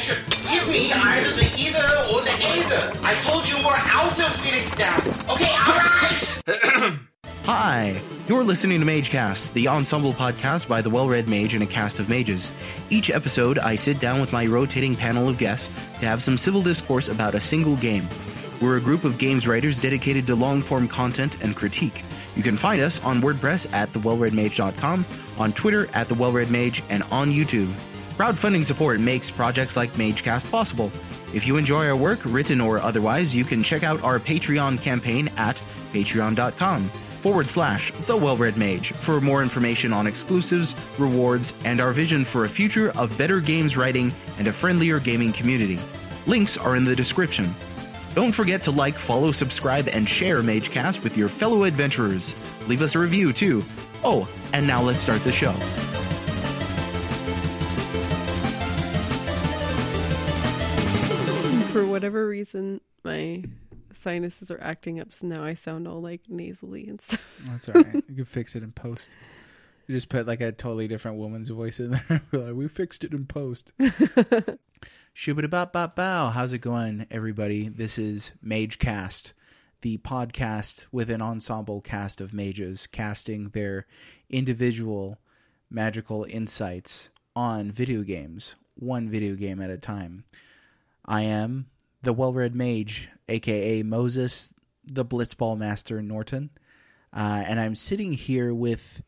bullshit. Give me either the either or the either. I told you we're out of Phoenix Down. Okay, alright! Hi! You're listening to MageCast, the ensemble podcast by the well red mage and a cast of mages. Each episode, I sit down with my rotating panel of guests to have some civil discourse about a single game. We're a group of games writers dedicated to long form content and critique. You can find us on WordPress at thewellredmage.com, on Twitter at thewellreadmage, and on YouTube. Crowdfunding support makes projects like MageCast possible. If you enjoy our work, written or otherwise, you can check out our Patreon campaign at patreon.com forward slash the well-red mage for more information on exclusives, rewards, and our vision for a future of better games writing and a friendlier gaming community. Links are in the description. Don't forget to like, follow, subscribe, and share MageCast with your fellow adventurers. Leave us a review too. Oh, and now let's start the show. Whatever reason, my sinuses are acting up, so now I sound all like nasally and stuff. That's all right. you can fix it in post. You just put like a totally different woman's voice in there. Like, we fixed it in post. Shubidabop bow. How's it going, everybody? This is MageCast, the podcast with an ensemble cast of mages casting their individual magical insights on video games, one video game at a time. I am the well red mage, aka Moses, the Blitzball Master Norton. Uh, and I'm sitting here with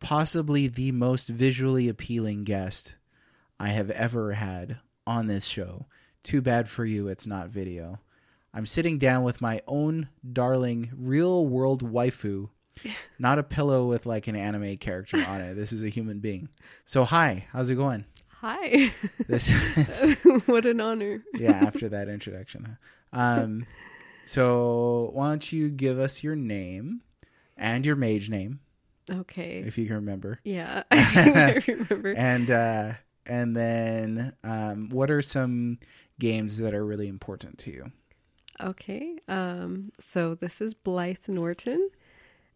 possibly the most visually appealing guest I have ever had on this show. Too bad for you, it's not video. I'm sitting down with my own darling real world waifu, not a pillow with like an anime character on it. This is a human being. So, hi, how's it going? Hi. This is what an honor. yeah, after that introduction. Um, so why don't you give us your name and your mage name, Okay. if you can remember, yeah, I remember. and uh, and then um, what are some games that are really important to you? Okay. Um, so this is Blythe Norton,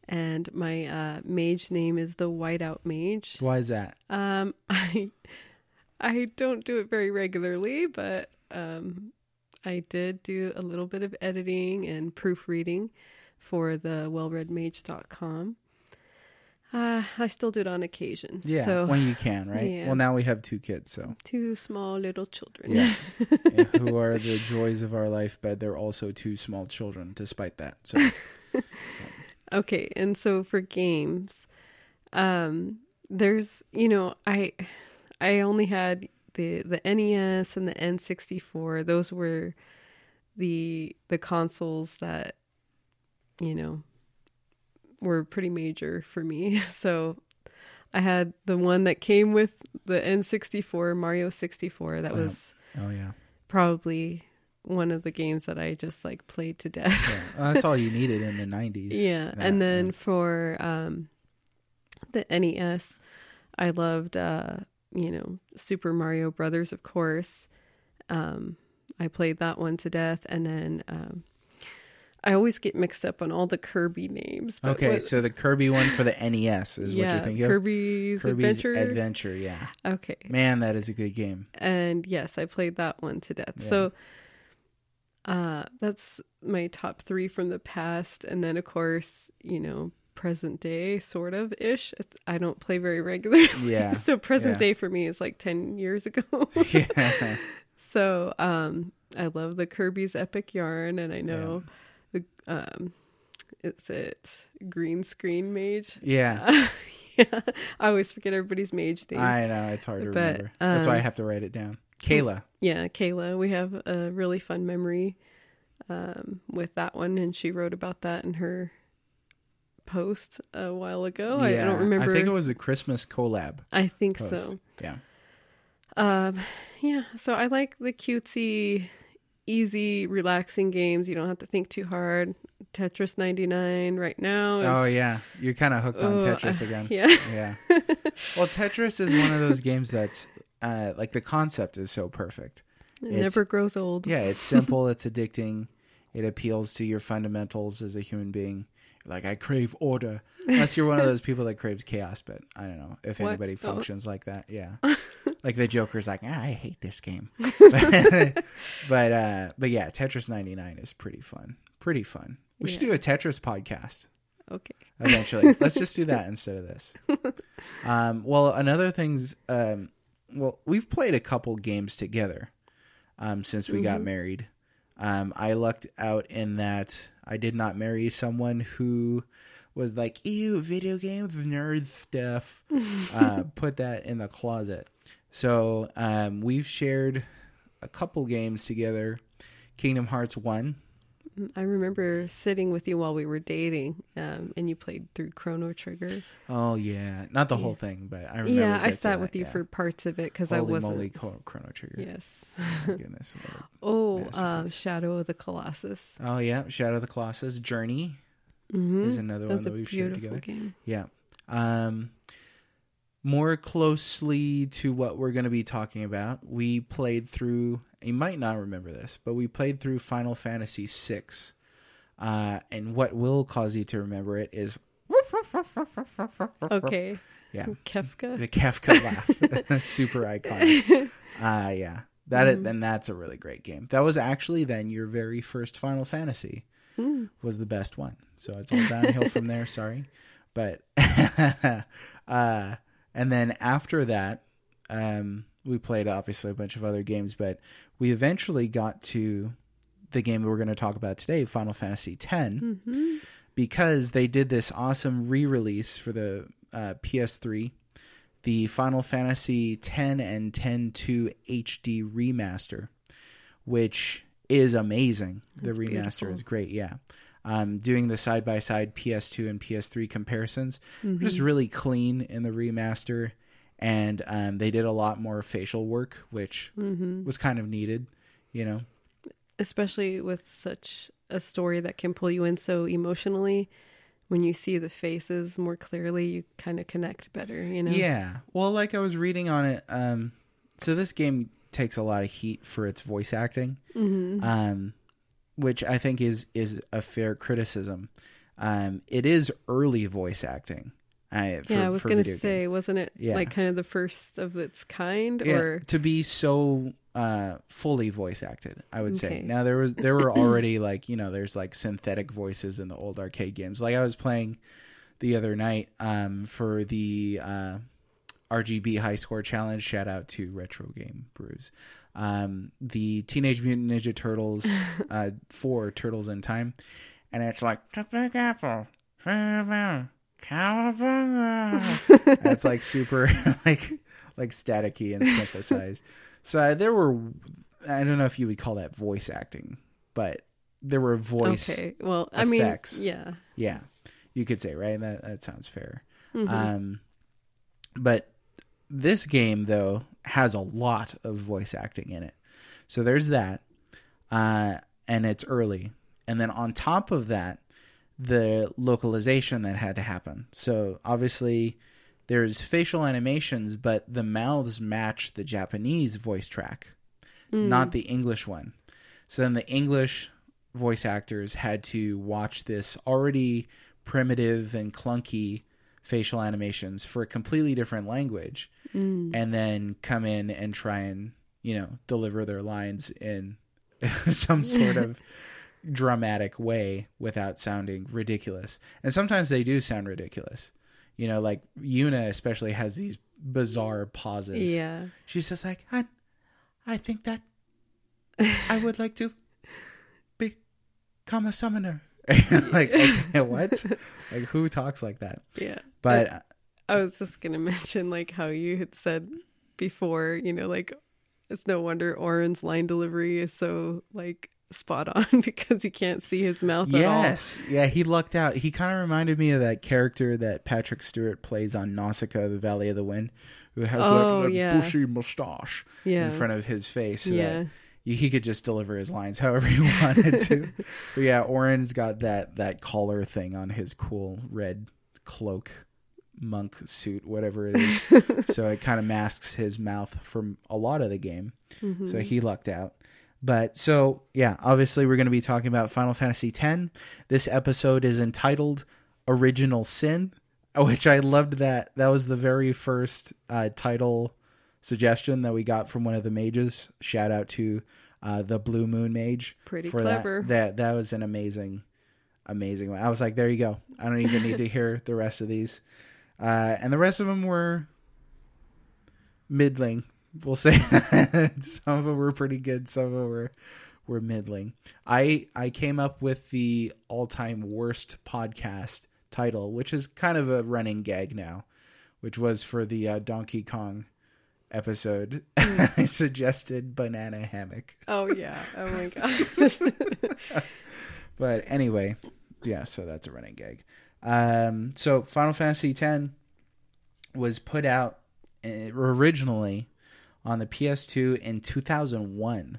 and my uh, mage name is the Whiteout Mage. Why is that? Um, I I don't do it very regularly, but um, I did do a little bit of editing and proofreading for the wellredmage.com. Uh, I still do it on occasion. Yeah, So when you can, right? Yeah. Well, now we have two kids, so two small little children. yeah, Yeah, who are the joys of our life, but they're also two small children. Despite that, so Okay, and so for games, um, there's you know I I only had the the NES and the N64. Those were the the consoles that you know were pretty major for me. So I had the one that came with the N64, Mario 64. That Wow. was oh yeah, probably one of the games that I just like played to death. yeah. That's all you needed in the '90s. Yeah, That, and then yeah. for um, the NES, I loved uh, you know Super Mario Brothers, of course. Um, I played that one to death, and then um, I always get mixed up on all the Kirby names. But Okay, what- so the Kirby one for the NES is what you're thinking of. Kirby's, Kirby's Adventure. Adventure, yeah. okay, Man, that is a good game. and yes, I played that one to death. Yeah. So uh that's my top 3 from the past and then of course, you know, present day sort of ish. I don't play very regularly. Yeah. so present yeah. day for me is like 10 years ago. yeah. so, um I love the Kirby's Epic Yarn and I know the um it's it green screen mage. Yeah. yeah. I always forget everybody's mage name. I know, it's hard to But, remember. That's why I um, have to write it down. Kayla. Yeah, Kayla. We have a really fun memory um, with that one, and she wrote about that in her post a while ago. Oh, I, don't remember. I think it was a Christmas collab. I think Post. so. Yeah. Um, yeah. So I like the cutesy, easy, relaxing games. You don't have to think too hard. Tetris 99 right now. Is, Oh yeah. You're kind of hooked on Oh, Tetris uh, again. Yeah. Yeah. Well, Tetris is one of those games that's uh, like the concept is so perfect. It It's- never grows old. Yeah, it's simple, it's addicting. It appeals to your fundamentals as a human being. Like I crave order. Unless you're one of those people that craves chaos, but I don't know if What? anybody Oh. functions like that. Yeah. like the Joker's like, ah, I hate this game. but but, uh, but yeah, Tetris 99 is pretty fun. Pretty fun. We should do a Tetris podcast Okay. eventually. Let's just do that instead of this. Um, well, another thing's, um, well, we've played a couple games together um, since we got married. Um, I lucked out in that I did not marry someone who was like, ew, video game nerd stuff. uh, put that in the closet. So um, we've shared a couple games together. Kingdom Hearts 1. I remember sitting with you while we were dating, um, and you played through Chrono Trigger. Oh, yeah. Not the whole thing, but I remember. yeah, I sat that, with you yeah. for parts of it because I wasn't. moly, Chrono Chrono Trigger. Yes. My goodness. Oh, uh, Shadow of the Colossus. Oh yeah, Shadow of the Colossus. Journey hmm is another one That's a that we've shared together. game. Yeah. Um, more closely to what we're going to be talking about, we played through. You might not remember this, but we played through Final Fantasy VI. Uh, and what will cause you to remember it is Okay. yeah, Kefka. the Kefka laugh. That's super iconic. Uh, yeah, that Mm-hmm. then that's a really great game. That was actually then your very first Final Fantasy Hmm. was the best one. So it's all downhill from there. Sorry, but uh, and then after that, um, we played obviously a bunch of other games, but we eventually got to the game that we're going to talk about today, Final Fantasy X hmm because they did this awesome re-release for the uh, PS3, the Final Fantasy X and 10-2 HD remaster, which is amazing. That's the remaster beautiful. is great. Yeah, um, doing the side by side PS2 and PS3 comparisons, Mm-hmm. just really clean in the remaster, and um, they did a lot more facial work, which hmm was kind of needed. You know, Especially with such a story that can pull you in so emotionally. When you see the faces more clearly, you kind of connect better, you know? Yeah. Well, like I was reading on it, um, so this game takes a lot of heat for its voice acting, hmm um, which I think is is a fair criticism. Um, it is early voice acting. I, for, yeah, I was going to say, games. wasn't it Yeah. like kind of the first of its kind? Yeah, Or to be so uh, fully voice acted, I would say. Now there was there were already like you know there's like synthetic voices in the old arcade games. Like I was playing the other night um, for the uh, RGB High Score Challenge. Shout out to Retro Game Brews. Um, the Teenage Mutant Ninja Turtles uh, for Turtles in Time, and it's like the Big Apple, cowabunga. That's like super like like staticky and synthesized. So uh, there were I don't know if you would call that voice acting, but there were voice okay, well, I effects. mean, yeah, yeah, you could say right. That that sounds fair. Mhm. Um, but this game though has a lot of voice acting in it, so there's that, uh, and it's early, and then on top of that, the localization that had to happen. So obviously, there's facial animations, but the mouths match the Japanese voice track, not the English one. So then the English voice actors had to watch this already primitive and clunky facial animations for a completely different language Mm. and then come in and try and you know deliver their lines in some sort of dramatic way without sounding ridiculous. And sometimes they do sound ridiculous. You know like yuna especially has these bizarre pauses. Yeah. she's just like i i think that i would like to become a summoner. Like okay, what? Like who talks like that? Yeah. but I was just going to mention like how you had said before, you know, like it's no wonder Auron's line delivery is so like spot on because you can't see his mouth at all. Yes, yeah, he lucked out. He kind of reminded me of that character that Patrick Stewart plays on Nausicaa, the Valley of the Wind, who has Oh, that, that yeah. bushy mustache Yeah. in front of his face. So Yeah. that he he could just deliver his lines however he wanted to. but yeah, Auron's got that that collar thing on his cool red cloak monk suit, whatever it is. so it kind of masks his mouth from a lot of the game. Mm-hmm. So he lucked out. But so yeah, obviously we're going to be talking about Final Fantasy X. This episode is entitled "Original Sin," which I loved. That that was the very first uh, title suggestion that we got from one of the mages. Shout out to uh, the Blue Moon Mage. Pretty for clever. That. that that was an amazing, amazing one. I was like, there you go. I don't even need to hear the rest of these. Uh, and the rest of them were middling. We'll say some of them were pretty good. Some of them were were middling. I I came up with the all time worst podcast title, which is kind of a running gag now, which was for the uh, Donkey Kong episode. I suggested banana hammock. Oh yeah. Oh my god. But anyway, yeah, so that's a running gag. Um, so Final Fantasy X was put out uh, originally on the PS2 in 2001.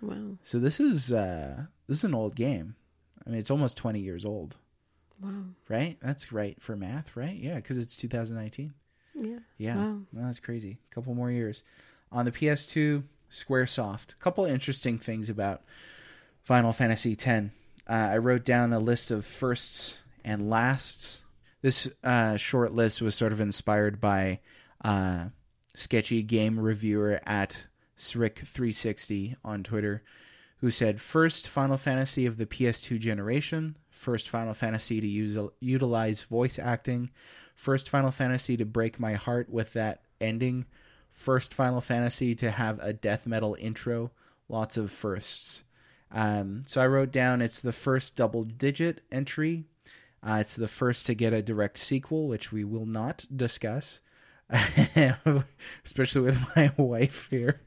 wow. So this is uh, this is an old game. I mean, it's almost 20 years old, Wow. right? That's right for math, right? Yeah, because it's 2019. Yeah. Yeah, Wow. No, that's crazy. A couple more years on the PS2. SquareSoft. A couple interesting things about Final Fantasy X. Uh, I wrote down a list of firsts and lasts. This uh, short list was sort of inspired by uh, sketchy game reviewer at Srick360 on Twitter, who said first Final Fantasy of the PS2 generation, first Final Fantasy to use utilize voice acting, first Final Fantasy to break my heart with that ending, first Final Fantasy to have a death metal intro, lots of firsts. Um, so I wrote down it's the first double digit entry. Uh, it's the first to get a direct sequel, which we will not discuss, especially with my wife here.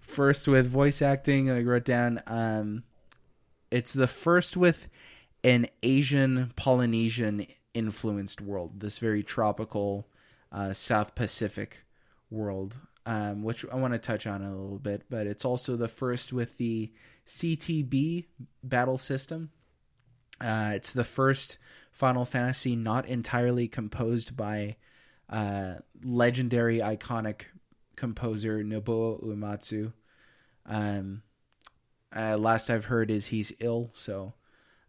first with voice acting, I wrote down um, it's the first with an Asian Polynesian influenced world, this very tropical uh, South Pacific world, um, which I want to touch on a little bit. But it's also the first with the CTB battle system. Uh, it's the first Final Fantasy not entirely composed by uh, legendary iconic composer Nobuo Uematsu. Um, uh, last I've heard is he's ill, so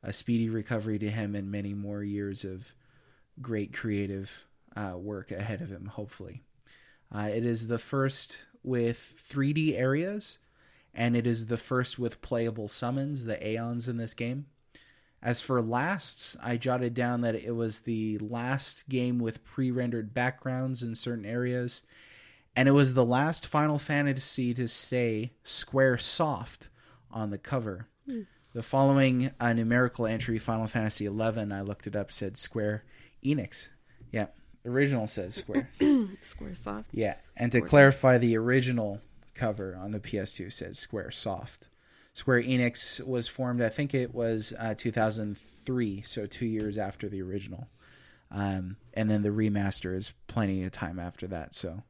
a speedy recovery to him and many more years of great creative uh, work ahead of him, hopefully. Uh, it is the first with 3D areas, and it is the first with playable summons, the Aeons in this game. As for lasts, I jotted down that it was the last game with pre rendered backgrounds in certain areas, and it was the last Final Fantasy to say Square Soft on the cover. The following uh, numerical entry, Final Fantasy XI, I looked it up, said Square Enix. Yeah, original says Square. Square Soft. Yeah, and to Square. clarify, the original cover on the PS2 says Square Soft. Square Enix was formed, I think it was uh, 2003, so two years after the original. Um, and then the remaster is plenty of time after that. So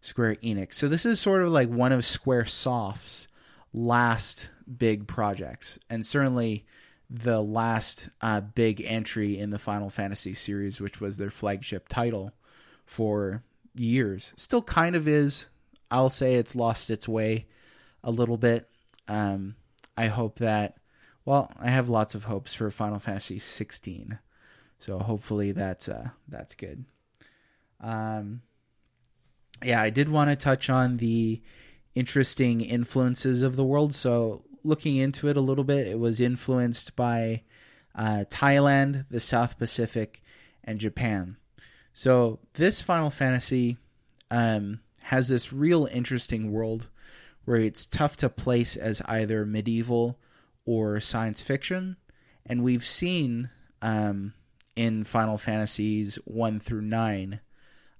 Square Enix. So this is sort of like one of Square Soft's last big projects, and certainly the last uh, big entry in the Final Fantasy series, which was their flagship title for years. Still kind of is. I'll say it's lost its way a little bit. Um, I hope that. Well, I have lots of hopes for Final Fantasy 16, so hopefully that's uh, that's good. Um, yeah, I did want to touch on the interesting influences of the world. So, looking into it a little bit, it was influenced by uh, Thailand, the South Pacific, and Japan. So, this Final Fantasy um, has this real interesting world where it's tough to place as either medieval or science fiction. And we've seen um, in Final Fantasies 1 through 9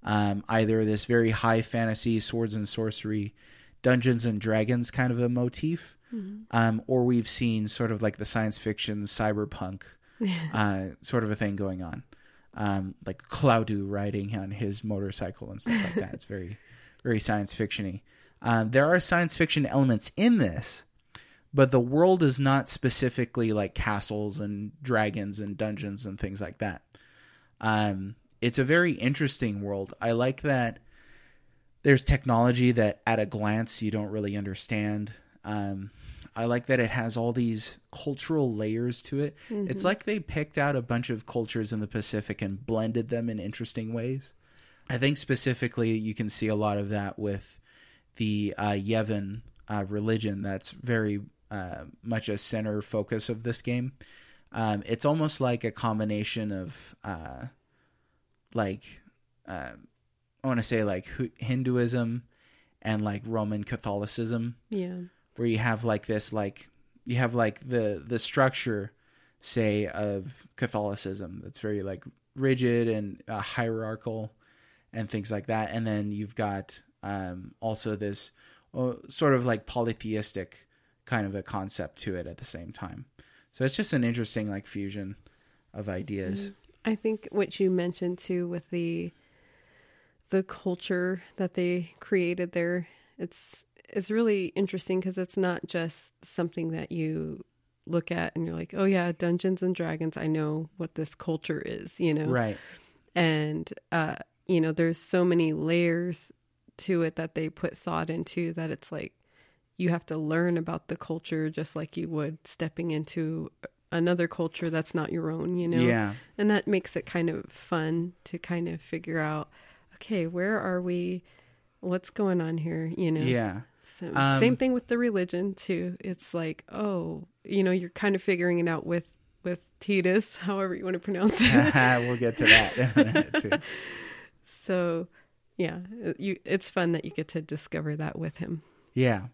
um, either this very high fantasy swords and sorcery dungeons and dragons kind of a motif um, or we've seen sort of like the science fiction cyberpunk uh, sort of a thing going on. Um, like cloudu riding on his motorcycle and stuff like that. It's very very science fictiony um, there are science fiction elements in this but the world is not specifically like castles and dragons and dungeons and things like that um, it's a very interesting world. I like that there's technology that at a glance you don't really understand. Um, I like that it has all these cultural layers to it. It's like they picked out a bunch of cultures in the Pacific and blended them in interesting ways. I think specifically you can see a lot of that with the uh, Yevon uh, religion that's very uh, much a center focus of this game. Um, it's almost like a combination of uh, like uh, I want to say like Hinduism and like Roman Catholicism Yeah. where you have like this like you have like the the structure say of catholicism that's very like rigid and uh, hierarchical and things like that and then you've got um also this uh, sort of like polytheistic kind of a concept to it at the same time. So it's just an interesting like fusion of ideas. I think what you mentioned too with the the culture that they created there, it's it's really interesting because it's not just something that you look at and you're like, oh yeah, Dungeons and Dragons. I know what this culture is, you know, right. And uh, you know, there's so many layers to it that they put thought into that it's like you have to learn about the culture just like you would stepping into another culture that's not your own, you know? Yeah. And that makes it kind of fun to kind of figure out okay where are we? What's going on here you know? Yeah. So, Um, same thing with the religion too. It's like oh you know you're kind of figuring it out with with titus however you want to pronounce it. We'll get to that. So yeah you it's fun that you get to discover that with him Yeah.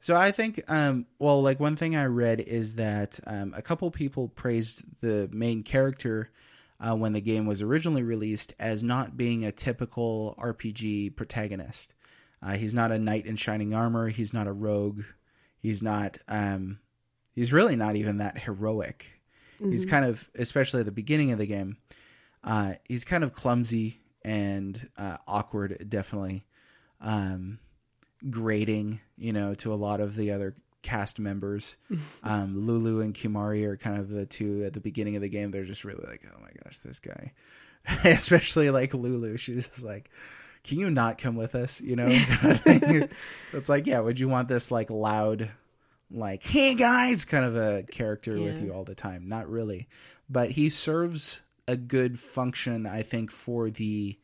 So I think, um, well, like one thing I read is that um, a couple people praised the main character uh, when the game was originally released as not being a typical RPG protagonist. Uh, he's not a knight in shining armor. He's not a rogue. He's not. Um, he's really not even that heroic. He's kind of, especially at the beginning of the game, uh, he's kind of clumsy and uh, awkward, definitely. Um, grating, you know, to a lot of the other cast members. um, Lulu and Kimahri are kind of the two at the beginning of the game. They're just really like, oh my gosh, this guy. Especially like Lulu, she's just like, can you not come with us? You know, it's like, yeah, would you want this like loud, like, hey guys, kind of a character with you all the time? Not really, but he serves a good function, I think, for the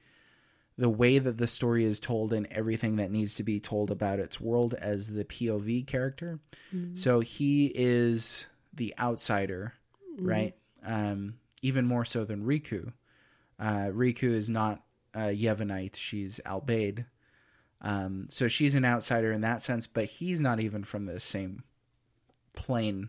the way that the story is told and everything that needs to be told about its world as the POV character. So he is the outsider, right? Um, even more so than Rikku. Uh, Rikku is not a Yevonite; she's Al Bhed. Um, so she's an outsider in that sense, but he's not even from the same plane,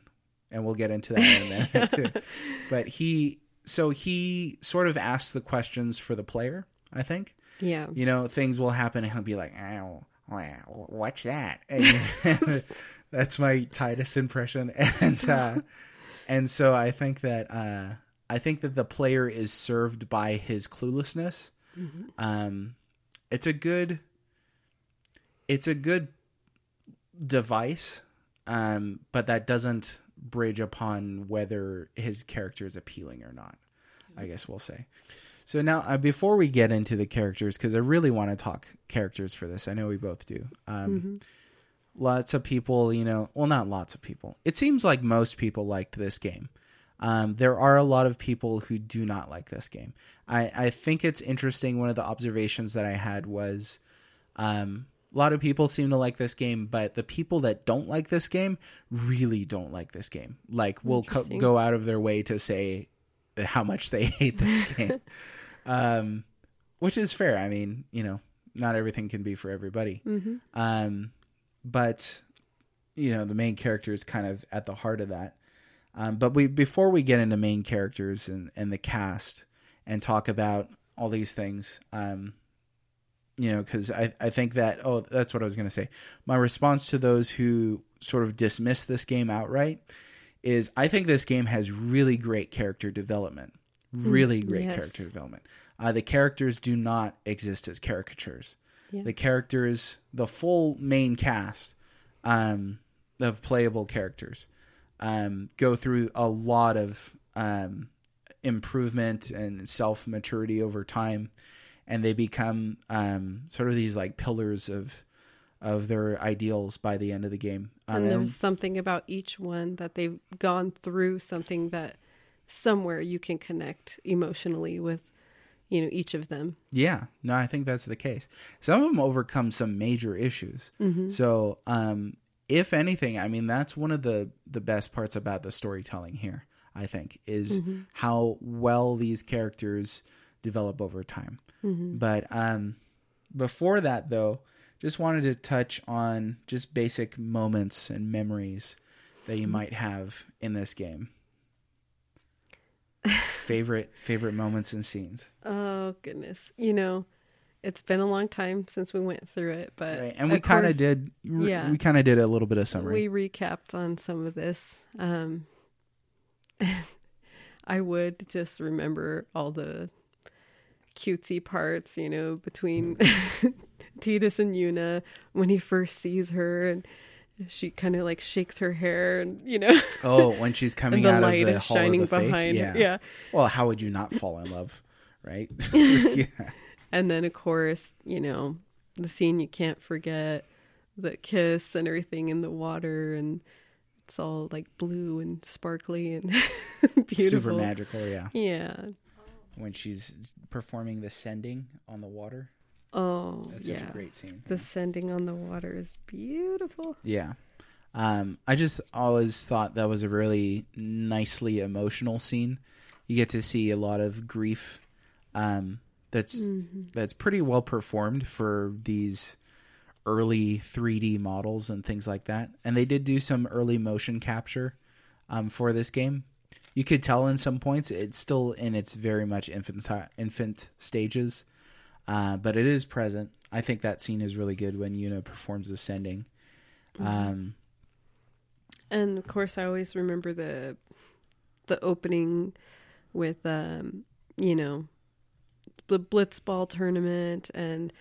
and we'll get into that in a minute too. But he, so he sort of asks the questions for the player, I think yeah you know, things will happen and he'll be like, oh, wow, what's that? That's my Titus impression. And, uh, and so I think that, uh, I think that the player is served by his cluelessness. Um, it's a good, it's a good device. Um, but that doesn't bridge upon whether his character is appealing or not. I guess we'll say. So now, uh, before we get into the characters, because I really want to talk characters for this, I know we both do. Um, Lots of people, you know, well, not lots of people. It seems like most people liked this game. Um, there are a lot of people who do not like this game. I, I think it's interesting. One of the observations that I had was um, a lot of people seem to like this game, but the people that don't like this game really don't like this game. Like, will co- go out of their way to say how much they hate this game, um, which is fair. I mean, you know, not everything can be for everybody. Um, but you know, the main character is kind of at the heart of that. Um, but we before we get into main characters and, and the cast and talk about all these things, um, you know, because I, I think that oh that's what I was going to say. My response to those who sort of dismiss this game outright is I think this game has really great character development, really great yes. character development. Uh, the characters do not exist as caricatures. Yeah. The characters, the full main cast um, of playable characters, um, go through a lot of um, improvement and self maturity over time, and they become um, sort of these like pillars of of their ideals by the end of the game. Um, and there's something about each one that they've gone through something that somewhere you can connect emotionally with you know, each of them. Yeah, no, I think that's the case. Some of them overcome some major issues. So, um, if anything, I mean, that's one of the the best parts about the storytelling here. I think is how well these characters develop over time. But um, before that, though, just wanted to touch on just basic moments and memories that you might have in this game. favorite favorite moments and scenes. Oh goodness, you know, it's been a long time since we went through it, but Right. And we kind of did yeah. we kind of did a little bit of summary. We recapped on some of this. Um, I would just remember all the cutesy parts, you know, between mm. Titus and Yuna when he first sees her and she kind of like shakes her hair and you know oh, when she's coming the out light of the is Hall of shining the behind yeah. Yeah. Well, how would you not fall in love, right? yeah. And then of course, you know, the scene you can't forget, the kiss and everything in the water and it's all like blue and sparkly and beautiful. Super magical, yeah. Yeah. When she's performing the sending on the water. Oh, That's yeah. such a great scene. The sending on the water is beautiful. Yeah. Um, I just always thought that was a really nicely emotional scene. You get to see a lot of grief um, that's that's pretty well performed for these early 3D models and things like that. And they did do some early motion capture um, for this game. You could tell in some points it's still in its very much infant infant stages, uh, but it is present. I think that scene is really good when Yuna performs the sending. Um, And of course, I always remember the the opening with um, you know, the Blitzball tournament and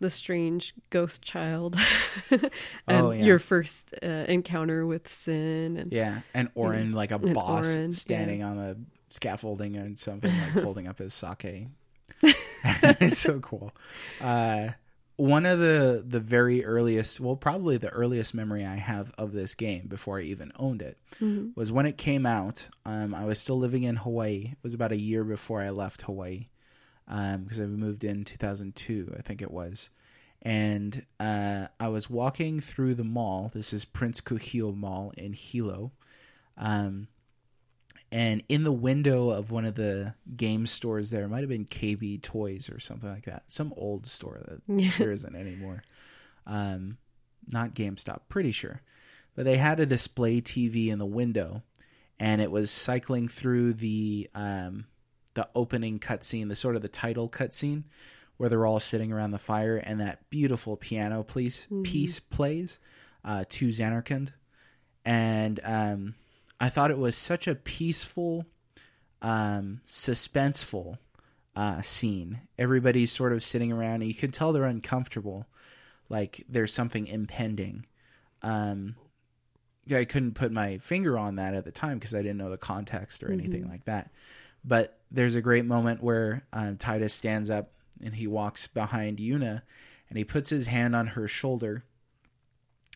the strange ghost child and Oh, yeah. your first uh, encounter with Sin and Yeah, and Auron like a boss Auron, standing on the scaffolding and something like holding up his sake. it's so cool. Uh, one of the the very earliest, well, probably the earliest memory I have of this game before I even owned it was when it came out. Um, I was still living in Hawaii. It was about a year before I left Hawaii because I moved in 2002, I think it was. And uh, I was walking through the mall. This is Prince Kuhio Mall in Hilo. Um, and in the window of one of the game stores there, it might have been KB Toys or something like that. Some old store that there isn't anymore. Um, not GameStop, pretty sure. But they had a display TV in the window, and it was cycling through the um, the opening cutscene, the sort of the title cutscene, where they're all sitting around the fire, and that beautiful piano piece piece plays uh, to Zanarkand, and um, I thought it was such a peaceful, um, suspenseful uh, scene. Everybody's sort of sitting around, and you can tell they're uncomfortable, like there's something impending. Um, I couldn't put my finger on that at the time because I didn't know the context or anything like that. But there's a great moment where uh, Titus stands up and he walks behind Yuna and he puts his hand on her shoulder,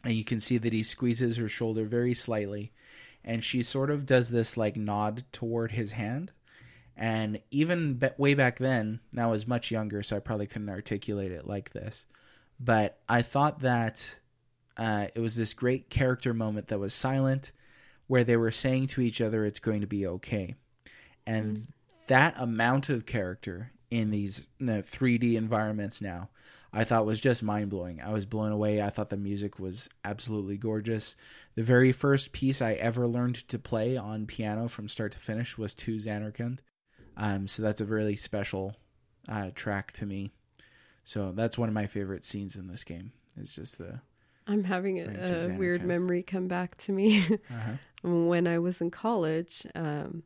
and you can see that he squeezes her shoulder very slightly, and she sort of does this like nod toward his hand. And even be- way back then, now I was much younger, so I probably couldn't articulate it like this. But I thought that uh, it was this great character moment that was silent, where they were saying to each other, "It's going to be okay," and that amount of character in these you know, 3D environments now, I thought was just mind blowing. I was blown away. I thought the music was absolutely gorgeous. The very first piece I ever learned to play on piano from start to finish was to Zanarkand. Um, so that's a really special uh, track to me. So that's one of my favorite scenes in this game. It's just the I'm having a, a weird memory come back to me. uh-huh. when I was in college, um,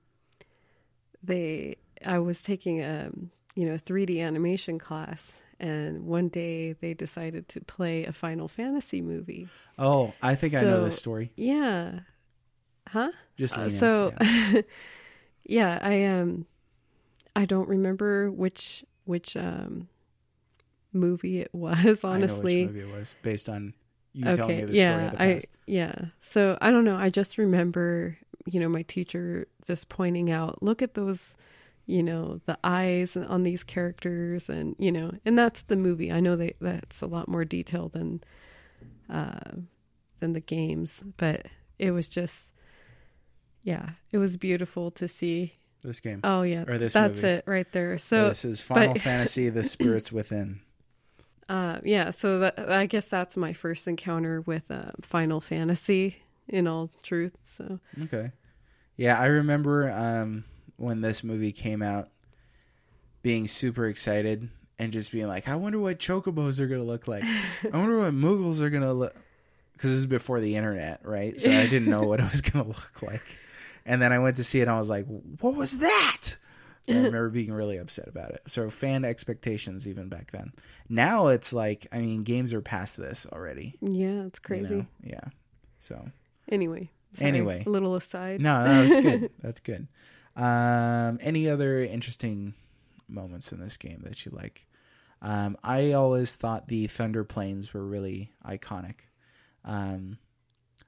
they I was taking a you know 3D animation class, and one day they decided to play a Final Fantasy movie. Oh, I think I know So- this story. Yeah, huh? Just Uh, so Yeah. yeah. I um I don't remember which which um movie it was I know which honestly. movie it was based on you telling me the story yeah, of the I yeah. So I don't know. I just remember, you know, my teacher just pointing out, look at those you know the eyes on these characters and you know and that's the movie i know that that's a lot more detailed than uh than the games but it was just yeah it was beautiful to see This game. oh yeah Or this that's movie. it right there so this is Final but- Fantasy: The Spirits Within. uh yeah so that i guess that's my first encounter with uh final fantasy in all truth so Okay. Yeah, I remember um, when this movie came out, being super excited and just being like, "I wonder what chocobos are gonna look like. I wonder what Moogles are gonna look." Because this is before the internet, right? So I didn't know what it was gonna look like. And then I went to see it, and I was like, "What was that?" I remember being really upset about it. So fan expectations even back then. Now it's like, I mean, games are past this already. yeah it's you crazy know? Yeah. So anyway sorry, Anyway. a little aside no, no, that's good. That's good. Um, any other interesting moments in this game that you like? Um, I always thought the thunder plains were really iconic. Um,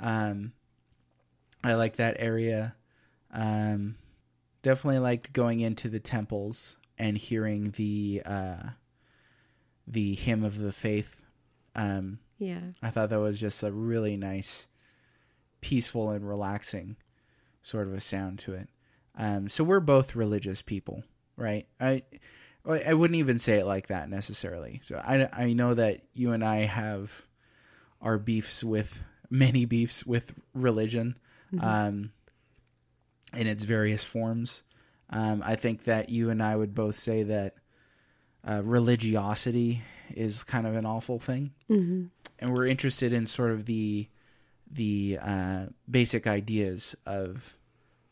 um, I like that area. Um, definitely liked going into the temples and hearing the uh, the hymn of the faith. Um, yeah I thought that was just a really nice, peaceful and relaxing sort of a sound to it. Um, so we're both religious people, right? I I wouldn't even say it like that necessarily. So I I know that you and I have our beefs with many beefs with religion, um, in its various forms. Um, I think that you and I would both say that uh, religiosity is kind of an awful thing hmm and we're interested in sort of the the uh, basic ideas of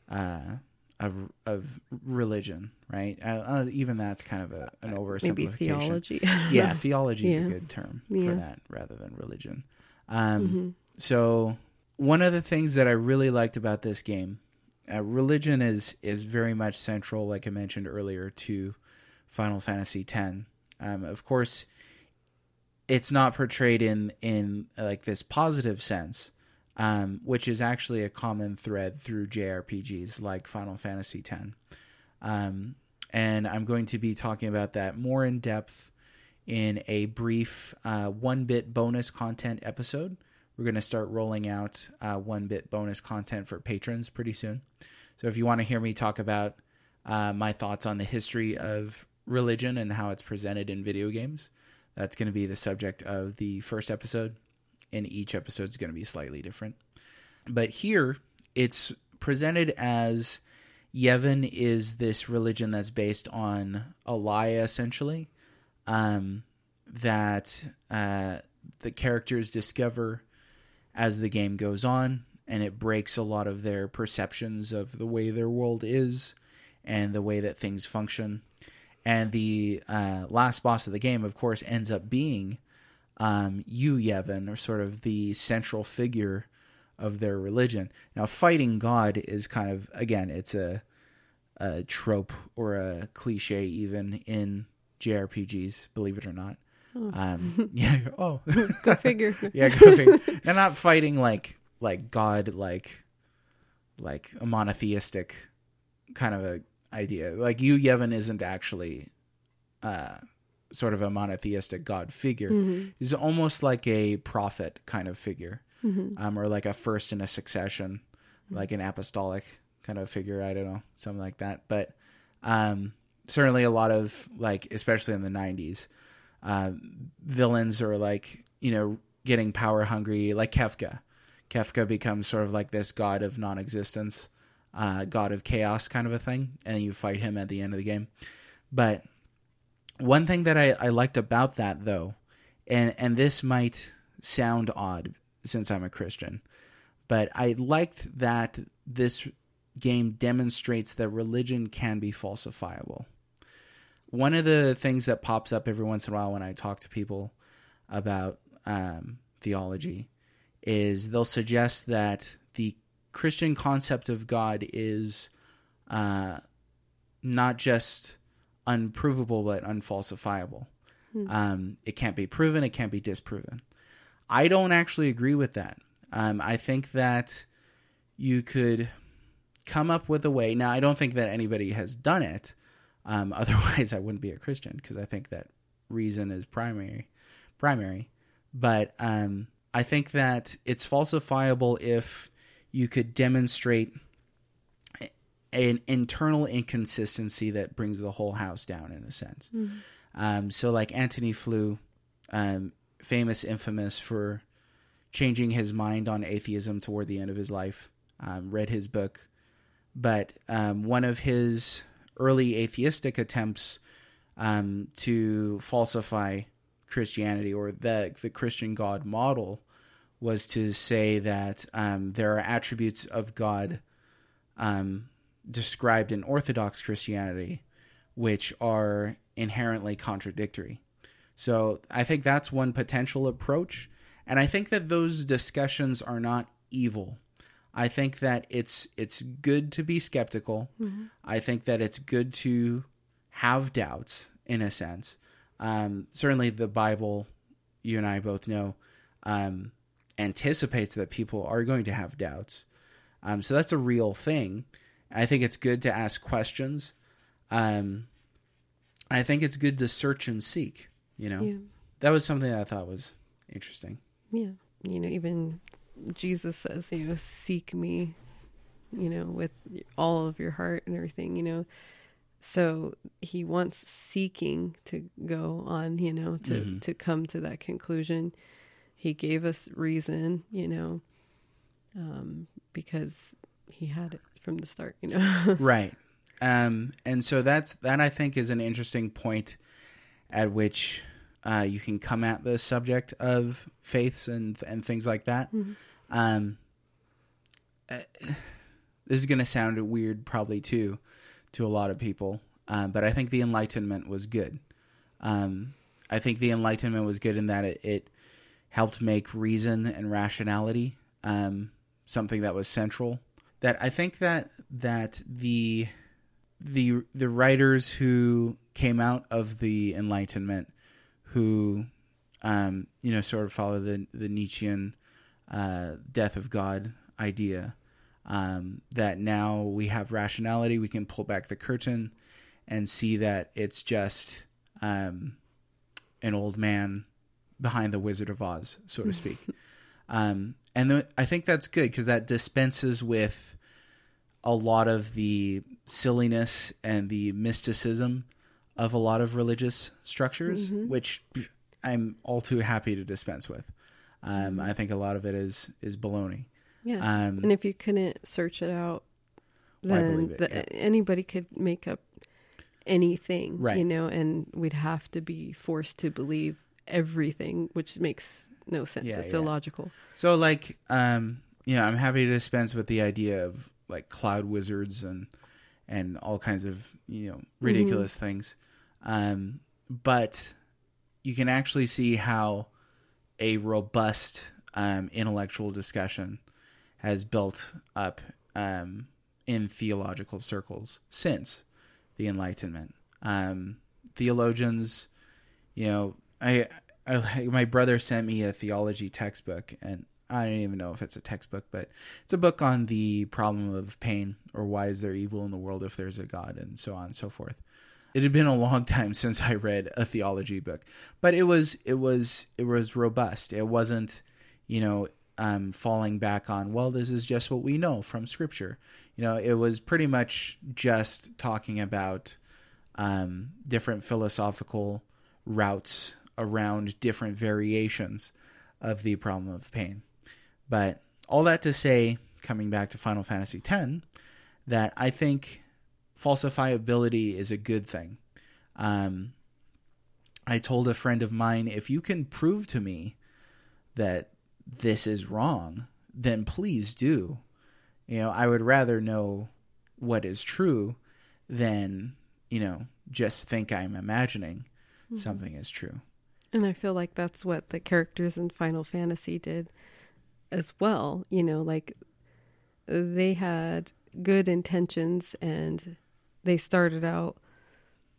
uh, of of religion, right? Uh, uh, even that's kind of a, an oversimplification. maybe theology Yeah, theology is a good term Yeah. for that rather than religion. Um, Mhm. So one of the things that I really liked about this game, uh, religion is is very much central, like I mentioned earlier, to Final Fantasy X. Um, of course, it's not portrayed in in like this positive sense, um, which is actually a common thread through JRPGs like Final Fantasy X. Um, and I'm going to be talking about that more in depth in a brief uh, one bit bonus content episode. We're going to start rolling out uh, one bit bonus content for patrons pretty soon. So if you want to hear me talk about uh, my thoughts on the history of religion and how it's presented in video games, that's going to be the subject of the first episode. And each episode is going to be slightly different. But here, it's presented as Yevon is this religion that's based on a lie, essentially, um, that uh, the characters discover as the game goes on, and it breaks a lot of their perceptions of the way their world is and the way that things function. And the uh, last boss of the game, of course, ends up being um, Yu Yevon, or sort of the central figure of their religion. Now, fighting God is kind of again, it's a, a trope or a cliche even in JRPGs, believe it or not. Um, yeah. Oh, Go figure. yeah. Go figure. They're not fighting like like God, like like a monotheistic kind of a idea. Like Yu Yevon, isn't actually uh, sort of a monotheistic God figure. He's almost like a prophet kind of figure, um, or like a first in a succession, like an apostolic kind of figure. I don't know, something like that. But um, certainly a lot of like, especially in the '90s, uh, villains are like you know getting power hungry, like Kefka. Kefka becomes sort of like this god of non-existence, uh, god of chaos kind of a thing, and you fight him at the end of the game. But one thing that I, I liked about that though, and and this might sound odd since I'm a Christian, but I liked that this game demonstrates that religion can be falsifiable. One of the things that pops up every once in a while when I talk to people about um, theology is they'll suggest that the Christian concept of God is uh, not just unprovable but unfalsifiable. Um, it can't be proven, it can't be disproven. I don't actually agree with that. Um, I think that you could come up with a way. Now, I don't think that anybody has done it. Um, otherwise, I wouldn't be a Christian because I think that reason is primary. Primary, but um, I think that it's falsifiable if you could demonstrate an internal inconsistency that brings the whole house down in a sense. Um, so, like Antony Flew, um, famous, infamous for changing his mind on atheism toward the end of his life. Um, read his book, but um, one of his early atheistic attempts um, to falsify Christianity or the the Christian God model was to say that um, there are attributes of God um, described in Orthodox Christianity which are inherently contradictory. So I think that's one potential approach. And I think that those discussions are not evil. I think that it's it's good to be skeptical. I think that it's good to have doubts in a sense. Um, certainly, the Bible, you and I both know, um, anticipates that people are going to have doubts. Um, so that's a real thing. I think it's good to ask questions. Um, I think it's good to search and seek. You know, Yeah. that was something that I thought was interesting. Yeah. You know, even Jesus says, you know, seek me, you know, with all of your heart and everything, you know. So he wants seeking to go on, you know, to Mhm. to come to that conclusion. He gave us reason, you know, um, because he had it from the start, you know. right um and so that's that i think is an interesting point at which uh you can come at the subject of faiths and and things like that. Um uh, this is going to sound weird probably too to a lot of people um, but i think the enlightenment was good. Um i think the enlightenment was good in that it, it helped make reason and rationality um something that was central. That i think that that the the the writers who came out of the Enlightenment, who um, you know sort of follow the the Nietzschean uh, death of God idea, um, that now we have rationality, we can pull back the curtain and see that it's just um, an old man behind the Wizard of Oz, so to speak. um, and th- I think that's good because that dispenses with a lot of the silliness and the mysticism of a lot of religious structures, which I'm all too happy to dispense with. Um, I think a lot of it is is baloney. yeah. Um, and if you couldn't search it out, Why then believe it? the, Yeah. anybody could make up anything, Right. you know, and we'd have to be forced to believe everything, which makes no sense. Yeah, it's yeah. illogical. So like, um, you know, I'm happy to dispense with the idea of like cloud wizards and and all kinds of you know ridiculous things. Um, but you can actually see how a robust um, intellectual discussion has built up um, in theological circles since the Enlightenment. Um, theologians, you know, I, I my brother sent me a theology textbook, and I don't even know if it's a textbook, but it's a book on the problem of pain or why is there evil in the world if there's a God, and so on and so forth. It had been a long time since I read a theology book, but it was it was it was robust. It wasn't, you know, um, falling back on well, this is just what we know from Scripture. You know, it was pretty much just talking about um, different philosophical routes around different variations of the problem of pain. But all that to say, coming back to Final Fantasy X, that I think falsifiability is a good thing. Um, I told a friend of mine, if you can prove to me that this is wrong, then please do. You know, I would rather know what is true, than, you know just think I'm imagining something is true. And I feel like that's what the characters in Final Fantasy did as well. You know, like they had good intentions and they started out,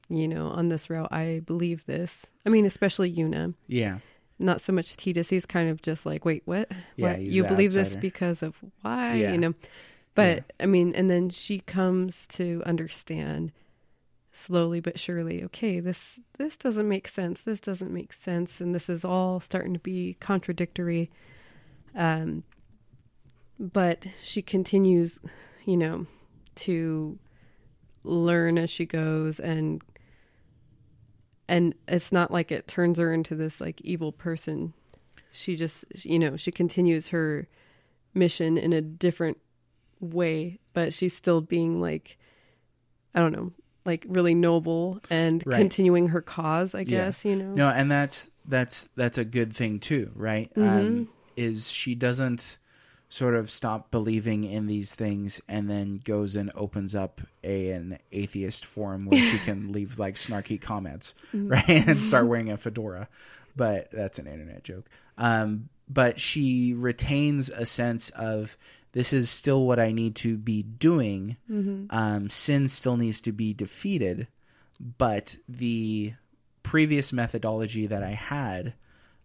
you know, on this route. I believe this. I mean, especially Yuna. Yeah, Not so much Tidus. He's kind of just like, wait, what? Yeah, what? You believe this because of why? Yeah. You know, but I mean, and then she comes to understand slowly but surely okay this this doesn't make sense this doesn't make sense and this is all starting to be contradictory um but she continues you know to learn as she goes and and it's not like it turns her into this like evil person she just you know she continues her mission in a different way but she's still being like i don't know like really noble and Right. continuing her cause i Yeah. guess you know no, and that's that's that's a good thing too, right? Um, is she doesn't sort of stop believing in these things and then goes and opens up a an atheist forum where she can leave like snarky comments, right, and start wearing a fedora. But that's an internet joke. Um, but she retains a sense of this is still what I need to be doing. Um, sin still needs to be defeated, but the previous methodology that I had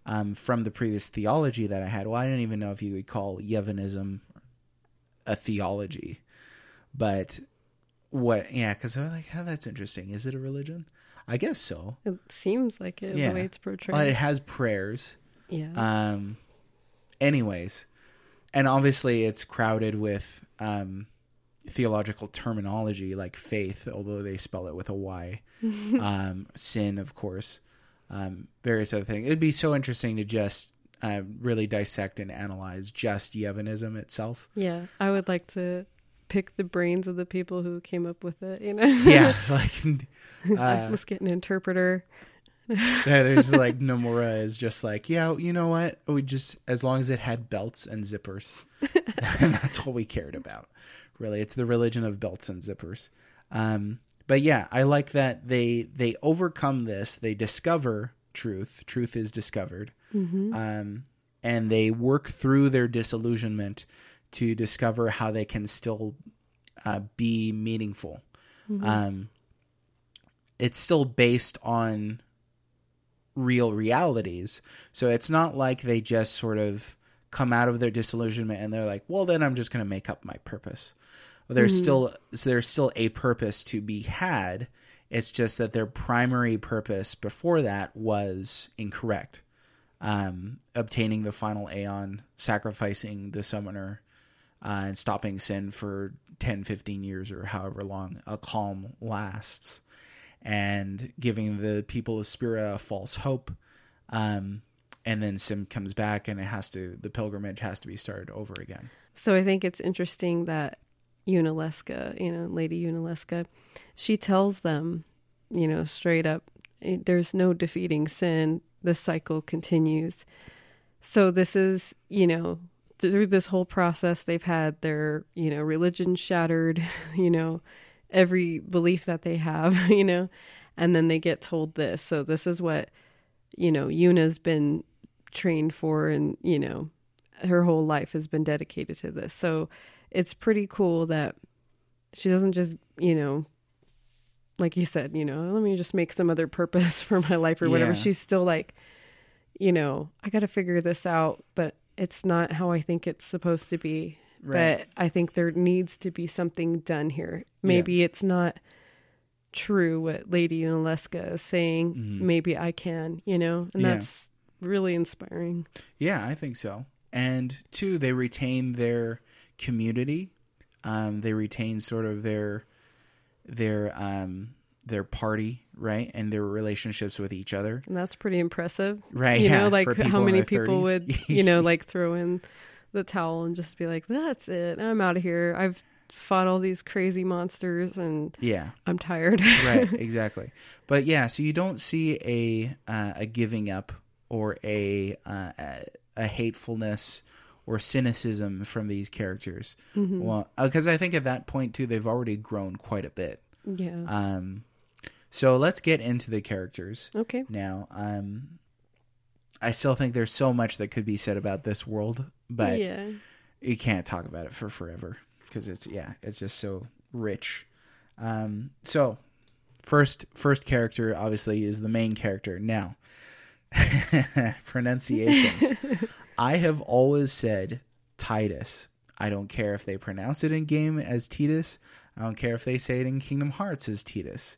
um, from the previous theology that I had. Well, I don't even know if you would call Yevonism a theology, but what? Yeah, because I'm like, oh, that's interesting. Is it a religion? I guess so. it seems like it Yeah. the way it's portrayed Well, it has prayers. yeah Um, anyways, and obviously it's crowded with um, theological terminology like faith, although they spell it with a Y. um, sin, of course, um, various other things. It'd be so interesting to just uh, really dissect and analyze just Yevonism itself. yeah i would like to pick the brains of the people who came up with it you know Yeah, like uh, must get an interpreter Yeah, there's like Nomura is just like, yeah, you know what? We just as long as it had belts and zippers, and that's all we cared about. Really, it's the religion of belts and zippers. Um, but yeah, I like that they they overcome this. They discover truth. Truth is discovered, um, and they work through their disillusionment to discover how they can still uh, be meaningful. Um, it's still based on real realities. So it's not like they just sort of come out of their disillusionment and they're like, well, then I'm just going to make up my purpose. There's still so there's still a purpose to be had. It's just that their primary purpose before that was incorrect. Um, obtaining the final Aeon, sacrificing the summoner, uh, and stopping sin for 10, 15 years or however long a calm lasts and giving the people of Spira a false hope. Um, and then Sin comes back, and it has to the pilgrimage has to be started over again. So I think it's interesting that Yunalesca, you know, Lady Yunalesca, she tells them, you know, straight up, "Eh, there's no defeating sin. The cycle continues. So this is, you know, through this whole process, they've had their, you know, religion shattered, you know, every belief that they have, you know, and then they get told this. So this is what, you know, Yuna's been trained for and, you know, her whole life has been dedicated to this. So it's pretty cool that she doesn't just, you know, like you said, you know, let me just make some other purpose for my life or whatever. Yeah. She's still like, you know, I got to figure this out, but it's not how I think it's supposed to be. Right. But I think there needs to be something done here. Maybe it's not true what Lady Yunalesca is saying. Maybe I can, you know, and Mm-hmm. Yeah. that's really inspiring. Yeah, I think so. And two, they retain their community. Um, they retain sort of their their um, their party, right, and their relationships with each other. And that's pretty impressive. Right, You yeah, know, like how many people 30s. would, you know, like throw in the towel and just be like, that's it. I'm out of here. I've fought all these crazy monsters and Yeah, I'm tired. right, exactly. But yeah, so you don't see a uh, a giving up or a uh, a, a hatefulness or cynicism from these characters. Well, because I think at that point too, they've already grown quite a bit. Yeah. Um, so let's get into the characters okay. now. Um, I still think there's so much that could be said about this world, but yeah. you can't talk about it for forever because it's yeah, it's just so rich. Um, so first first character obviously is the main character. Now pronunciations. I have always said Titus. I don't care if they pronounce it in game as Titus. I don't care if they say it in Kingdom Hearts as Titus.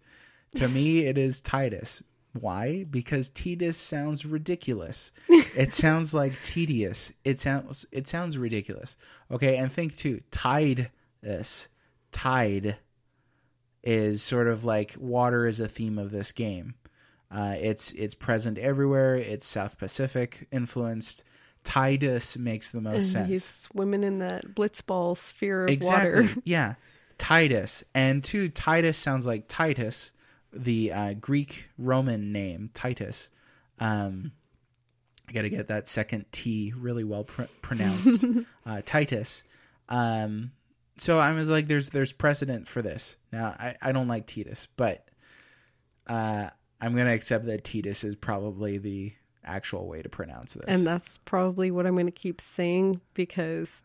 To me, it is Titus. Why? Because Titus sounds ridiculous. It sounds like tedious. It sounds it sounds ridiculous. Okay, and think too. Tide this. Tide is sort of like water is a theme of this game. Uh, it's it's present everywhere. It's South Pacific influenced. Titus makes the most And sense. he's swimming in that blitzball sphere of exactly. water. yeah. Titus. And two, Titus sounds like Titus, the uh, Greek Roman name, Titus. Um, I got to get that second T really well pr- pronounced. uh, Titus. Um, so I was like, there's there's precedent for this. Now I, I don't like Titus, but uh, I'm gonna accept that Titus is probably the actual way to pronounce this. And that's probably what I'm going to keep saying because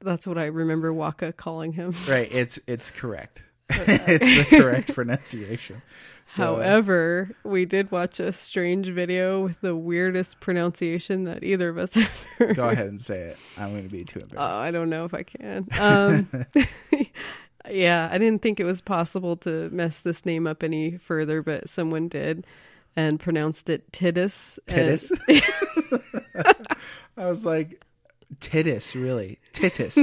that's what I remember Wakka calling him. right, it's it's correct. it's the correct pronunciation. So- However, we did watch a strange video with the weirdest pronunciation that either of us ever. Go ahead and say it. I'm going to be too embarrassed. Oh. I don't know if I can. Um, yeah, I didn't think it was possible to mess this name up any further, but someone did and pronounced it Titus. and- Titus. I was like, Titus, really? Titus.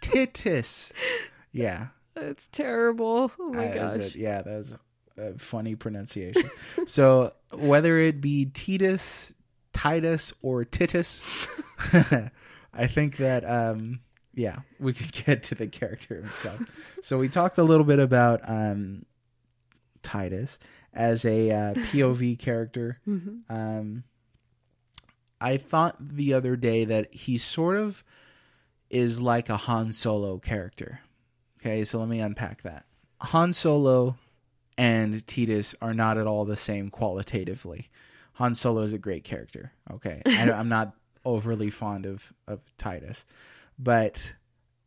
Titus. Yeah. It's terrible. Oh my gosh. Yeah, that was a funny pronunciation. so whether it be Titus, Titus, or Titus, I think that um, yeah, we could get to the character himself. so we talked a little bit about um, Tidus as a uh, POV character. Um, I thought the other day that he sort of is like a Han Solo character. Okay, so let me unpack that. Han Solo and Tidus are not at all the same qualitatively. Han Solo is a great character. Okay, I, I'm not overly fond of of Tidus, but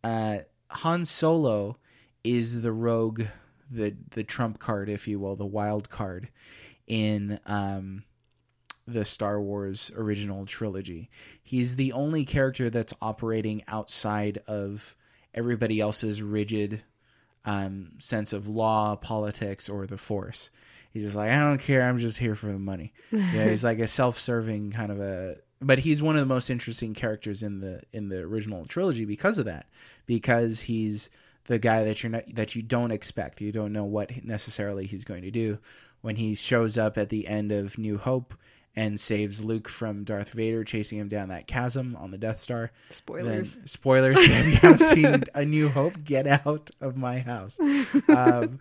uh, Han Solo is the rogue, the the trump card, if you will, the wild card in um, the Star Wars original trilogy. He's the only character that's operating outside of everybody else's rigid um, sense of law, politics, or the Force. He's just like, I don't care. I'm just here for the money. Yeah, he's like a self-serving kind of a. But he's one of the most interesting characters in the in the original trilogy because of that. Because he's the guy that you're not that you don't expect. You don't know what necessarily he's going to do. When he shows up at the end of New Hope and saves Luke from Darth Vader chasing him down that chasm on the Death Star. Spoilers. Then, spoilers. if you haven't seen A New Hope, get out of my house. Um,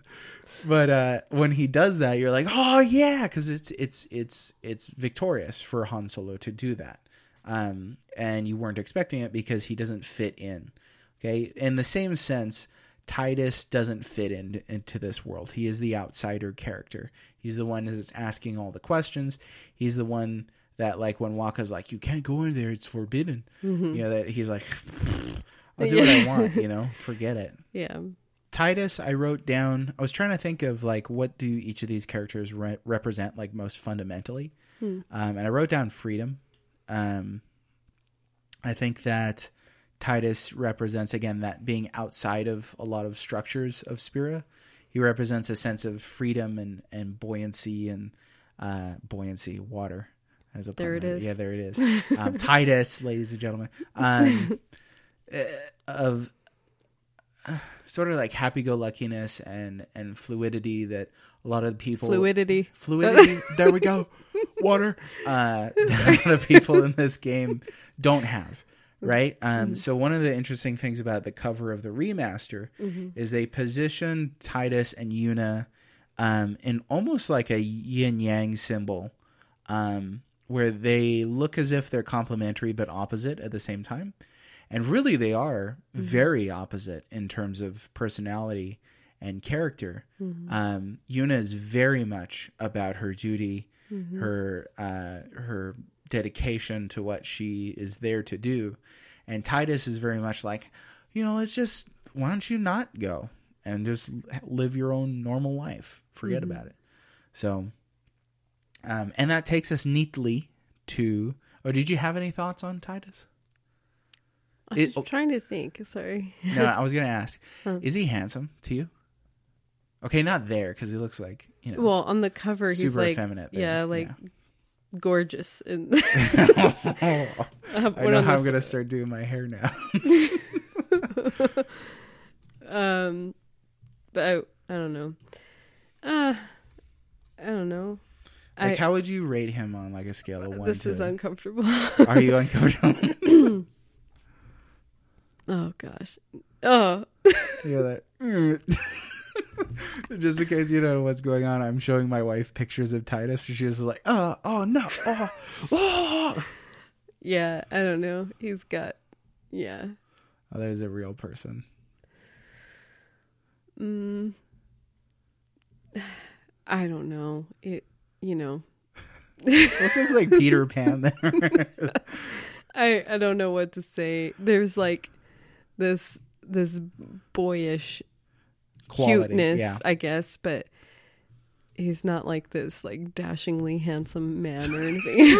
but uh, when he does that, you're like, oh yeah, because it's it's it's it's victorious for Han Solo to do that, um, and you weren't expecting it because he doesn't fit in. Okay, in the same sense, Tidus doesn't fit in, into this world. He is the outsider character. He's the one that's asking all the questions. He's the one that, like, when Wakka's like, "You can't go in there; it's forbidden." You know that he's like, "I'll do what I want." You know, forget it. Yeah. Tidus, I wrote down. I was trying to think of like what do each of these characters re- represent like most fundamentally, um, and I wrote down freedom. Um, I think that Tidus represents again that being outside of a lot of structures of Spira. He represents a sense of freedom and and buoyancy and uh, buoyancy, water. As a There it is. Yeah, there it is. Um, Tidus, ladies and gentlemen, um, uh, of sort of like happy-go-luckiness and and fluidity that a lot of people Fluidity. fluidity there we go water uh that a lot of people in this game don't have right? Um so one of the interesting things about the cover of the remaster is they position tidus and yuna um in almost like a yin yang symbol um where they look as if they're complementary but opposite at the same time. And really, they are very opposite in terms of personality and character. Um, Yuna is very much about her duty, her uh, her dedication to what she is there to do, and Tidus is very much like, you know, let's just why don't you not go and just live your own normal life, forget about it. So, um, and that takes us neatly to. Oh, did you have any thoughts on Tidus? I'm It- trying to think. Sorry. No, I was gonna ask, Huh. is he handsome to you? Okay, not there because he looks like you know. Well, on the cover, he's Super like, effeminate there, yeah, like yeah. Gorgeous. And I know how I'm gonna start doing my hair now. Um, but I, I don't know. Uh, I don't know. like, I, how would you rate him on like a scale of one this to? is uncomfortable. Are you uncomfortable? oh gosh. Oh, yeah, that. Just in case you don't know what's going on, I'm showing my wife pictures of Tidus. And she's like, oh, oh no, oh, oh. yeah. I don't know. He's got, yeah. Oh, there's a real person. Mm, I don't know. It, you know, This looks like Peter Pan there. I I don't know what to say. There's like this this boyish Quality, cuteness, yeah. I guess, but he's not like this like dashingly handsome man or anything.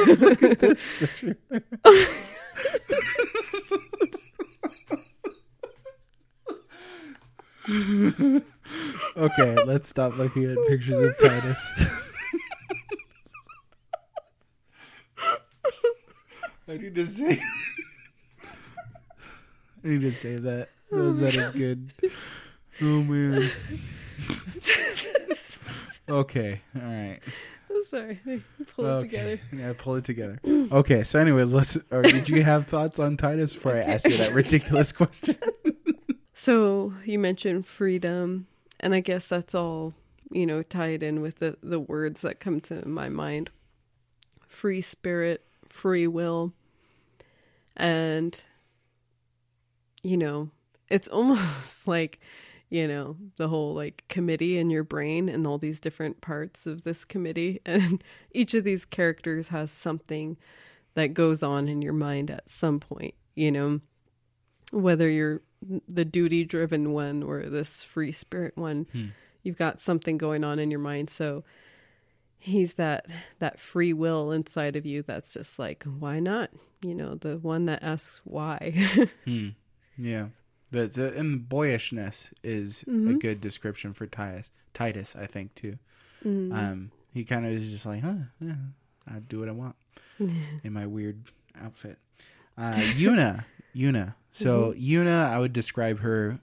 Okay, let's stop looking at pictures of Tidus. I need to say. I need to say that. Those that is good. Oh man. okay. All right. I'm sorry. Pull it okay. together. Yeah, pull it together. Okay. So, anyways, let's. Or did you have thoughts on Tidus before I asked you that ridiculous question? So you mentioned freedom, and I guess that's all you know tied in with the the words that come to my mind: free spirit, free will, and you know, it's almost like you know the whole like committee in your brain and all these different parts of this committee, and each of these characters has something that goes on in your mind at some point. You know, whether you're the duty driven one or this free spirit one you've got something going on in your mind so he's that that free will inside of you that's just like why not you know the one that asks why Hmm. Yeah. The, the and boyishness is a good description for Tidus. Tidus, I think too. Um, he kind of is just like, huh, yeah, I do what I want in my weird outfit. Uh, Yuna, Yuna. So Yuna, I would describe her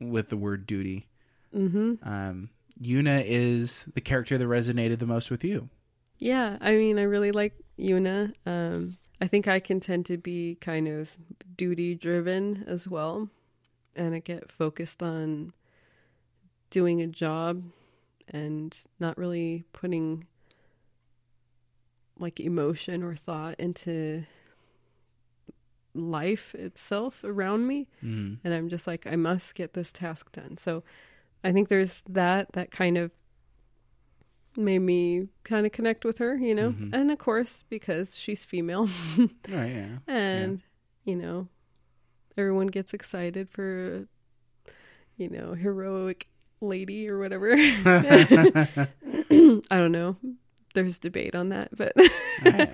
with the word duty. mm-hmm Um, Yuna is the character that resonated the most with you. yeah i mean i really like yuna um i think i can tend to be kind of duty driven as well and i get focused on doing a job and not really putting like emotion or thought into life itself around me Mm. and i'm just like i must get this task done so i think there's that that kind of made me kind of connect with her you know Mhm. and of course because she's female Oh, yeah. and you know everyone gets excited for you know heroic lady or whatever. I don't know. There's debate on that but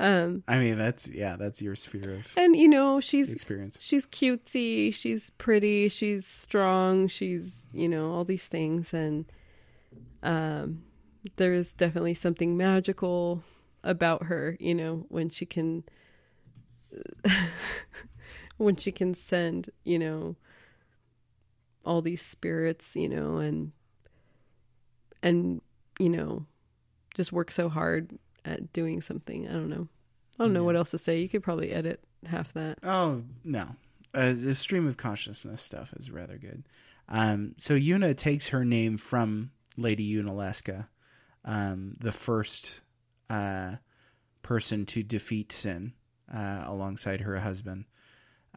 um I mean, that's yeah, that's your sphere of and you know she's experience. she's cutesy she's pretty she's strong she's you know all these things. And um there's definitely something magical about her you know when she can when she can send you know all these spirits you know and and you know just work so hard at doing something i don't know i don't know Yeah. what else to say you could probably edit half that Oh no, uh, the stream of consciousness stuff is rather good. Um, so Yuna takes her name from Lady Yunalesca, um, the first uh, person to defeat sin uh, alongside her husband.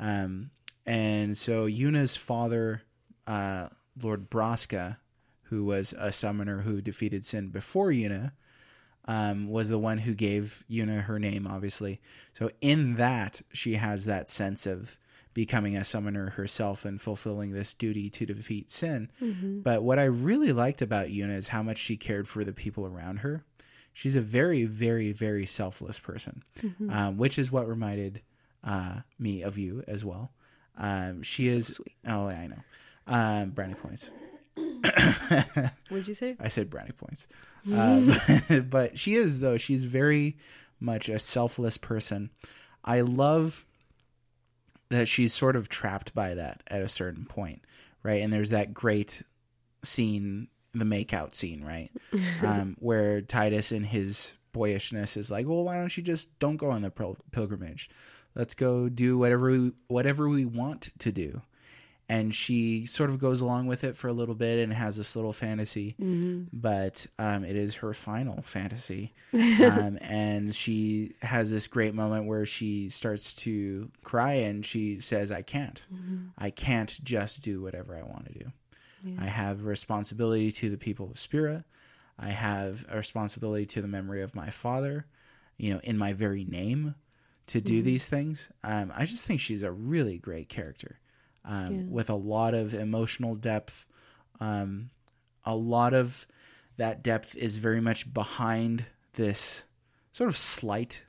Um, and so Yuna's father, uh, Lord Braska, who was a summoner who defeated sin before Yuna, um, was the one who gave Yuna her name, obviously. So in that, she has that sense of becoming a summoner herself and fulfilling this duty to defeat sin. But what I really liked about Yuna is how much she cared for the people around her. She's a very, very, very selfless person, um, which is what reminded uh, me of you as well. Um, she is. sweet. Oh, I know. Um, brownie points. What'd you say? I said brownie points. Um, but she is, though. She's very much a selfless person. I love that she's sort of trapped by that at a certain point, right? And there's that great scene, the makeout scene, right? um, where Tidus, in his boyishness, is like, well, why don't you just don't go on the pil- pilgrimage? Let's go do whatever we, whatever we want to do. And she sort of goes along with it for a little bit and has this little fantasy. But um, it is her final fantasy. Um, and she has this great moment where she starts to cry and she says i can't. I can't just do whatever i want to do. I have a responsibility to the people of Spira. i have a responsibility to the memory of my father you know in my very name to do these things um, i just think she's a really great character um, Yeah. with a lot of emotional depth. Um, a lot of that depth is very much behind this sort of slight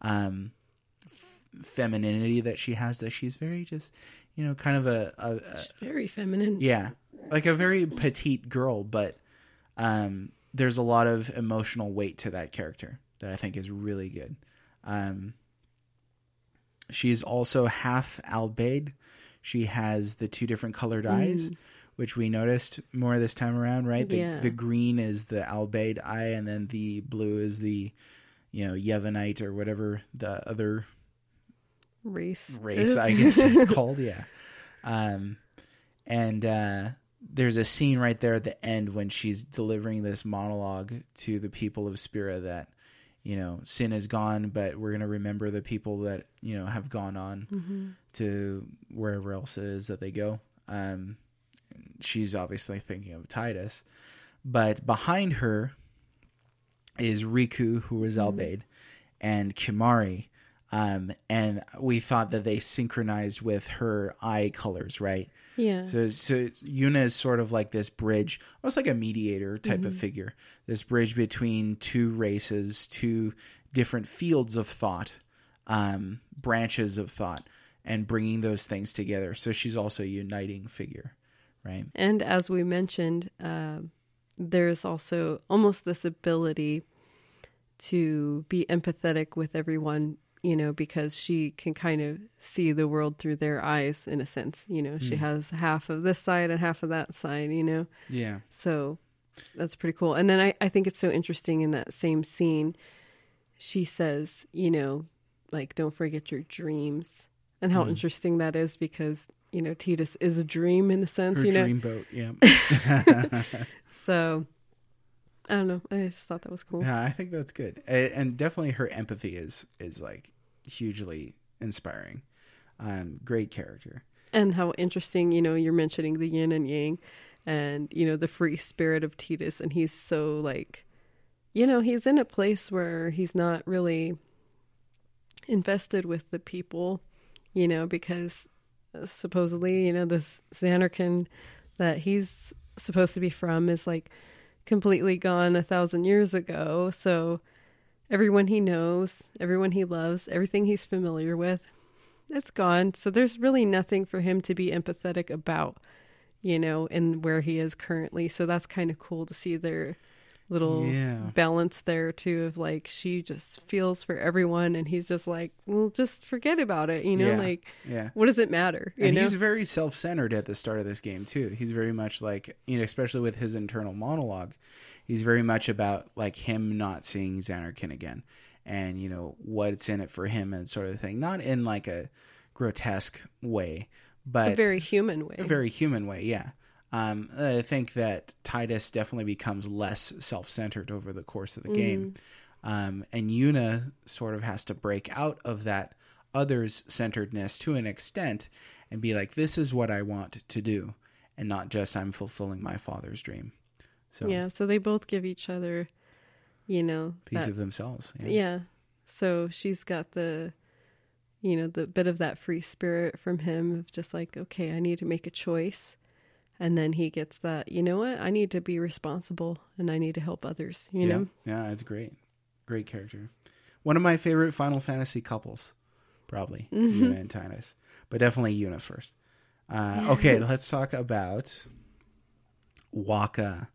um, f- femininity that she has. That she's very just, you know, kind of a, a, a Very feminine. yeah, like a very petite girl, but um, there's a lot of emotional weight to that character that I think is really good. Um, she's also half Al Bhed. She has the two different colored eyes, which we noticed more this time around, right? The, Yeah. the green is the Al Bhed eye, and then the blue is the, you know, Yevonite or whatever the other Race. race, is. I guess it's called. Yeah. Um, and uh, there's a scene right there at the end when she's delivering this monologue to the people of Spira that, you know, sin is gone, but we're going to remember the people that, you know, have gone on to wherever else it is that they go. Um, she's obviously thinking of Tidus. But behind her is Rikku, who is Al Bhed, and Kimahri. Um, and we thought that they synchronized with her eye colors, right? Yeah. So, so Yuna is sort of like this bridge, almost like a mediator type of figure. This bridge between two races, two different fields of thought, um, branches of thought, and bringing those things together. So she's also a uniting figure, right? And as we mentioned, uh, there's also almost this ability to be empathetic with everyone, you know, because she can kind of see the world through their eyes in a sense. You know, she hmm. has half of this side and half of that side, you know. Yeah. So that's pretty cool. And then I, I think it's so interesting in that same scene, she says, you know, like, don't forget your dreams. And how hmm. interesting that is because, you know, Tidus is a dream in a sense, Her you know. dreamboat, yeah. So I don't know. I just thought that was cool. Yeah, I think that's good, and definitely her empathy is is like hugely inspiring. Um, great character. And how interesting, you know, you're mentioning the yin and yang and, you know, the free spirit of Tidus. And he's so like, you know, he's in a place where he's not really invested with the people, you know, because uh, supposedly, you know, this Zanarkand that he's supposed to be from is like completely gone a thousand years ago. So everyone he knows, everyone he loves, everything he's familiar with, it's gone. So there's really nothing for him to be empathetic about, you know, and where he is currently. So that's kind of cool to see their little Yeah. balance there too of like she just feels for everyone and he's just like, well, just forget about it, you know, Yeah. like Yeah. what does it matter? And know? he's very self-centered at the start of this game too. He's very much like you know, especially with his internal monologue. He's very much about like him not seeing Zanarkand again, and you know what's in it for him and sort of thing. Not in like a grotesque way, but a very human way. a very human way. Yeah. Um, I think that Tidus definitely becomes less self-centered over the course of the game. Um, and Yuna sort of has to break out of that others centeredness to an extent and be like, this is what I want to do, and not just I'm fulfilling my father's dream. So, Yeah, so they both give each other, you know, piece that- of themselves. Yeah. yeah. So she's got the, you know, the bit of that free spirit from him of just like, okay, I need to make a choice. And then he gets that, you know what? I need to be responsible and I need to help others, you yeah. know? Yeah, it's great. Great character. One of my favorite Final Fantasy couples, probably Mm-hmm. Yuna and Tidus, but definitely Yuna first. Uh, okay, let's talk about Wakka.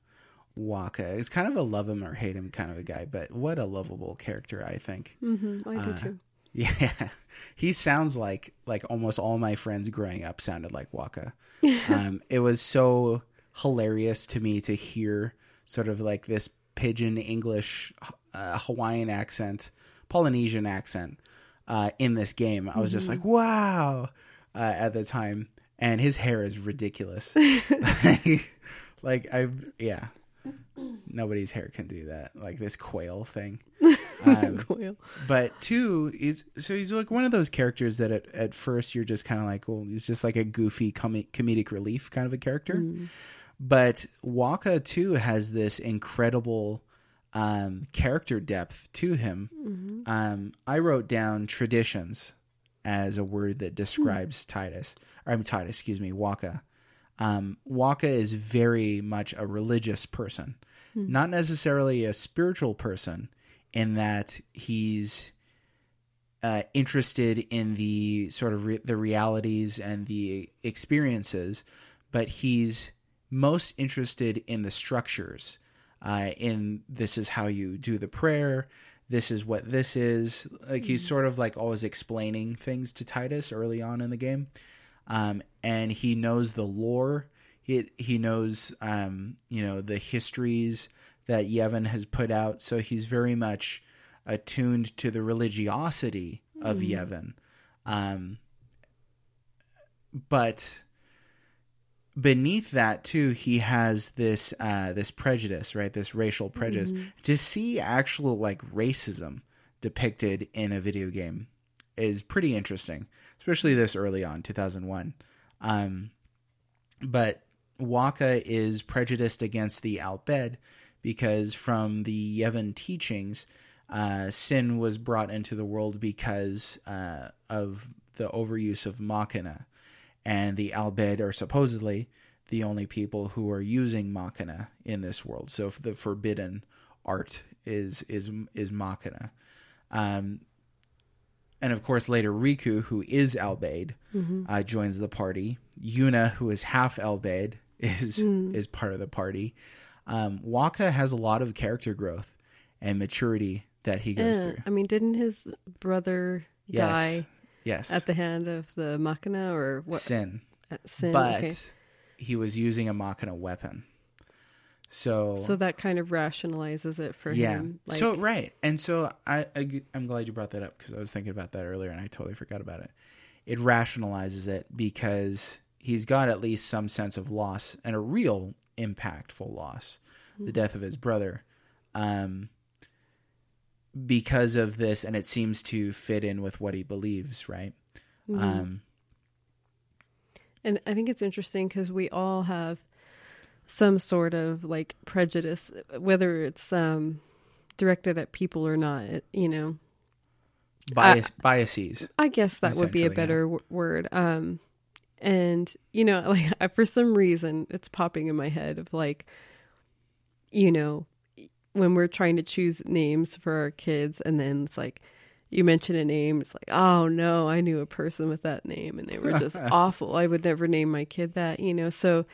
Wakka is kind of a love him or hate him kind of a guy, but what a lovable character, I think. hmm I do Uh, too. Yeah, he sounds like like almost all my friends growing up sounded like Wakka. um, it was so hilarious to me to hear sort of like this pidgin English, uh, Hawaiian accent, Polynesian accent uh, in this game. I was just like, wow, uh, at the time, and his hair is ridiculous. like I, yeah, nobody's hair can do that. Like this quail thing. Um, but two is so he's like one of those characters that at, at first you're just kind of like well he's just like a goofy com- comedic relief kind of a character. But wakka too has this incredible um, character depth to him. Um, i wrote down traditions as a word that describes tidus or i'm tidus excuse me wakka. Um, wakka is very much a religious person. Not necessarily a spiritual person in that he's uh, interested in the sort of re- the realities and the experiences, but he's most interested in the structures. Uh, in this is how you do the prayer. This is what this is. Like he's sort of like always explaining things to Tidus early on in the game, um, and he knows the lore. He he knows um, you know the histories that Yevon has put out. So he's very much attuned to the religiosity of Yevon. Um, but beneath that too, he has this uh, this prejudice, right? This racial prejudice. To see actual like racism depicted in a video game is pretty interesting, especially this early on, two thousand one. Um, but Wakka is prejudiced against the Al Bhed because from the Yevon teachings, uh, sin was brought into the world because uh, of the overuse of Machina. And the Al Bhed are supposedly the only people who are using Machina in this world. So the forbidden art is is is Machina. Um, and of course, later Rikku, who is Al Bhed, uh, joins the party. Yuna, who is half Al Bhed, is is part of the party. Um, Waka has a lot of character growth and maturity that he goes Yeah, through. I mean, didn't his brother Yes. die Yes, at the hand of the Machina or what? sin, at Sin. but okay. he was using a Machina weapon. So, So that kind of rationalizes it for yeah. him. Like, so right, and so I, I I'm glad you brought that up because I was thinking about that earlier and I totally forgot about it. It rationalizes it because he's got at least some sense of loss and a real impactful loss, the death of his brother, um, because of this, and it seems to fit in with what he believes, right? Um, And I think it's interesting because we all have some sort of like prejudice, whether it's um, directed at people or not. You know, bias, biases. I guess that would be a Essentially, yeah. better w- word. Um, and you know, like I, for some reason, it's popping in my head of like, you know, when we're trying to choose names for our kids, and then it's like you mention a name, it's like, oh no, I knew a person with that name, and they were just awful. I would never name my kid that, you know. So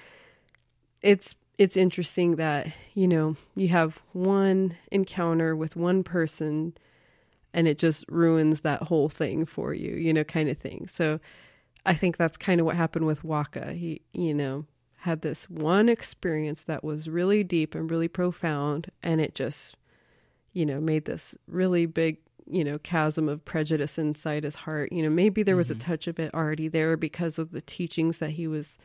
it's it's interesting that you know you have one encounter with one person and it just ruins that whole thing for you, you know, kind of thing. So I think that's kind of what happened with Wakka. He, you know, had this one experience that was really deep and really profound, and it just, you know, made this really big, you know, chasm of prejudice inside his heart. You know, maybe there was a mm-hmm. touch of it already there because of the teachings that he was,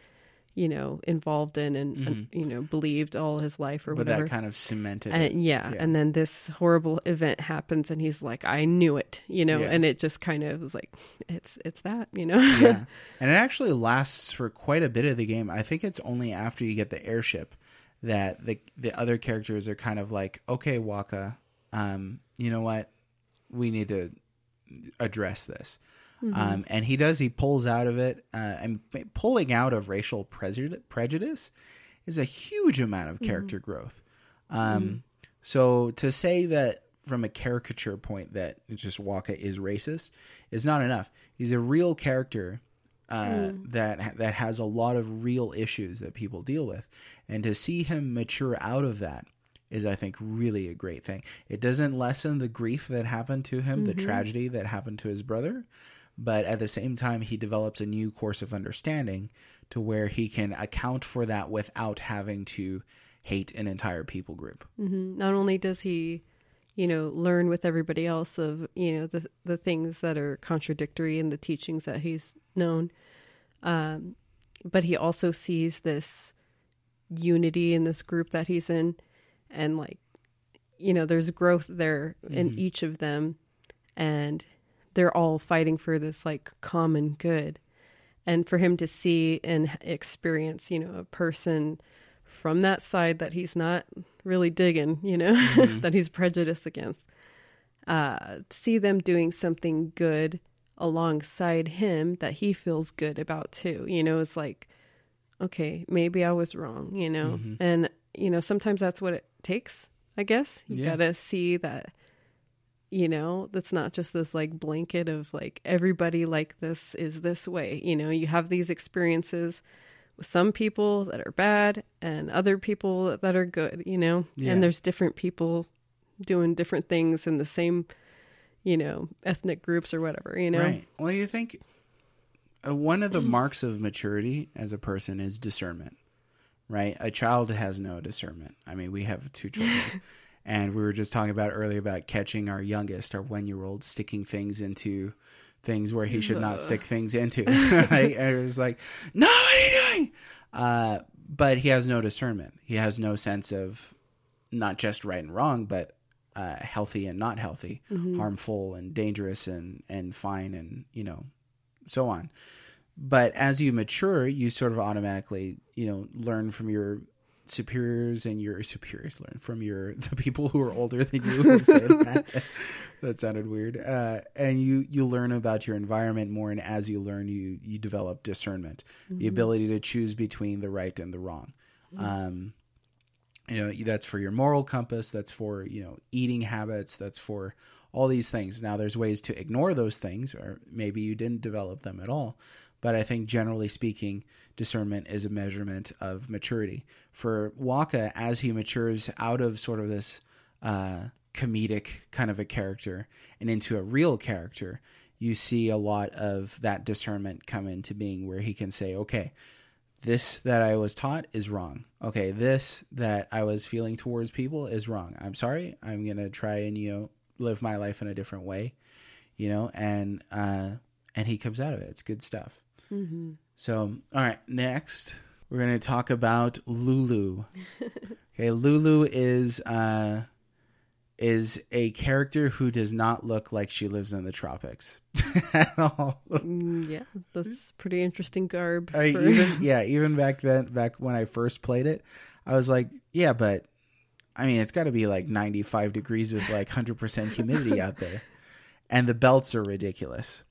you know, involved in and, and you know believed all his life or Mm-hmm. but whatever. that kind of cemented it. And yeah, and then this horrible event happens, and he's like, "I knew it," you know, Yeah. and it just kind of was like, "It's it's that," you know. yeah. And it actually lasts for quite a bit of the game. I think it's only after you get the airship that the the other characters are kind of like, okay, Wakka, um, you know what? We need to address this. Um, and he does. He pulls out of it, uh, and pulling out of racial prejudice, prejudice is a huge amount of character growth. Um, So to say that from a caricature point that just Wakka is racist is not enough. He's a real character uh, that that has a lot of real issues that people deal with, and to see him mature out of that is, I think, really a great thing. It doesn't lessen the grief that happened to him, the tragedy that happened to his brother, but at the same time, he develops a new course of understanding to where he can account for that without having to hate an entire people group. not only does he you know learn with everybody else of you know the the things that are contradictory in the teachings that he's known um but he also sees this unity in this group that he's in and like you know there's growth there in each of them. And they're all fighting for this like common good. And for him to see and experience you know a person from that side that he's not really digging you know that he's prejudiced against uh see them doing something good alongside him that he feels good about too you know it's like okay maybe i was wrong you know? And you know sometimes that's what it takes i guess. You Yeah. gotta see that you know that's not just this like blanket of like everybody like this is this way you know you have these experiences with some people that are bad and other people that are good you know Yeah. and there's different people doing different things in the same you know ethnic groups or whatever you know Right. Well, you think uh, one of the marks of maturity as a person is discernment, right? A child has no discernment. I mean, we have two children, and we were just talking about earlier about catching our youngest, our one year old, sticking things into things where he should not stick things into. right? And it was like, no, what are you doing? Uh, but he has no discernment. He has no sense of not just right and wrong, but uh, healthy and not healthy, harmful and dangerous and and fine and you know so on. But as you mature, you sort of automatically you know learn from your superiors and your superiors learn from your the people who are older than you. That. that sounded weird. Uh, and you you learn about your environment more, and as you learn, you you develop discernment, the ability to choose between the right and the wrong. Um, you know that's for your moral compass that's for you know eating habits that's for all these things now there's ways to ignore those things or maybe you didn't develop them at all but i think generally speaking discernment is a measurement of maturity for wakka as he matures out of sort of this uh, comedic kind of a character and into a real character you see a lot of that discernment come into being where he can say okay this that I was taught is wrong. Okay, this that I was feeling towards people is wrong. I'm sorry. I'm gonna try and you know live my life in a different way, you know, and uh, and he comes out of it. It's good stuff. So, all right, next we're gonna talk about Lulu. okay, Lulu is uh, is a character who does not look like she lives in the tropics at all. Mm, yeah that's pretty interesting garb I even yeah, even back then, back when I first played it, I was like, yeah, but I mean, it's got to be like 95 degrees with like 100% humidity out there, and the belts are ridiculous.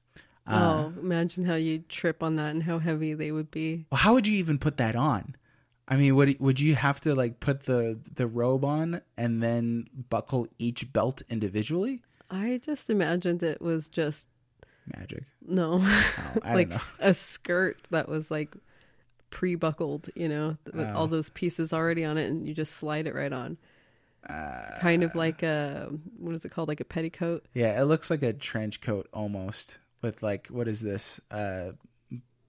Uh, oh imagine how you'd trip on that and how heavy they would be Well, how would you even put that on? I mean, would would you have to like put the the robe on and then buckle each belt individually? i just imagined it was just Magic. no Oh, I like don't know. a skirt that was like pre-buckled you know with Oh. all those pieces already on it and you just slide it right on Uh, kind of like a what is it called like a petticoat Yeah, it looks like a trench coat almost with like what is this? Uh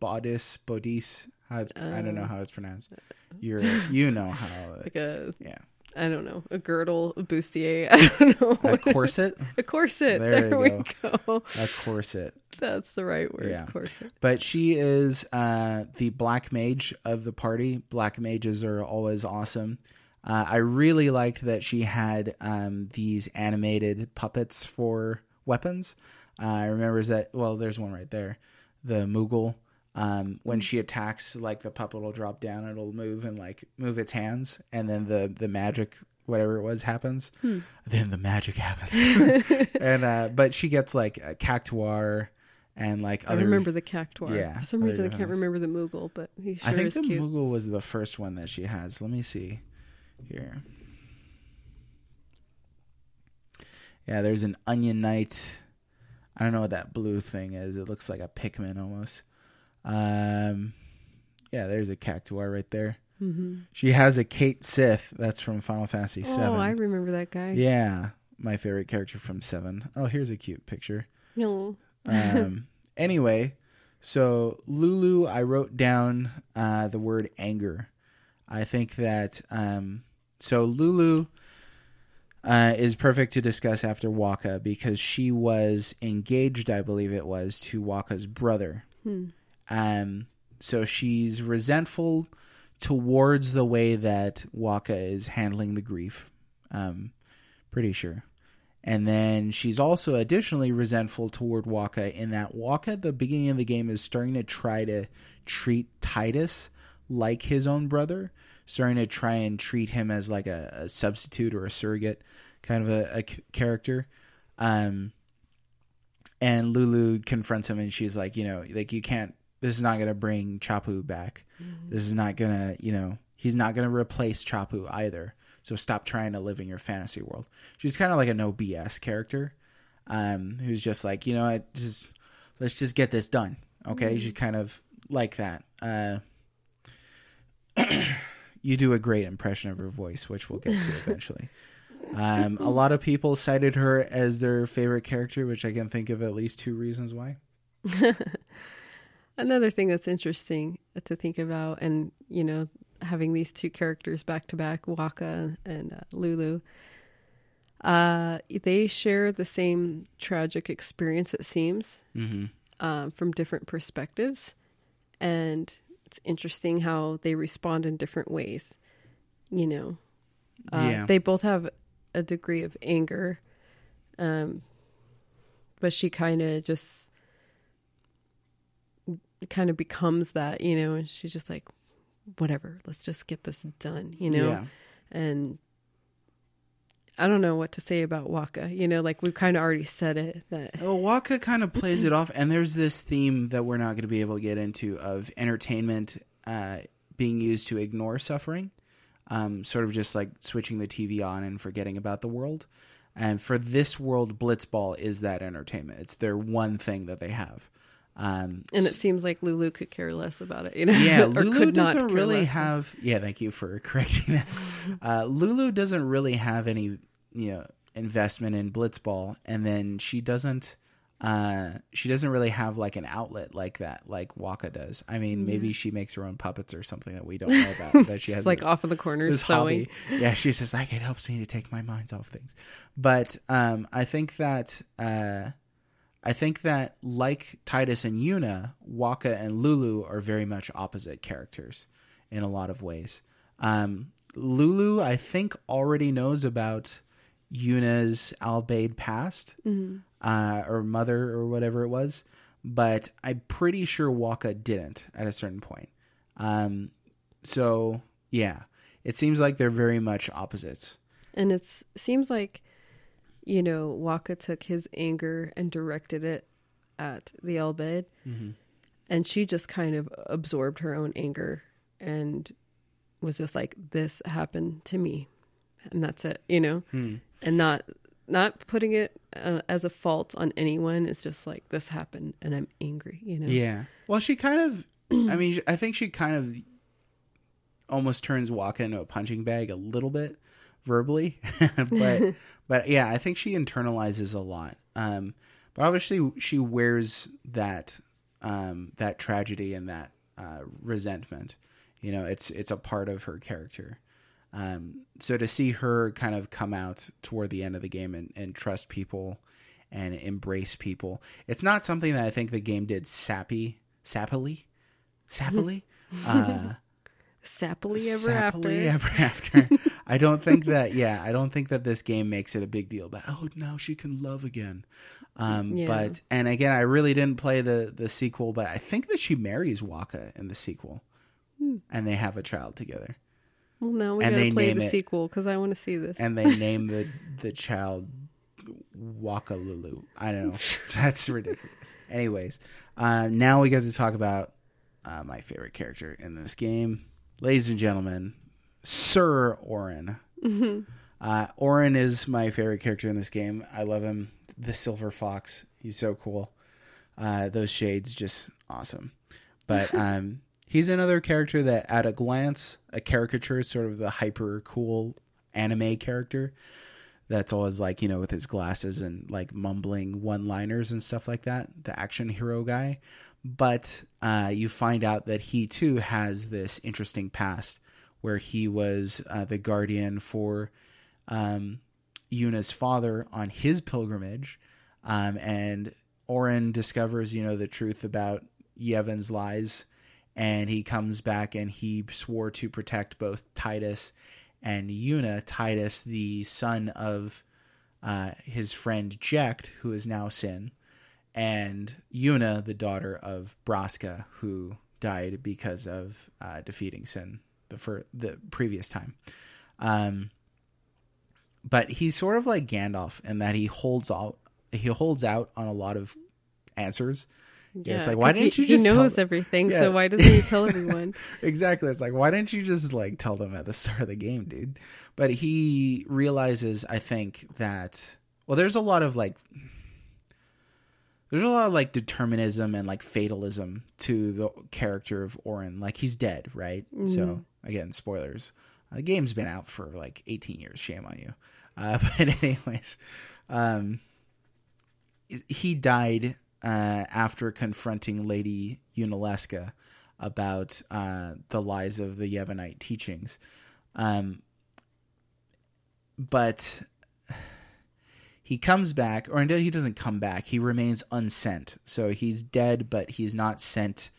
bodice, bodice. How it's, I don't know how it's pronounced. You're you know how like a yeah. I don't know, a girdle, a bustier. I don't know. A corset? a corset. There There, we go. A corset. That's the right word. Yeah. Corset. But she is uh, the black mage of the party. Black mages are always awesome. Uh, I really liked that she had um, these animated puppets for weapons. Uh, I remember that. Well, there's one right there. The Moogle. Um, when she attacks, like the puppet will drop down, it'll move and like move its hands, and then the the magic, whatever it was, happens. Then the magic happens, and uh, but she gets like a cactuar and like other, I remember the cactuar. Yeah, For some reason, I can't remember the Moogle, but he sure I think is the cute. Moogle was the first one that she has. Let me see here. Yeah, there's an Onion Knight. I don't know what that blue thing is. It looks like a Pikmin almost. Um, yeah, there's a Cactuar right there. hmm She has a Cait Sith. That's from Final Fantasy VII. Oh, I remember that guy. yeah, my favorite character from Seven. Oh, here's a cute picture. No. Um, anyway, so Lulu, I wrote down uh, the word anger. I think that um, so Lulu uh, is perfect to discuss after Wakka because she was engaged, I believe it was, to Wakka's brother. Um, so she's resentful towards the way that Wakka is handling the grief. Um, pretty sure. And then she's also additionally resentful toward Wakka in that Wakka at the beginning of the game is starting to try to treat Tidus like his own brother, starting to try and treat him as like a, a substitute or a surrogate kind of a character. Um, and Lulu confronts him and she's like, you know, like you can't, this is not going to bring Chappu back. This is not going to, you know, he's not going to replace Chappu either. So stop trying to live in your fantasy world. She's kind of like a no BS character, um, who's just like, you know, I just let's just get this done. Okay, she's kind of like that. Uh, you do a great impression of her voice, which we'll get to eventually. Um, a lot of people cited her as their favorite character, which I can think of at least two reasons why. Another thing that's interesting to think about, and you know, having these two characters back to back, Wakka and uh, Lulu, uh, they share the same tragic experience. It seems Mm-hmm. um, from different perspectives, and it's interesting how they respond in different ways. You know, uh, Yeah. they both have a degree of anger, um, but she kind of just kind of becomes that, you know, and she's just like, whatever, let's just get this done, you know, Yeah. and. I don't know what to say about Wakka. You know, like we've kind of already said it that Well, Wakka kind of plays it off, and there's this theme that we're not going to be able to get into of entertainment uh, being used to ignore suffering, um, sort of just like switching the TV on and forgetting about the world. And for this world, Blitzball is that entertainment. It's their one thing that they have. Um, And it seems like Lulu could care less about it, you know. yeah, Lulu doesn't really have. Yeah, thank you for correcting that. Uh, Lulu doesn't really have any, you know, investment in Blitzball, and then she doesn't. Uh, she doesn't really have like an outlet like that, like Wakka does. I mean, maybe she makes her own puppets or something that we don't know about. that she has like this- off in the corners sewing. hobby. Yeah, she's just like it helps me to take my minds off things. But um, I think that uh, I think that like Tidus and Yuna, Wakka and Lulu are very much opposite characters in a lot of ways. Um, Lulu, I think, already knows about Yuna's Al Bhed past uh, or mother or whatever it was, but I'm pretty sure Wakka didn't at a certain point. Um, so yeah, it seems like they're very much opposites. And it seems like, you know, Wakka took his anger and directed it at the Al Bhed, Mm-hmm. and she just kind of absorbed her own anger and was just like, "This happened to me," and that's it, you know, Hmm. and not not putting it uh, as a fault on anyone. It's just like this happened, and I'm angry, you know. Yeah. Well, she kind of. I mean, I think she kind of almost turns Wakka into a punching bag a little bit verbally, but but yeah, I think she internalizes a lot. Um, but obviously, she wears that um, that tragedy and that uh, resentment. You know, it's it's a part of her character. Um, so to see her kind of come out toward the end of the game and, and trust people and embrace people, it's not something that I think the game did sappy, sappily, sappily. uh, Sappily ever sappily after. ever after. I don't think that. Yeah, I don't think that this game makes it a big deal. But oh, now she can love again. Um, Yeah. But and again, I really didn't play the the sequel, but I think that she marries Wakka in the sequel, Hmm. and they have a child together, Well, now we And gotta play the it- sequel because I want to see this. and they name the the child Wakka Lulu. I don't know. That's ridiculous. Anyways, uh, now we get to talk about uh, my favorite character in this game, ladies and gentlemen, Sir Auron. Uh, Auron is my favorite character in this game. I love him. The Silver Fox. He's so cool. Uh, those shades, just awesome. But um, he's another character that, at a glance, a caricature, sort of the hyper cool anime character. That's always like you know with his glasses and like mumbling one-liners and stuff like that. The action hero guy. But uh, you find out that he too has this interesting past where he was uh, the guardian for um, Yuna's father on his pilgrimage, um, and Auron discovers, you know, the truth about Yevon's lies, and he comes back and he swore to protect both Tidus and Yuna. Tidus, the son of uh, his friend Jecht, who is now Sin, and Yuna, the daughter of Braska, who died because of uh, defeating Sin the for the previous time. Um, but he's sort of like Gandalf in that he holds out he holds out on a lot of answers. Yeah, it's like, why didn't he, you just He knows them? everything, Yeah. so why doesn't he tell everyone? exactly. It's like, why didn't you just like tell them at the start of the game, dude? But he realizes, I think, that well, there's a lot of like there's a lot of like determinism and like fatalism to the character of Auron. Like he's dead, right? So again, spoilers. Uh, the game's been out for like 18 years. Shame on you. Uh, but anyways, um, he died uh, after confronting Lady Yunalesca about uh, the lies of the Yevonite teachings. Um, but he comes back, or he doesn't come back. He remains unsent. So he's dead, but he's not sent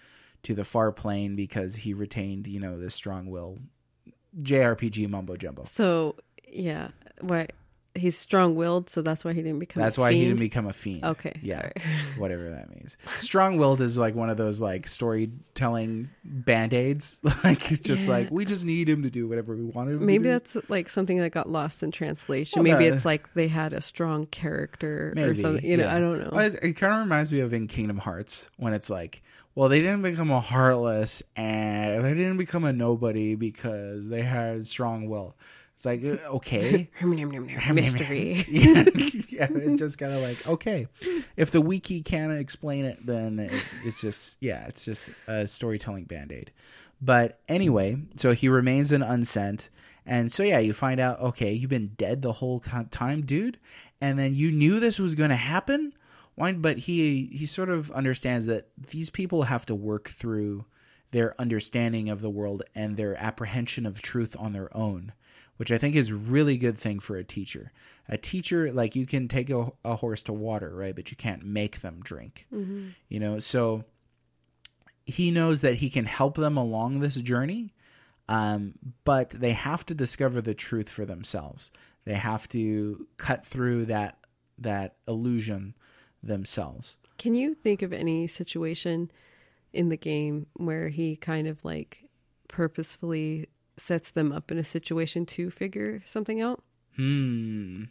to the far plane because he retained, you know, this strong will. JRPG mumbo jumbo. So yeah, why he's strong-willed, so that's why he didn't become. A fiend. That's why he didn't become a fiend. Okay, Yeah. alright. Whatever that means. Strong willed is like one of those like storytelling band aids. like it's just Yeah. like we just need him to do whatever we want him Maybe to do. that's like something that got lost in translation. Well, Maybe that- it's like they had a strong character or Maybe, something. You know, yeah. I don't know. Well, It, it kind of reminds me of in Kingdom Hearts when it's like, well, they didn't become a heartless and they didn't become a nobody because they had strong will. It's like uh, okay, Mystery. yeah, yeah, it's just kind of like okay. If the wiki can't explain it, then it, it's just yeah, it's just a storytelling band aid. But anyway, so he remains an unsent, and so yeah, you find out okay, you've been dead the whole time, dude, and then you knew this was going to happen. Why? But he he sort of understands that these people have to work through their understanding of the world and their apprehension of truth on their own which I think is really good thing for a teacher. A teacher, like you can take a, a horse to water, right? But you can't make them drink. You know, so he knows that he can help them along this journey, um, but they have to discover the truth for themselves. They have to cut through that that illusion themselves. Can you think of any situation in the game where he kind of like purposefully sets them up in a situation to figure something out? Hmm.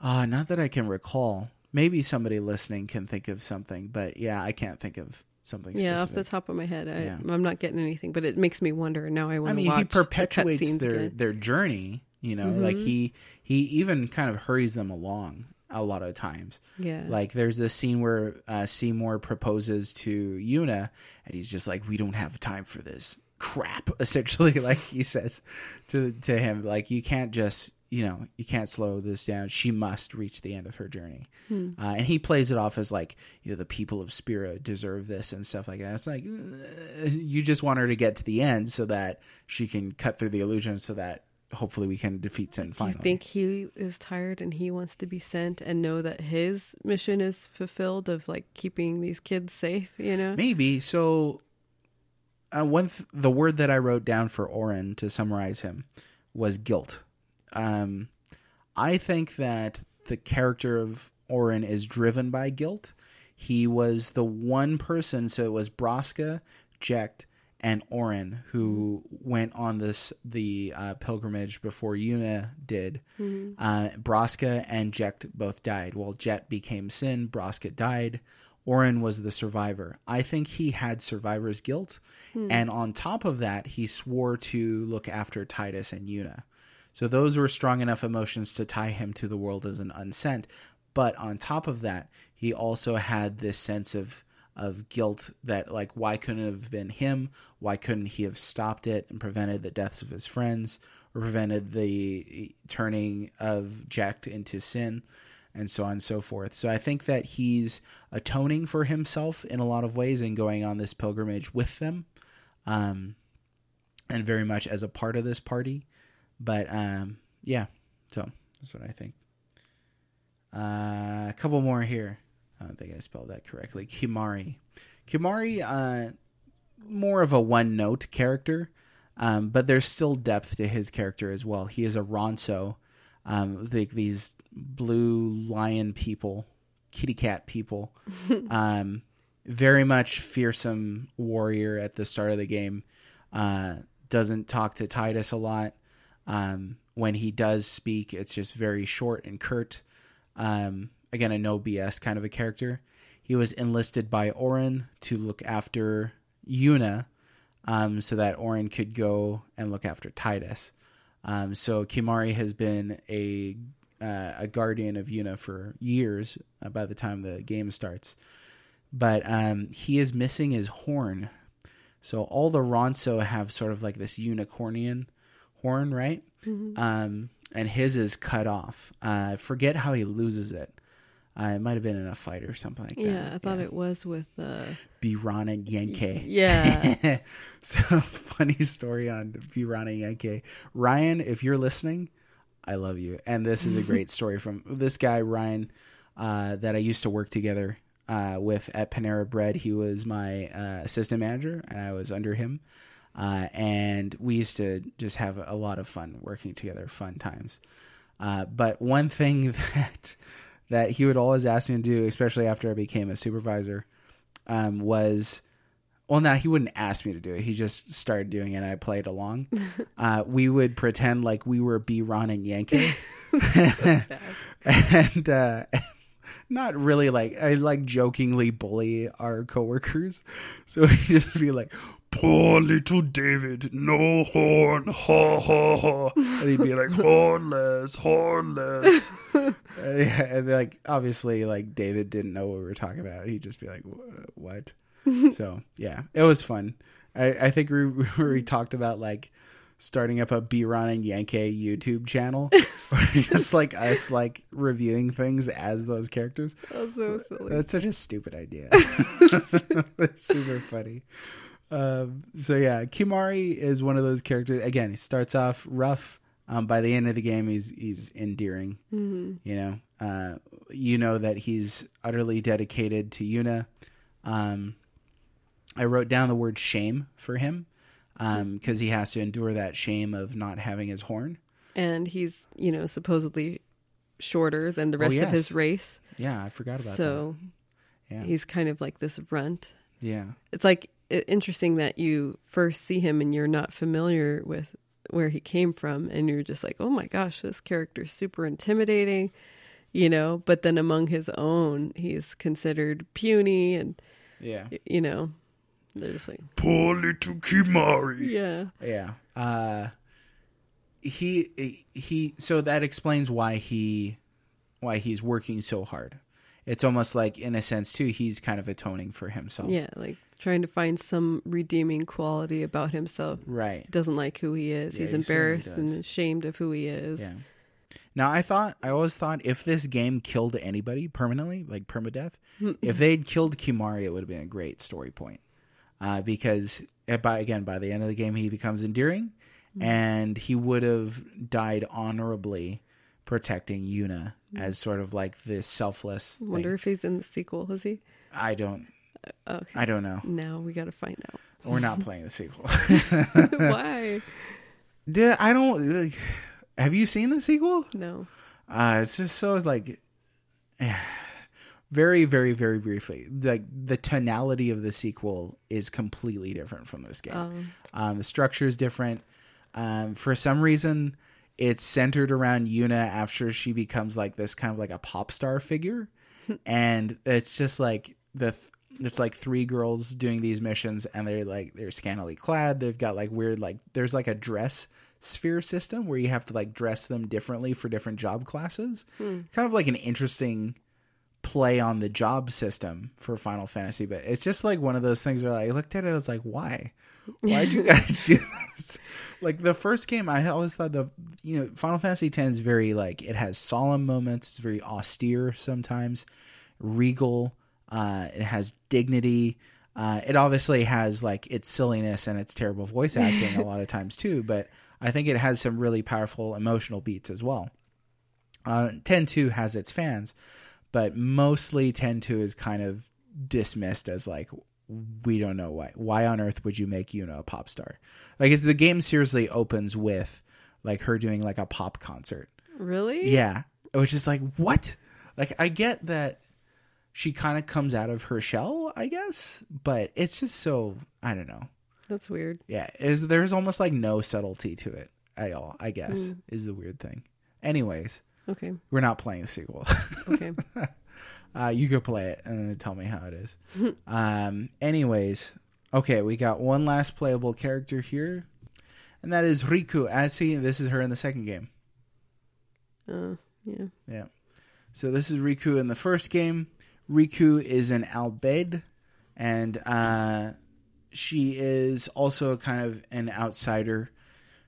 Ah, not that I can recall. Maybe somebody listening can think of something, but yeah, I can't think of something. Yeah, off the top of my head, I, Yeah. I'm not getting anything, but it makes me wonder. Now I want I to mean, he perpetuates cutscenes their again. their journey. You know, like he he even kind of hurries them along a lot of times. Yeah. Like there's this scene where uh, Seymour proposes to Yuna, and he's just like, "We don't have time for this crap." Essentially, like he says to to him, like you can't just you know, you can't slow this down. She must reach the end of her journey. Hmm. Uh, and he plays it off as like, you know, the people of Spira deserve this and stuff like that. It's like, uh, you just want her to get to the end so that she can cut through the illusion so that hopefully we can defeat Sin Do you think he is tired and he wants to be sent and know that his mission is fulfilled of like keeping these kids safe? You know, Maybe. So, uh, th- the word that I wrote down for Auron to summarize him was guilt. Um, I think that the character of Auron is driven by guilt. He was the one person, so it was Braska, Jecht, and Auron who went on this the uh, pilgrimage before Yuna did. Uh, Braska and Jecht both died. Well, Jecht became Sin. Braska died. Auron was the survivor. I think he had survivor's guilt, hmm. and on top of that, he swore to look after Tidus and Yuna. So those were strong enough emotions to tie him to the world as an unsent. But on top of that, he also had this sense of of guilt that like why couldn't it have been him? Why couldn't he have stopped it and prevented the deaths of his friends or prevented the turning of Jecht into sin and so on and so forth. So I think that he's atoning for himself in a lot of ways and going on this pilgrimage with them. Um and very much as a part of this party. But um, yeah, so that's what I think. Uh, a couple more here. I don't think I spelled that correctly. Kimahri. Kimahri, uh, more of a one note character, um, but there's still depth to his character as well. He is a Ronso, um, the, these blue lion people, kitty cat people. um, very much fearsome warrior at the start of the game. Uh, doesn't talk to Tidus a lot. Um, when he does speak, it's just very short and curt. Um, again, a no BS kind of a character. He was enlisted by Auron to look after Yuna, um, so that Auron could go and look after Titus. Um, so Kimahri has been a uh, a guardian of Yuna for years. Uh, by the time the game starts, but um, he is missing his horn. So all the Ronso have sort of like this unicornian horn, right? Um, and his is cut off. Uh, forget how he loses it. Uh, it might have been in a fight or something like that. yeah, I thought it was with uh, Biran and Yankee. yeah, so funny story on Biran and Yankee. Ryan, if you're listening, I love you. And this is a great story from this guy, Ryan, uh, that I used to work together uh, with at Panera Bread. He was my uh, assistant manager, and I was under him. Uh, and we used to just have a lot of fun working together, fun times. Uh, but one thing that that he would always ask me to do, especially after I became a supervisor, um, was well, now he wouldn't ask me to do it. He just started doing it, and I played along. uh, we would pretend like we were Biran and Yankee, and uh, not really like I like jokingly bully our coworkers. So he'd just be like, "Poor little David, no horn, ha ha ha," and he'd be like, "Hornless, hornless." and, and like obviously, like David didn't know what we were talking about. He'd just be like, "What?" so yeah, it was fun. I, I think we we talked about like starting up a Biran and Yankee YouTube channel, just like us like reviewing things as those characters. that's so silly. That's such a stupid idea. it's super funny. Um, so yeah, Kimahri is one of those characters. Again, he starts off rough. Um, by the end of the game, he's he's endearing. You know, uh, you know that he's utterly dedicated to Yuna. Um, I wrote down the word shame for him because he has to endure that shame of not having his horn. and he's you know supposedly shorter than the rest of Oh, yes. his race, Yeah, I forgot about so that. So yeah, he's kind of like this runt. yeah, It's like interesting that you first see him and you're not familiar with where he came from, and you're just like, oh my gosh, this character's super intimidating, you know. But then among his own, he's considered puny, and yeah. you know, they're just like, Poor little Kimahri. yeah, Yeah. Uh he he so that explains why he why he's working so hard. It's almost like in a sense too he's kind of atoning for himself. yeah, like trying to find some redeeming quality about himself. Right. Doesn't like who he is. Yeah, he's he embarrassed and ashamed of who he is. Yeah. Now, I thought, I always thought if this game killed anybody permanently, like permadeath, if they'd killed Kimahri, it would have been a great story point. Uh, because uh, by again, by the end of the game, he becomes endearing, and he would have died honorably protecting Yuna as sort of like this selfless. Thing. Wonder if he's in the sequel. Is he? I don't. Okay. I don't know. now we got to find out. We're not playing the sequel. Why? Did I don't. Like, have you seen the sequel? No. Uh, it's just so like very, very, very briefly. Like the tonality of the sequel is completely different from this game. Um, Um, the structure is different. Um, for some reason, it's centered around Yuna after she becomes like this kind of like a pop star figure, and it's just like the th- it's like three girls doing these missions, and they're like they're scantily clad. They've got like weird like there's like a dress sphere system where you have to like dress them differently for different job classes. Hmm. Kind of like an interesting play on the job system for Final Fantasy, but it's just like one of those things where I looked at it, I was like, why? Why'd you guys do this? Like the first game, I always thought the you know Final Fantasy X is very like it has solemn moments. It's very austere sometimes, regal. Uh, it has dignity. Uh, it obviously has like its silliness and its terrible voice acting a lot of times too. But I think it has some really powerful emotional beats as well. Uh, 10-2 has its fans, but mostly 10-2 is kind of dismissed as like we don't know why. Why on earth would you make Yuna a pop star? Like, it's the game seriously opens with like her doing like a pop concert. really? Yeah, which is like what? Like, I get that she kind of comes out of her shell, I guess, but it's just so I don't know. That's weird. Yeah, is there's almost like no subtlety to it at all. I guess hmm. is the weird thing. Anyways, Okay. we're not playing the sequel. Okay. uh, you could play it and then tell me how it is. um, anyways, okay, we got one last playable character here, and that is Rikku. As see, this is her in the second game. uh, yeah. Yeah. So this is Rikku in the first game. Rikku is an Al Bhed, and uh, she is also kind of an outsider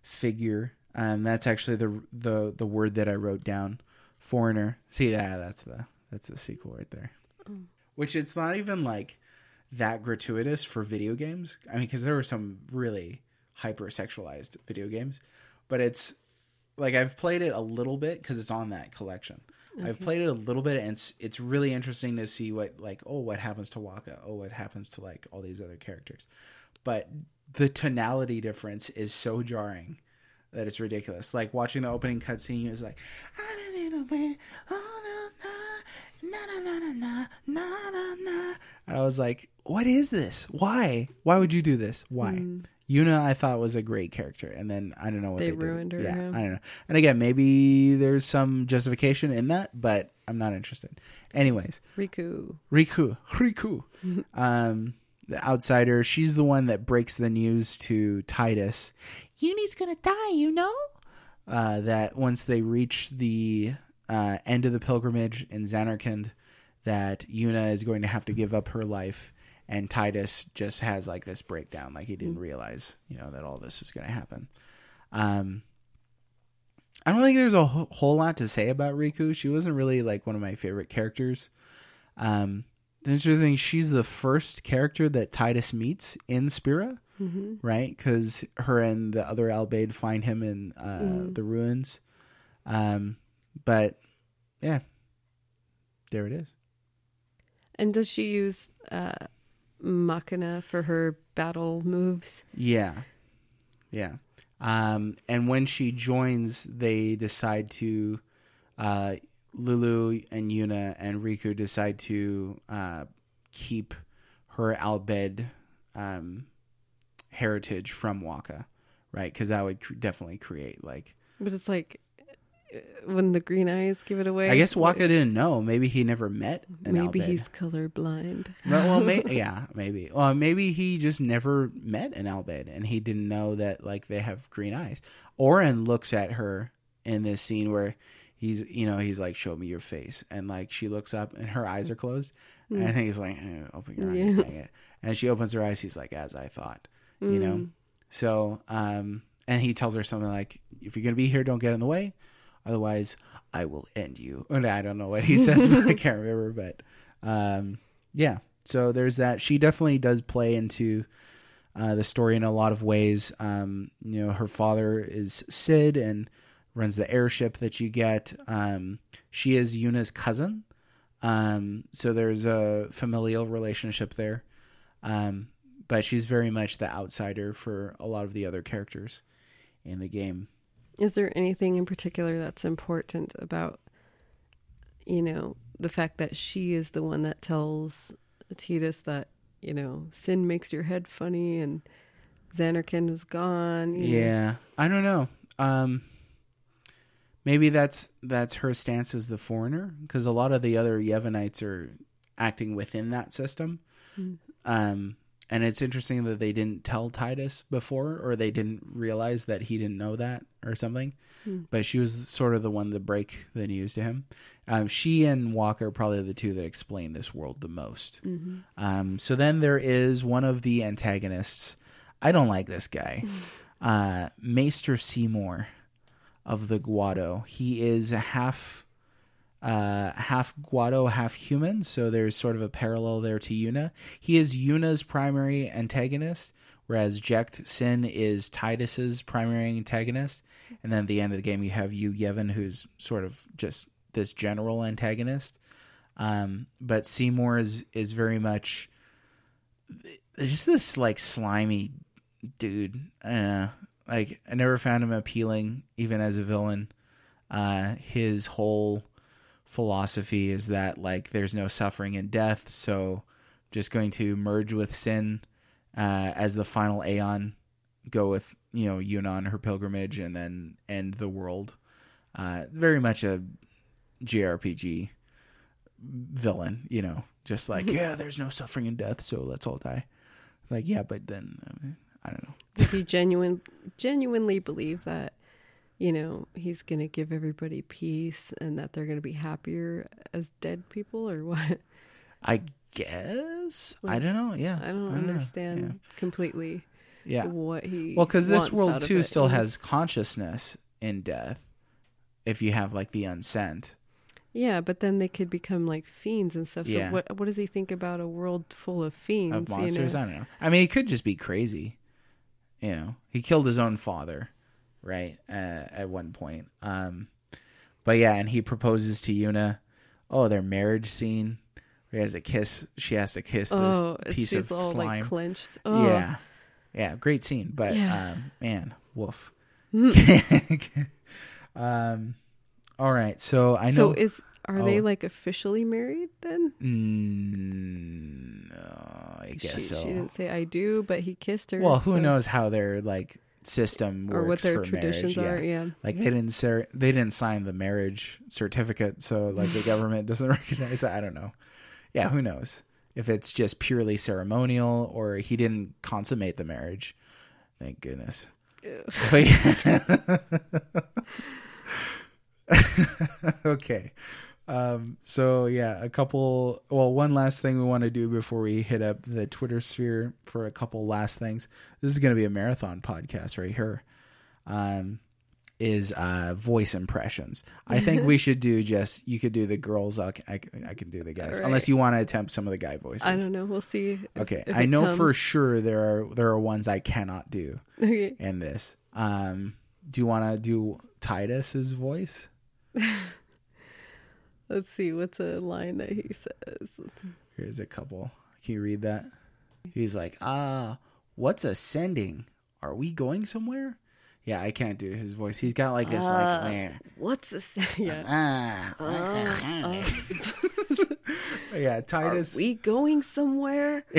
figure. Um, that's actually the the the word that I wrote down. Foreigner. See, yeah, that's the that's the sequel right there. Mm. Which it's not even like that gratuitous for video games. I mean, because there were some really hyper sexualized video games, but it's like I've played it a little bit because it's on that collection. I've played it a little bit, and it's, it's really interesting to see what like oh what happens to Wakka, oh what happens to like all these other characters, but the tonality difference is so jarring that it's ridiculous. Like watching the opening cutscene is like, ah, oh, and I was like, what is this? Why? Why would you do this? Why? Yuna, I thought was a great character, and then I don't know what They they, did. ruined her, Yeah, yeah. I don't know. And again, maybe there's some justification in that, but I'm not interested. Anyways, Rikku. Rikku, Rikku, um, the outsider. She's the one that breaks the news to Tidus. Uni's gonna die, you know. Uh, that once they reach the uh, end of the pilgrimage in Zanarkand, that Yuna is going to have to give up her life, and Tidus just has like this breakdown, like he didn't realize, you know, that all this was going to happen. Um, I don't think there's a whole lot to say about Rikku. She wasn't really like one of my favorite characters. Um, the interesting thing, she's the first character that Tidus meets in Spira, right? Because her and the other Al Bhed find him in uh, the ruins. Um, but yeah, there it is. And does she use uh, Machina for her battle moves? Yeah. Yeah. Um, and when she joins, they decide to, uh, Lulu and Yuna and Rikku decide to uh, keep her Al Bhed um, heritage from Wakka, right? Because that would cr- definitely create like. But it's like when the green eyes give it away. I guess Wakka didn't know. Maybe he never met an Maybe Al Bhed. he's colorblind. No, well, may- yeah, maybe. Well, maybe he just never met an Al Bhed and he didn't know that like they have green eyes. Auron looks at her in this scene where he's, you know, he's like, "Show me your face," and like she looks up and her eyes are closed, and I think he's like, eh, "Open your eyes, Yeah. dang it!" And she opens her eyes. He's like, "As I thought," you know. So, um, and he tells her something like, "If you're gonna be here, don't get in the way. Otherwise, I will end you. And I don't know what he says, but I can't remember. But um, yeah, so there's that. She definitely does play into uh, the story in a lot of ways. Um, you know, her father is Sid and runs the airship that you get. Um, she is Yuna's cousin. Um, so there's a familial relationship there. Um, but she's very much the outsider for a lot of the other characters in the game. Is there anything in particular that's important about, you know, the fact that she is the one that tells Tidus that, you know, sin makes your head funny and Zanarkand is gone? you know? Yeah, I don't know. Um, maybe that's that's her stance as the foreigner because a lot of the other Yevonites are acting within that system. Hmm. Um, and it's interesting that they didn't tell Tidus before, or they didn't realize that he didn't know that, or something. Hmm. But she was sort of the one to break the news to him. Um, she and Wakka are probably the two that explain this world the most. Mm-hmm. Um, so then there is one of the antagonists. I don't like this guy, uh, Maester Seymour of the Guado. He is a half uh, half Guado, half human. So there's sort of a parallel there to Yuna. He is Yuna's primary antagonist, whereas Jecht Sin is Tidus's primary antagonist. And then at the end of the game, you have Yu Yevon, who's sort of just this general antagonist. Um, but Seymour is is very much just this like slimy dude. I. Like I never found him appealing, even as a villain. Uh, his whole philosophy is that like there's no suffering and death, so just going to merge with sin uh, as the final Aeon, go with you know Yuna on her pilgrimage, and then end the world. Uh, very much a JRPG villain, you know, just like yeah, there's no suffering and death, so let's all die. Like yeah, but then I, mean, I don't know. Does he genuine, genuinely believe that, you know, he's going to give everybody peace and that they're going to be happier as dead people or what? I guess I don't know. Yeah, I don't, know. understand completely Yeah, yeah. what he Well, because this world too still has consciousness in death. If you have like the unsent, Yeah, but then they could become like fiends and stuff. So Yeah. what what does he think about a world full of fiends? of monsters, You know? I don't know. I mean, he could just be crazy. You know, he killed his own father, right? Uh, at one point. Um, but yeah, and he proposes to Yuna. Oh, their marriage scene. He has a kiss. She has to kiss Oh, this piece she's of all slime. like clenched. Oh, Yeah, yeah, great scene. But Yeah. um, man, woof. um, all right. So I know. So is are they Oh. like officially married then? Mm, no, I guess she, so. she didn't say I do, but he kissed her. well, who so- knows how they're like system works or what their for traditions marriage, are? Yeah. Like they mm-hmm. didn't ser- they didn't sign the marriage certificate, so like the government doesn't recognize it. I don't know. Yeah, who knows if it's just purely ceremonial or he didn't consummate the marriage. Thank goodness. Okay. Um, so yeah, a couple. Well, one last thing we want to do before we hit up the Twitter sphere for a couple last things. This is going to be a marathon podcast right here. Um, is uh voice impressions. I think we should do just you could do the girls. I can, I can, I can do the guys. Right. Unless you want to attempt some of the guy voices. I don't know. We'll see. if- Okay, if I know comes. for sure there are there are ones I cannot do Okay. in this. Um, do you want to do Tidus's voice? Let's see. What's a line that he says? Here's a couple. Can you read that? He's like, ah, what's ascending? Are we going somewhere? Yeah, I can't do his voice. He's got like this, Uh, like, meh. What's ascending? Yeah. ah, Uh, ascending? yeah, Are Tidus. we going somewhere?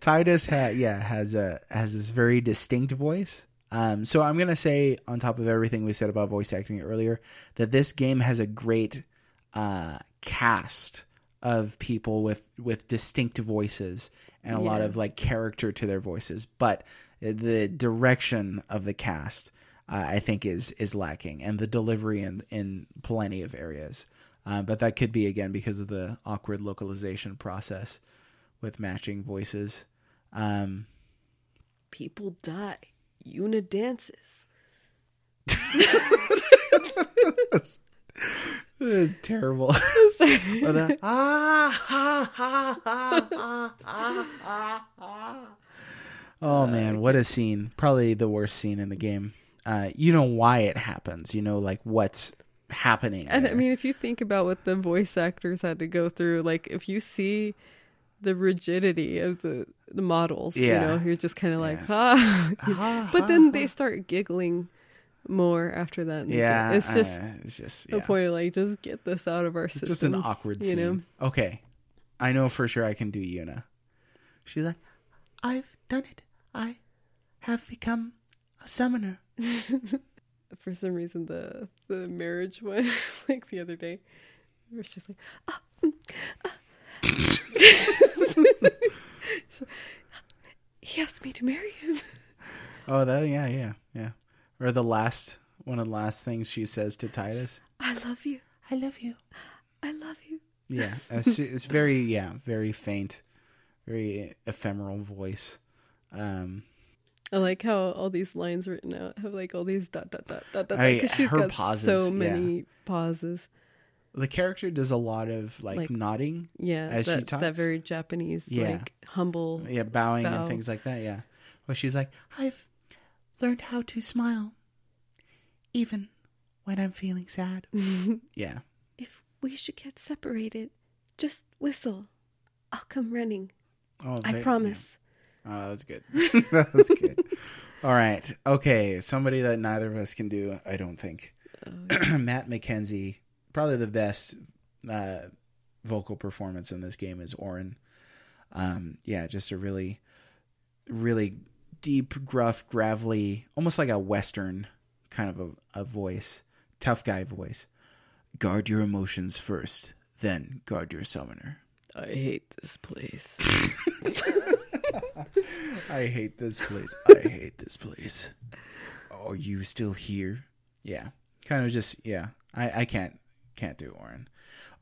Tidus, ha- yeah, has a has this very distinct voice. Um, so I'm gonna say, on top of everything we said about voice acting earlier, that this game has a great uh, cast of people with with distinct voices and a lot of like character to their voices, but the direction of the cast, uh, I think, is is lacking, and the delivery in in plenty of areas. Uh, but that could be again because of the awkward localization process with matching voices. Um, People die. Yuna dances. That's, that's terrible. Or ah, ha, ha, ha, ha, ha, ha, ha. Oh man, what a scene! Probably the worst scene in the game. Uh, you know why it happens. You know, like what's happening. And I mean, if you think about what the voice actors had to go through, like if you see the rigidity of the the models, Yeah. you know, you're just kind of like, ah. Ah, but then they start giggling more after that. yeah, it's just uh, it's just the yeah. point of like, just get this out of our It's system. just an awkward you scene. know? Okay, I know for sure I can do Yuna. She's like, I've done it. I have become a summoner. For some reason, the the marriage one, like the other day, where she's like, ah, mm, ah." She's like, he asked me to marry him. Oh, that yeah, yeah, yeah. Or the last one of the last things she says to Tidus. I love you. I love you. I love you. Yeah, it's, it's very yeah, very faint, very ephemeral voice. Um, I like how all these lines written out have like all these dot dot dot dot dot I- because she's her got pauses, so many pauses. The character does a lot of like, Like- nodding, Yeah, As she that, that talks? very Japanese, Yeah. like humble. yeah, bowing and things like that. Yeah, well, she's like, I've learned how to smile, even when I'm feeling sad. yeah, if we should get separated, just whistle. I'll come running. oh, I they- promise. Oh, that was good. that was good. All right. Okay. Somebody that neither of us can do, I don't think. Oh, Matt McKenzie, probably the best uh, vocal performance in this game is Auron. Um, yeah, just a really, really deep, gruff, gravelly, almost like a Western kind of a, a voice, tough guy voice. Guard your emotions first, then guard your summoner. I hate this place. I hate this place. I hate this place. Are you still here? Yeah. Kind of just yeah. I, I can't can't do Auron.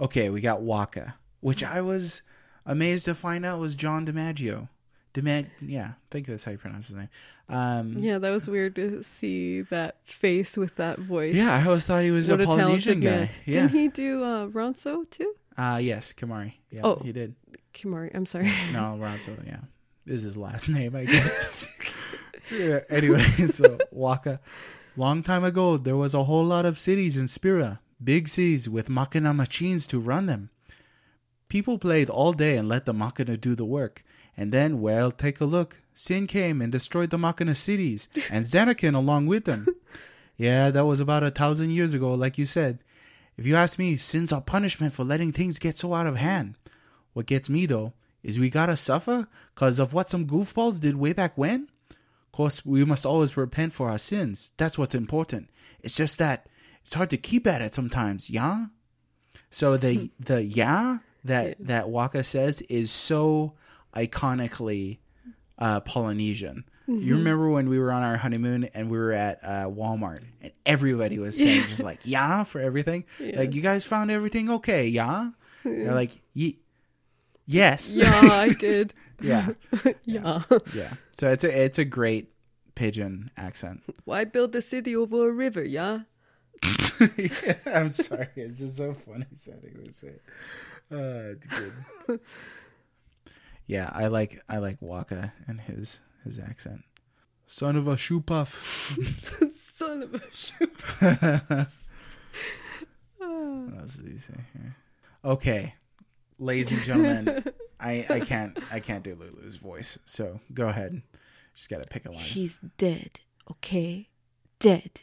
Okay, we got Wakka, which I was amazed to find out was John DiMaggio. DiMag yeah, I think that's how you pronounce his name. Um yeah, that was weird to see that face with that voice. yeah, I always thought he was what a a Polynesian man. guy. Yeah. Didn't he do uh, Ronso too? Uh yes, Kamari. Yeah, Oh. he did. Kimahri, I'm sorry. No, Ronso, yeah. Is his last name, I guess. yeah, anyway, so Wakka. Long time ago, there was a whole lot of cities in Spira, big seas with Machina machines to run them. People played all day and let the Machina do the work. And then, well, take a look. Sin came and destroyed the Machina cities, and Zanarkand along with them. Yeah, that was about a thousand years ago, like you said. If you ask me, sins are punishment for letting things get so out of hand. What gets me though is we gotta suffer because of what some goofballs did way back when. Of course, we must always repent for our sins. That's what's important. It's just that it's hard to keep at it sometimes, yeah. So the the yeah that that Wakka says is so iconically uh, Polynesian. You remember when we were on our honeymoon and we were at uh, Walmart and everybody was saying just like yeah for everything. Like you guys found everything okay, yeah. They're like Ye- yes, yeah, I did. yeah, yeah. yeah. So it's a it's a great pidgin accent. Why build a city over a river? Yeah. Yeah, I'm sorry, it's just so funny sounding when you say it. Uh, it's good. yeah, I like I like Wakka and his his accent. Son of a shoopuf. Son of a shoot. What else did he say here? Okay, ladies and gentlemen, I I can't I can't do Lulu's voice, so go ahead. Just gotta pick a line. He's dead, okay? Dead.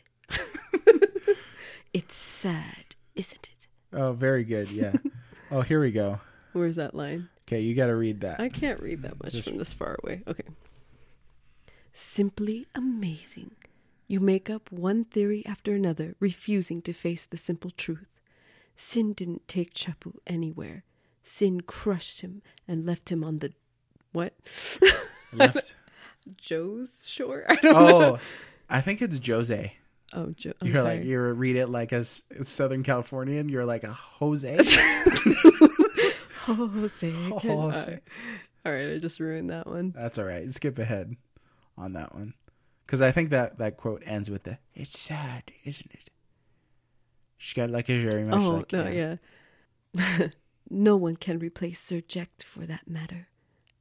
It's sad, isn't it? Oh, very good. Yeah. oh, here we go. Where's that line? Okay, you got to read that. I can't read that much Just- from this far away. Okay. Simply amazing. You make up one theory after another, refusing to face the simple truth. Sin didn't take Chappu anywhere. Sin crushed him and left him on the what? Left. Joe's shore? I don't oh, know. Oh, I think it's Jose. Oh, Joe. I'm You're sorry. like you read it like a S- Southern Californian. You're like a Jose. Jose. Jose. All right, I just ruined that one. That's all right. Skip ahead on that one Because I think that that quote ends with the "It's sad, isn't it?" She's got like a very much Oh like no, yeah. no one can replace Sir Jecht for that matter,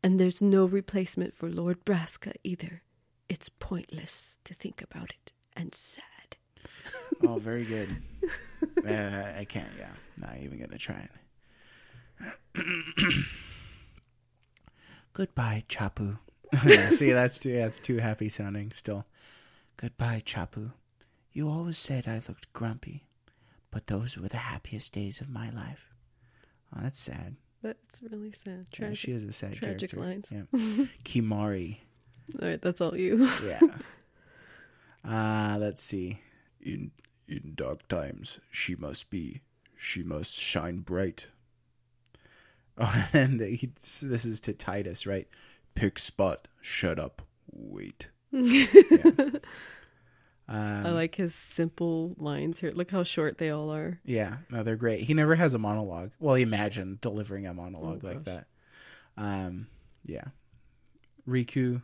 and there's no replacement for Lord Braska either. It's pointless to think about it and sad. Oh, very good. uh, I can't. Yeah, not even gonna try it. Goodbye, Chappu. yeah, see, that's too that's too happy sounding. Still, goodbye, Chappu. You always said I looked grumpy, but those were the happiest days of my life. Oh, that's sad. That's really sad. Yeah, she is a sad tragic character. lines. Yeah, Kimahri. All right, that's all you. Yeah. Uh, let's see. In in dark times, she must be. She must shine bright. Oh, and he, this is to Tidus, right? Pick spot. Shut up. Wait. Um, I like his simple lines here. Look how short they all are. Yeah, no, they're great. He never has a monologue. Well, imagine delivering a monologue Oh, like gosh. that. Um, yeah. Rikku.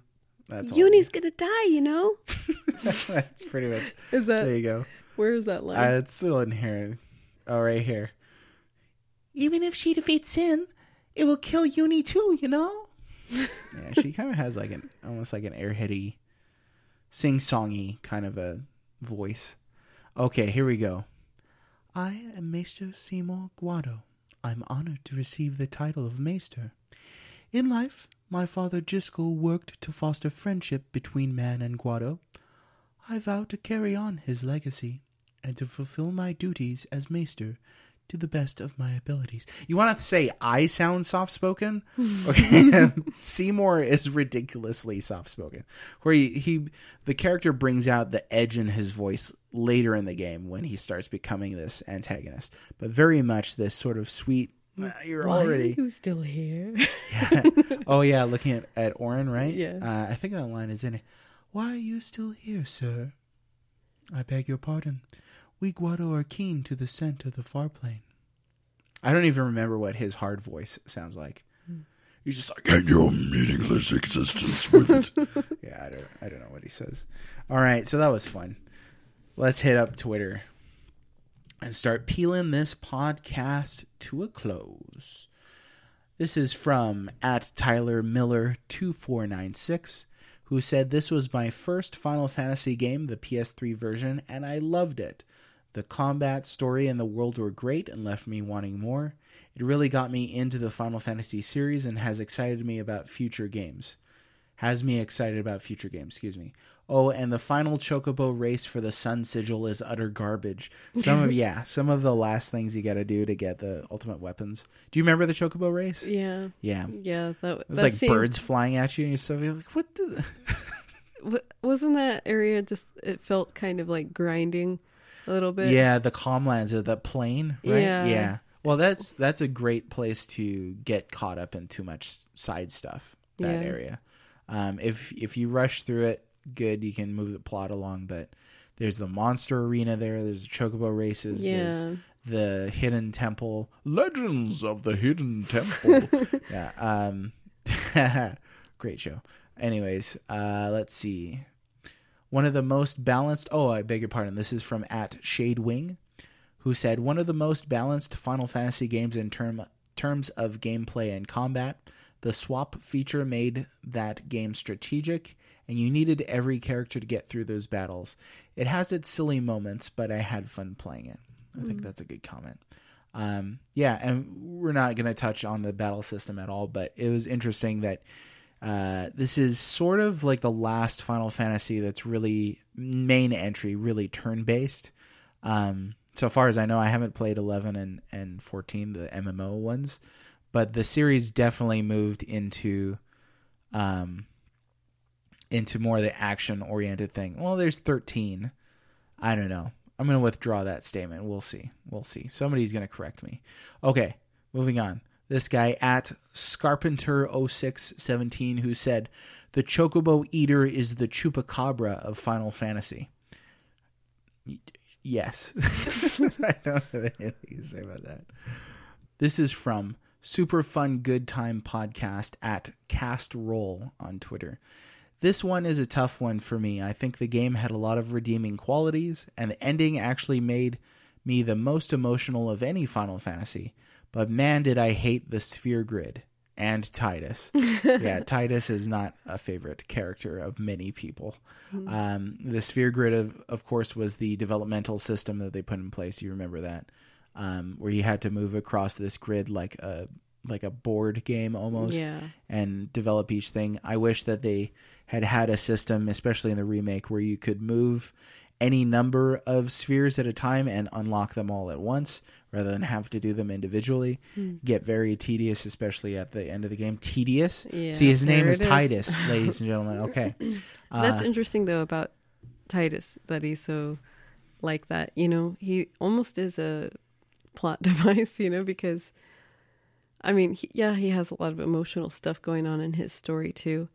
That's. Yunie's gonna die, you know. that's pretty much. Is that There you go. where is that line? Uh, it's still in here. Oh, right here. Even if she defeats Sin, it will kill Uni too, you know? yeah, she kind of has like an almost like an airheady, sing songy kind of a voice. Okay, here we go. I am Maester Seymour Guado. I'm honored to receive the title of Maester. In life, my father Jyscal worked to foster friendship between man and Guado. I vow to carry on his legacy and to fulfill my duties as Maester to the best of my abilities. You want to say I sound soft spoken? Okay. Seymour is ridiculously soft spoken. Where he, he, the character brings out the edge in his voice later in the game when he starts becoming this antagonist. But very much this sort of sweet, "Ah, you're Why already. are you still here? Yeah. oh yeah, looking at at Auron, right? Yeah. Uh, I think that line is in it. Why are you still here, sir? I beg your pardon. We Guado are keen to the scent of the far plane. I don't even remember what his hard voice sounds like. He's just like, and your meaningless existence with it. yeah, I don't, I don't know what he says. All right, so that was fun. Let's hit up Twitter and start peeling this podcast to a close. This is from at Tyler Miller two four nine six, who said this was my first Final Fantasy game, the PS3 version, and I loved it. The combat, story, and the world were great and left me wanting more. It really got me into the Final Fantasy series and has excited me about future games has me excited about future games. Excuse me. Oh, and the final Chocobo race for the Sun Sigil is utter garbage. Some of yeah, some of the last things you got to do to get the ultimate weapons. Do you remember the Chocobo race? yeah, Yeah, yeah. That it was that like seemed- birds flying at you and stuff. You're like, what? The? wasn't that area just? It felt kind of like grinding a little bit. yeah, the Calmlands or the plane, right? Yeah. yeah. Well, that's that's a great place to get caught up in too much side stuff. That Yeah. area. Um, if if you rush through it, good, you can move the plot along. But there's the monster arena there. There's the chocobo races. There's the hidden temple. Legends of the Hidden Temple. Yeah. Um, great show. Anyways, uh, let's see. One of the most balanced. Oh, I beg your pardon. This is from at Shade Wing, who said one of the most balanced Final Fantasy games in term terms of gameplay and combat. The swap feature made that game strategic, and you needed every character to get through those battles. It has its silly moments, but I had fun playing it. I think that's a good comment. Um, yeah, and we're not going to touch on the battle system at all, but it was interesting that uh, this is sort of like the last Final Fantasy that's really main entry, really turn based. Um, so far as I know, I haven't played 11 and, and 14, the MMO ones, but the series definitely moved into um, into more of the action oriented thing. Well, there's 13. I don't know. I'm going to withdraw that statement. We'll see. We'll see. Somebody's going to correct me. Okay, moving on. This guy at Scarpenter0617 who said, The Chocobo Eater is the Chupacabra of Final Fantasy. Yes. I don't have anything to say about that. This is from Super Fun Good Time Podcast at Cast Roll on Twitter. This one is a tough one for me. I think the game had a lot of redeeming qualities, and the ending actually made me the most emotional of any Final Fantasy. But man, did I hate the sphere grid and Tidus. yeah, Tidus is not a favorite character of many people. Um, the sphere grid, of, of course, was the developmental system that they put in place. You remember that, um, where you had to move across this grid like a like a board game almost Yeah. and develop each thing. I wish that they had had a system, especially in the remake, where you could move any number of spheres at a time and unlock them all at once rather than have to do them individually. Get very tedious, especially at the end of the game. Tedious. Yeah, See, his name is is. Tidus, ladies and gentlemen. Okay. That's Uh, interesting though about Tidus that he's so like that. You know, he almost is a plot device. You know, because I mean, he, yeah, he has a lot of emotional stuff going on in his story too,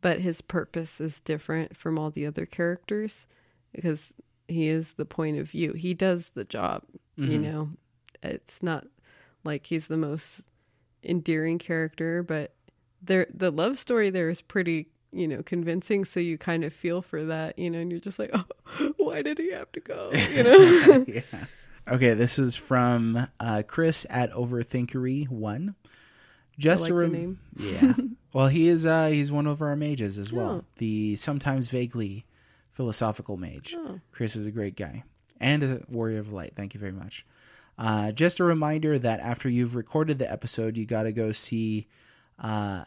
but his purpose is different from all the other characters because he is the point of view. He does the job. You Mhm. know, it's not like he's the most endearing character, but there the love story there is pretty you know convincing so you kind of feel for that you know and you're just like oh why did he have to go you know yeah. Okay, this is from uh, Chris at Overthinkery One. Just like a the rem- name. yeah. Well, he is. Uh, he's one of our mages as well. Oh. The sometimes vaguely philosophical mage. Oh. Chris is a great guy and a warrior of light. Thank you very much. Uh, just a reminder that after you've recorded the episode, you got to go see uh,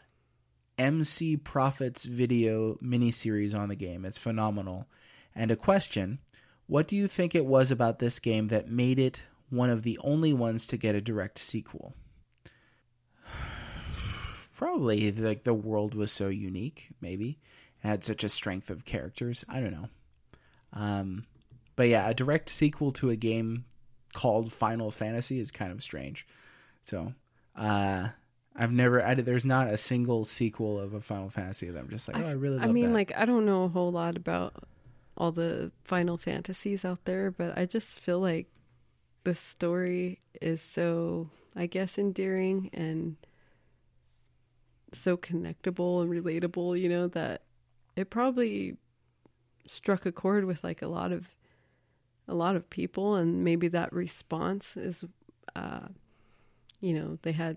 MC Prophet's video miniseries on the game. It's phenomenal. And a question What do you think it was about this game that made it one of the only ones to get a direct sequel? Probably like the world was so unique, maybe. It had such a strength of characters. I don't know. Um, but yeah, a direct sequel to a game called Final Fantasy is kind of strange. So, uh, I've never. I, there's not a single sequel of a Final Fantasy that I'm just like, oh, I really. Love I mean that. like I don't know a whole lot about all the final fantasies out there but I just feel like the story is so I guess endearing and so connectable and relatable you know that it probably struck a chord with like a lot of a lot of people and maybe that response is uh you know they had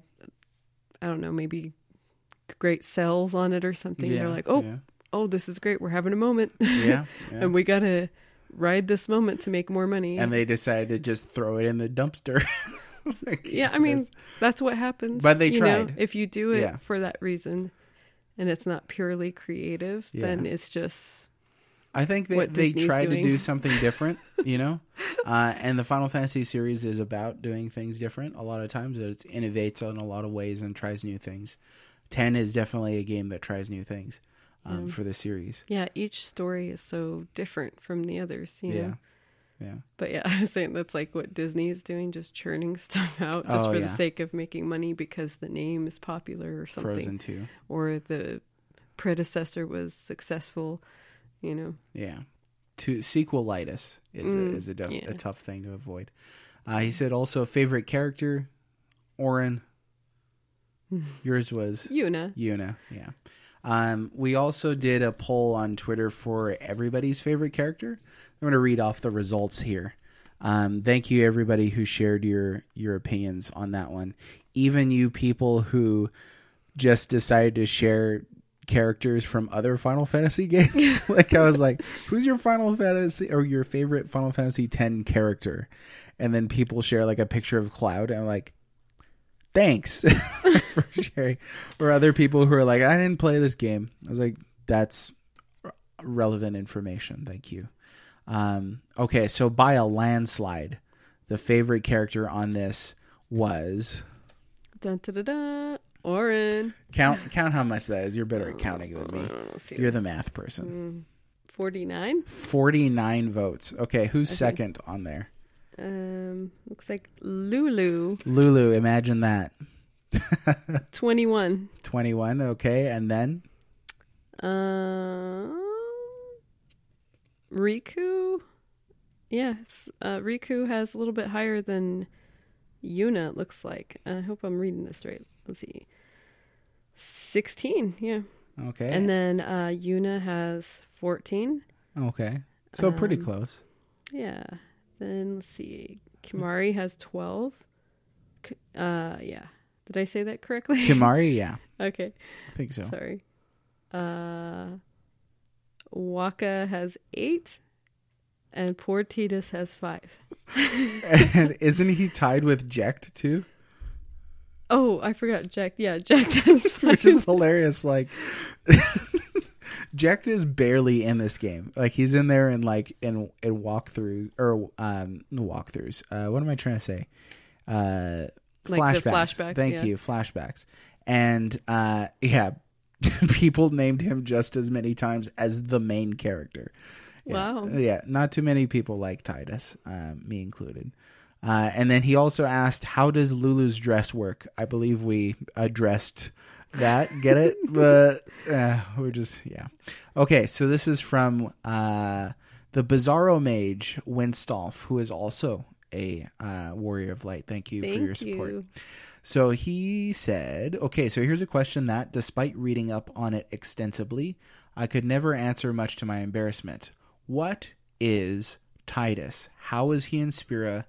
i don't know maybe great sales on it or something. Yeah, they're like oh yeah, oh this is great. We're having a moment. Yeah, yeah. and we gotta ride this moment to make more money. And they decided to just throw it in the dumpster. Like, yeah i mean there's- that's what happens But they you know? tried. if you do it Yeah. for that reason and it's not purely creative then it's just I think that they Disney's tried to do something different, you know. Uh, and the Final Fantasy series is about doing things different. A lot of times, it innovates in a lot of ways and tries new things. Ten is definitely a game that tries new things um, for the series. yeah each story is so different from the others you know Yeah. But yeah, I was saying that's like what Disney is doing, just churning stuff out just Oh, for yeah. the sake of making money because the name is popular or something. Frozen two. Or the predecessor was successful, you know. Yeah. To sequelitis is a, Mm, is a, du- yeah. a tough thing to avoid. Uh, he said also favorite character, Auron. Yours was Yuna. Yuna. Yeah. Um, we also did a poll on Twitter for everybody's favorite character. I'm going to read off the results here. Um, thank you everybody who shared your your opinions on that one. Even you people who just decided to share characters from other Final Fantasy games. like I was like, who's your Final Fantasy or your favorite Final Fantasy 10 character? And then people share like a picture of Cloud and I'm like, thanks for sharing. Or other people who are like, I didn't play this game. I was like, that's relevant information. Thank you. Um, okay, so by a landslide, the favorite character on this was Dun da da da. Auron. count count how much that is. You're better at counting than me. You're the math person. 49. 49 votes. Okay, who's second on there? Um, looks like Lulu. Lulu, imagine that. 21. 21, okay, and then Um, Rikku. Yes, uh, Rikku has a little bit higher than Yuna. It looks like. I hope I'm reading this right. Let's see. Sixteen. Yeah. Okay. And then uh, Yuna has 14. okay. So pretty Um, close. Yeah. Then let's see. Kimahri has 12. Uh, yeah. Did I say that correctly? Kimahri, yeah, okay. I think so. Sorry. Uh, Wakka has 8. And poor Tidus has 5. and isn't he tied with Jecht too? Oh, I forgot Jecht. Yeah, Jecht has 5. Which is hilarious. Like Jecht is barely in this game. Like he's in there in like in in walkthroughs or um walkthroughs. Uh, what am I trying to say? Uh, Like flashbacks. flashbacks, Thank yeah. you, flashbacks. And uh, yeah, people named him just as many times as the main character. Yeah. Wow. Yeah, not too many people like Tidus, um, me included. Uh, and then he also asked, "How does Lulu's dress work?" I believe we addressed that. Get it? but uh, we're just yeah. Okay, so this is from uh, the Bizarro Mage Winstolf, who is also a uh, Warrior of Light. Thank you Thank for your support. you. So he said, okay, so here's a question that, despite reading up on it extensively, I could never answer much to my embarrassment. What is Tidus? How is he in Spira?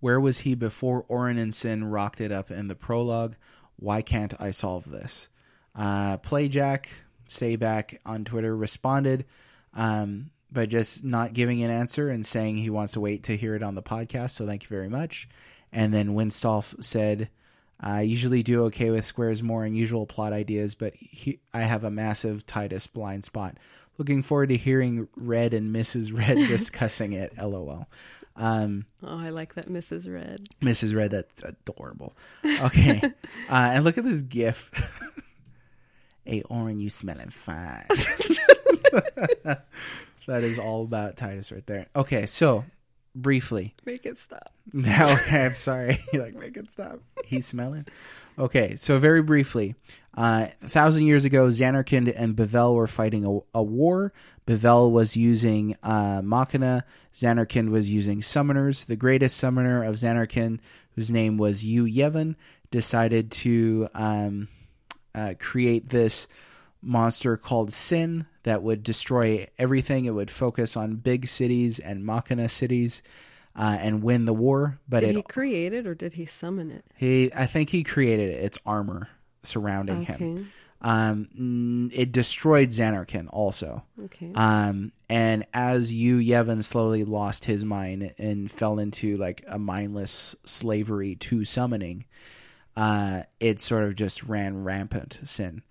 Where was he before Auron and Sin rocked it up in the prologue? Why can't I solve this? Uh, Playjack, Sayback on Twitter responded um, by just not giving an answer and saying he wants to wait to hear it on the podcast. So thank you very much. And then Winstolf said, I usually do okay with Square's more unusual plot ideas, but he, I have a massive Tidus blind spot. Looking forward to hearing Red and Mrs. Red discussing it. LOL. Um, Oh, I like that Mrs. Red. Mrs. Red, that's adorable. Okay. uh, and look at this gif. hey, Auron, you smelling fine. that is all about Tidus right there. Okay, so briefly. Make it stop. No, okay, I'm sorry. You're like, make it stop. He's smelling. Okay, so very briefly, uh, a thousand years ago, Zanarkand and Bevelle were fighting a, a war. Bevelle was using uh, Machina. Zanarkand was using summoners. The greatest summoner of Zanarkand, whose name was Yu Yevon, decided to um, uh, create this monster called Sin that would destroy everything. It would focus on big cities and Machina cities uh, and win the war. But Did it he create it or did he summon it? he, I think he created it. It's armor surrounding him. Okay. Um, mm, it destroyed Zanarkand also. Okay. Um, and as Yu Yevon slowly lost his mind and fell into like a mindless slavery to summoning, uh, it sort of just ran rampant. Sin,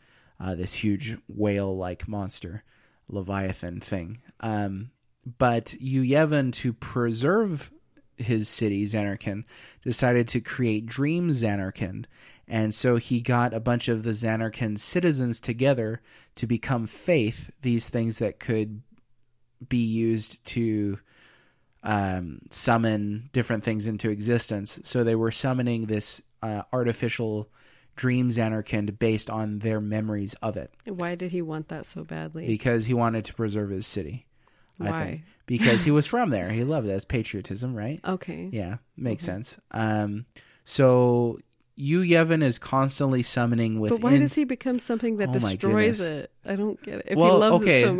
uh, this huge whale-like monster, Leviathan thing. Um, but Yevon, to preserve his city, Zanarkand, decided to create Dream Zanarkand. And so he got a bunch of the Zanarkand citizens together to become Fayth, these things that could be used to um, summon different things into existence. So they were summoning this uh, artificial Dream Zanarkand based on their memories of it Why did he want that so badly? because he wanted to preserve his city. I Why? think because he was from there. He loved it as patriotism, right? okay. Yeah, makes sense. Um, so Yu Yevon is constantly summoning within. But why does he become something that Oh destroys it? I don't get it. If Well, he loves okay. it so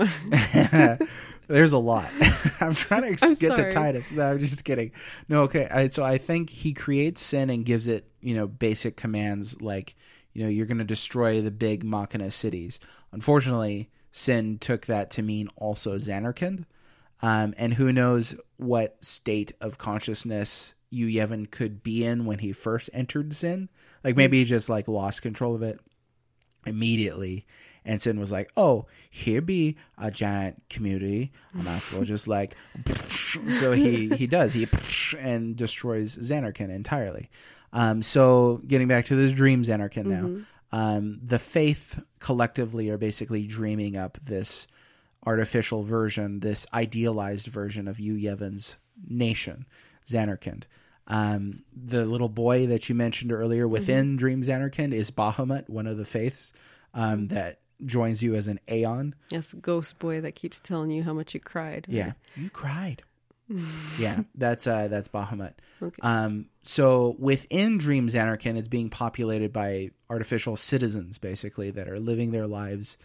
much. There's a lot. I'm trying to I'm get to. Tidus. No, I'm just kidding. No, okay. I, so I think he creates sin and gives it, you know, basic commands like, you know, you're going to destroy the big Machina cities. Unfortunately, sin took that to mean also Zanarkand. Um, and who knows what state of consciousness Yu Yevon could be in when he first entered sin. Like maybe he just like lost control of it immediately. And Sin was like, "Oh, here be a giant community. I'm also just like." so he he does he and destroys Zanarkand entirely. Um, so getting back to this dream Zanarkand now, um, the fayth collectively are basically dreaming up this artificial version, this idealized version of Yu Yevon's nation, Zanarkand. Um, the little boy that you mentioned earlier within Dream Zanarkand is Bahamut, one of the fayths um, that joins you as an Aeon. Yes, ghost boy that keeps telling you how much you cried. Yeah, you cried. yeah, that's uh, that's Bahamut. Okay. Um, so within Dreams Zanarkand, it's being populated by artificial citizens, basically, that are living their lives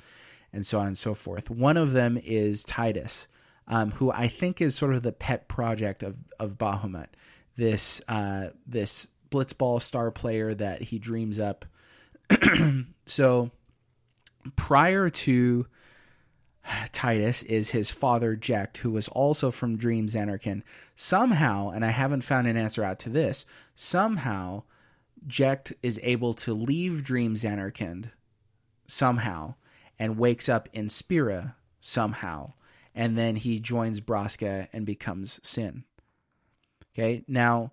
and so on and so forth. One of them is Tidus, um, who I think is sort of the pet project of of Bahamut. This uh, this blitzball star player that he dreams up. so prior to Tidus is his father Jecht, who was also from Dream Zanarkand. Somehow, and I haven't found an answer out to this, somehow Jecht is able to leave Dream Zanarkand somehow and wakes up in Spira somehow. And then he joins Braska and becomes Sin. Okay, now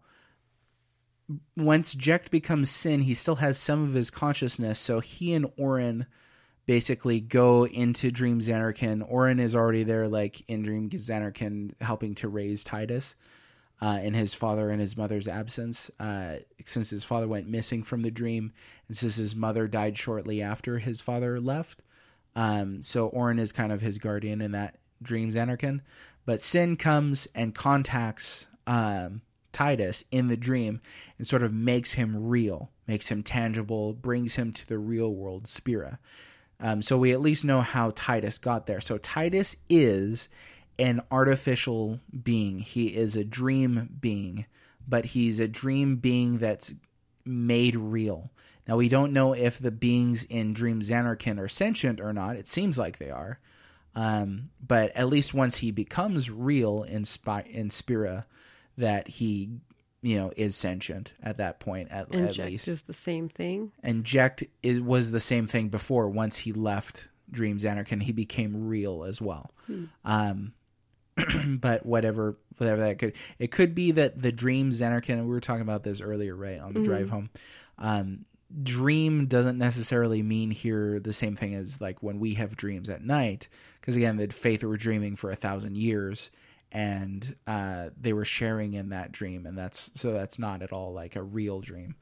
once Jecht becomes Sin, he still has some of his consciousness, so he and Auron basically go into Dream Zanarkand. Auron is already there, like in Dream Zanarkand, helping to raise Tidus uh, in his father and his mother's absence, uh, since his father went missing from the dream, and since his mother died shortly after his father left. Um, so Auron is kind of his guardian in that Dream Zanarkand. But Sin comes and contacts um, Tidus in the dream and sort of makes him real, makes him tangible, brings him to the real world, Spira. Um, so we at least know how Tidus got there. So Tidus is an artificial being. He is a dream being, but he's a dream being that's made real. Now we don't know if the beings in Dream Zanarkand are sentient or not. It seems like they are. Um, but at least once he becomes real in, in Spira, that he you know is sentient at that point at, And at least is the same thing. and Jecht is, was the same thing before. Once he left Dream Zanarkand, he became real as well. Um, but whatever, whatever that could, it could be that the Dream Zanarkand. We were talking about this earlier, right, on the drive home. Um, dream doesn't necessarily mean here the same thing as like when we have dreams at night, because again, the faith were dreaming for a thousand years. And uh, they were sharing in that dream, and that's so that's not at all like a real dream.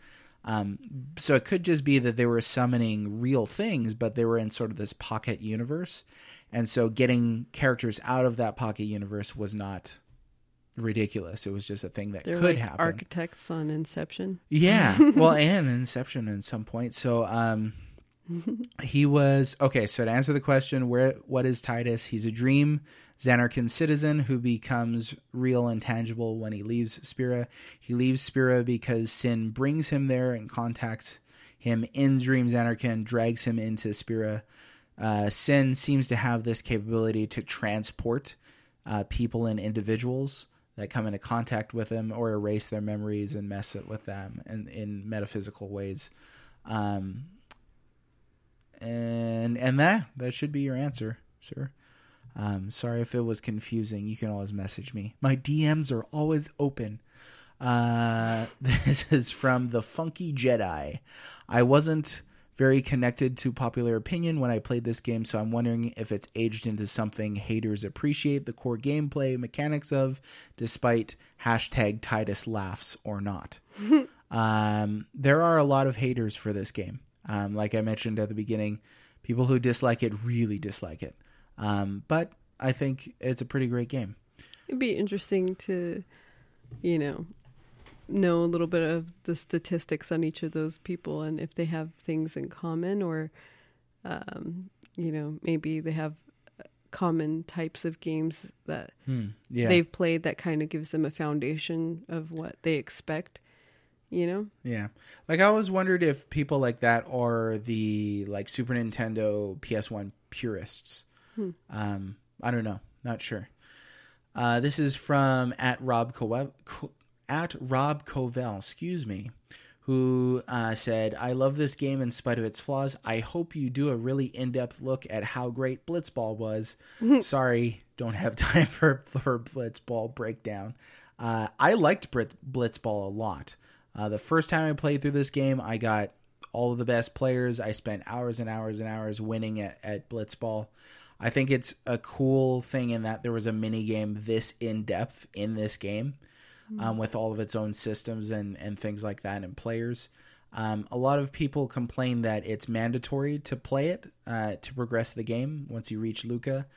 Um, so it could just be that they were summoning real things, but they were in sort of this pocket universe. And so getting characters out of that pocket universe was not ridiculous. It was just a thing that They're could like happen. architects on Inception. Yeah. Well, and Inception at some point. So um he was okay, so to answer the question, where what is Tidus? He's a dream Zanarkand citizen who becomes real and tangible when he leaves Spira. He leaves Spira because Sin brings him there and contacts him in Dream Zanarkand, drags him into Spira. Uh, Sin seems to have this capability to transport uh, people and individuals that come into contact with him or erase their memories and mess it with them in, in metaphysical ways. Um, and and that that should be your answer, sir. Um, sorry if it was confusing. You can always message me. My DMs are always open. Uh, this is from the Funky Jedi. I wasn't very connected to popular opinion when I played this game, so I'm wondering if it's aged into something haters appreciate the core gameplay mechanics of, despite hashtag Tidus laughs or not. um, there are a lot of haters for this game. Um, like I mentioned at the beginning, people who dislike it really dislike it. Um, but I think it's a pretty great game. It'd be interesting to, you know, know a little bit of the statistics on each of those people and if they have things in common or, um, you know, maybe they have common types of games that Yeah. they've played that kind of gives them a foundation of what they expect, you know? Yeah. Like I always wondered if people like that are the like Super Nintendo PS1 purists. Um I don't know. Not sure. Uh this is from at Rob Cowell, Co- at Rob Covell, excuse me, who uh, said, "I love this game in spite of its flaws. I hope you do a really in-depth look at how great Blitzball was. Sorry, don't have time for for Blitzball breakdown. Uh, I liked Brit- Blitzball a lot. Uh, the first time I played through this game, I got all of the best players. I spent hours and hours and hours winning at, at Blitzball. I think it's a cool thing in that there was a mini game this in depth in this game, um, with all of its own systems and and things like that and players. Um, a lot of people complain that it's mandatory to play it uh, to progress the game once you reach Luca,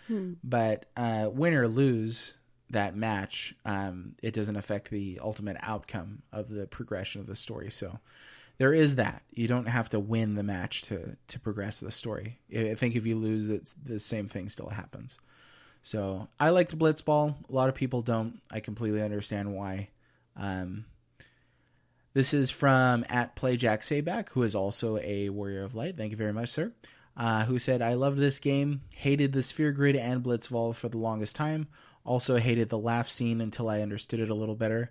but uh, win or lose that match, um, it doesn't affect the ultimate outcome of the progression of the story. So there is that. You don't have to win the match to to progress the story. I think if you lose, it's the same thing still happens. So I liked Blitzball. A lot of people don't. I completely understand why. Um, this is from at Play Jack Sayback, who is also a Warrior of Light. Thank you very much, sir. Uh, who said, I loved this game, hated the Sphere Grid and Blitzball for the longest time, also hated the laugh scene until I understood it a little better.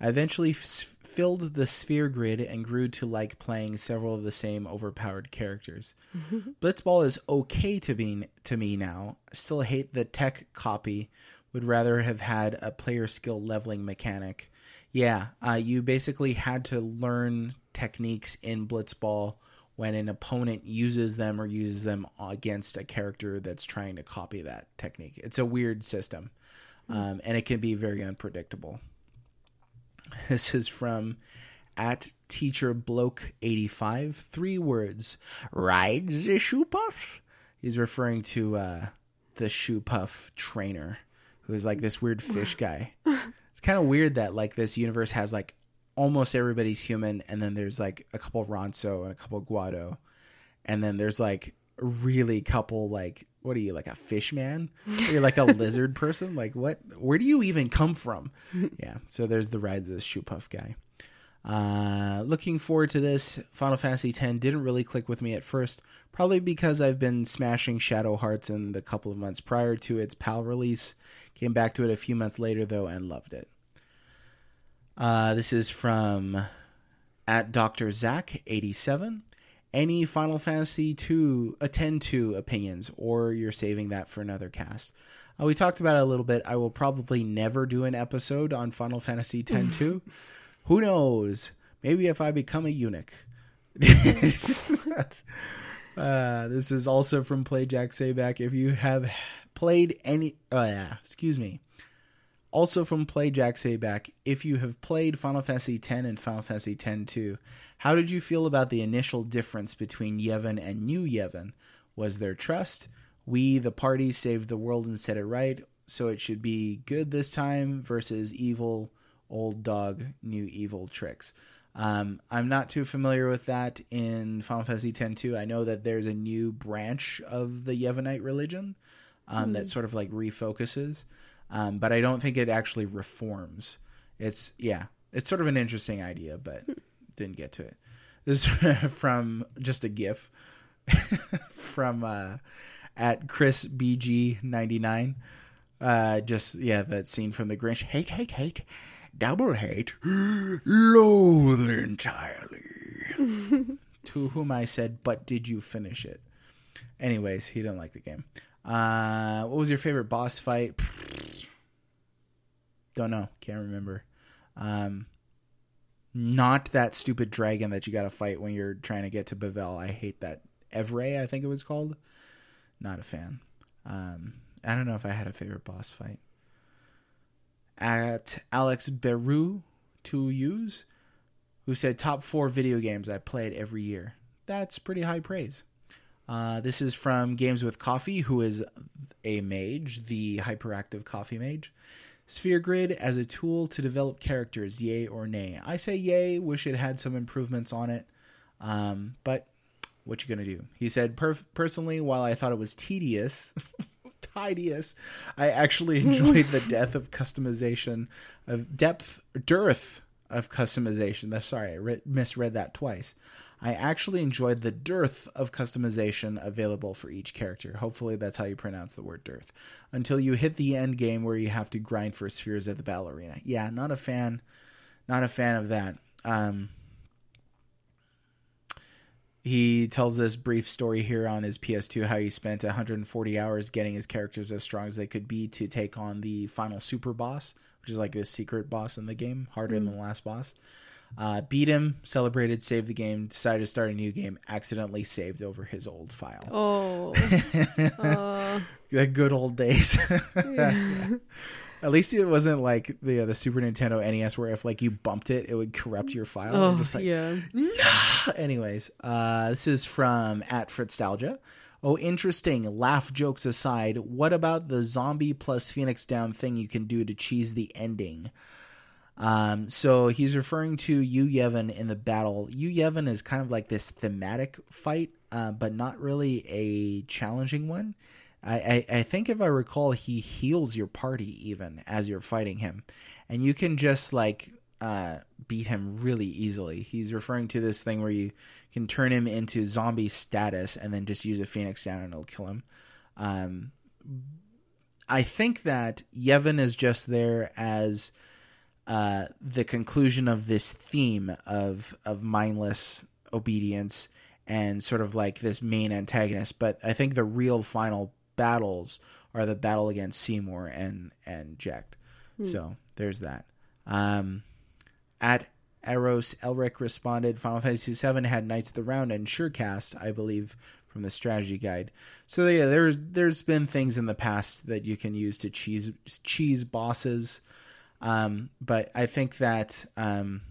I eventually f- filled the Sphere Grid and grew to like playing several of the same overpowered characters. Blitzball is okay to me, to me now. I still hate the tech copy, would rather have had a player skill leveling mechanic. Yeah, uh, you basically had to learn techniques in Blitzball when an opponent uses them or uses them against a character that's trying to copy that technique. It's a weird system, um, and it can be very unpredictable. This is from at teacher bloke 85 three words. Ride the shoopuf. He's referring to uh the shoopuf trainer who is like this weird fish guy. It's kind of weird that like this universe has like almost everybody's human and then there's like a couple ronso and a couple guado. And then there's like a really couple like what are you like a fish man you're like a lizard person like what where do you even come from yeah so there's the rides of the shoopuf guy uh, looking forward to this. Final Fantasy X didn't really click with me at first, probably because I've been smashing Shadow Hearts in the couple of months prior to its PAL release. Came back to it a few months later though and loved it. Uh, this is from at Dr. Zach eighty seven. Any Final Fantasy two attend to opinions, or you're saving that for another cast. Uh, we talked about it a little bit. I will probably never do an episode on Final Fantasy X 2. Who knows? Maybe if I become a eunuch. uh, this is also from Play Jack Sayback. If you have played any, oh yeah, excuse me. Also from Play Jack Sayback, if you have played Final Fantasy X and Final Fantasy X 2, how did you feel about the initial difference between Yevon and New Yevon? Was there trust? We, the party, saved the world and set it right, so it should be good this time versus evil old dog new evil tricks. Um, I'm not too familiar with that in Final Fantasy X 2. I know that there's a new branch of the Yevonite religion um, that sort of like refocuses, um, but I don't think it actually reforms. It's yeah, it's sort of an interesting idea, but didn't get to it. This is from just a GIF from uh, at Chris BG ninety nine. Uh, just yeah, that scene from the Grinch. Hate, hate, hate double hate, loathe entirely. to whom I said, But did you finish it? Anyways, he didn't like the game. Uh, what was your favorite boss fight? Don't know. Can't remember. Um, not that stupid dragon that you got to fight when you're trying to get to Bevelle. I hate that. Evrae, I think it was called. Not a fan. Um, I don't know if I had a favorite boss fight at Alex Beru to use, who said top four video games I played every year. That's pretty high praise. Uh, this is from Games with Coffee, who is a mage, the hyperactive coffee mage. Sphere Grid as a tool to develop characters, yay or nay? I say yay. Wish it had some improvements on it, um, but what you gonna do? He said, per- personally, while I thought it was tedious, tedious, I actually enjoyed the depth of customization, of depth, dearth of customization. That's sorry, I re- misread that twice. I actually enjoyed the dearth of customization available for each character. Hopefully, that's how you pronounce the word dearth. Until you hit the end game where you have to grind for spheres at the battle arena. Yeah, not a fan. Not a fan of that. Um, he tells this brief story here on his PS2 how he spent 140 hours getting his characters as strong as they could be to take on the final super boss, which is like a secret boss in the game, harder than the last boss. Uh, beat him, celebrated, saved the game, decided to start a new game, accidentally saved over his old file. Oh, uh, The good old days. At least it wasn't like the the Super Nintendo NES where if like you bumped it, it would corrupt your file. oh, I'm just like, yeah. Anyways, uh, this is from at Fritzstalgia. Oh, interesting. Laugh jokes aside, what about the zombie plus Phoenix Down thing you can do to cheese the ending? Um, so he's referring to Yu Yevon in the battle. Yu Yevon is kind of like this thematic fight, uh, but not really a challenging one. I, I, I think if I recall, he heals your party even as you're fighting him, and you can just like uh, beat him really easily. He's referring to this thing where you can turn him into zombie status and then just use a phoenix down and it'll kill him. Um, I think that Yevon is just there as uh, the conclusion of this theme of of mindless obedience and sort of like this main antagonist. But I think the real final battles are the battle against Seymour and and Jecht. So there's that. Um, at Eros, Elric responded, Final Fantasy VII had Knights of the Round and Surecast, I believe, from the strategy guide. So yeah, there's there's been things in the past that you can use to cheese cheese bosses, um, but I think that um,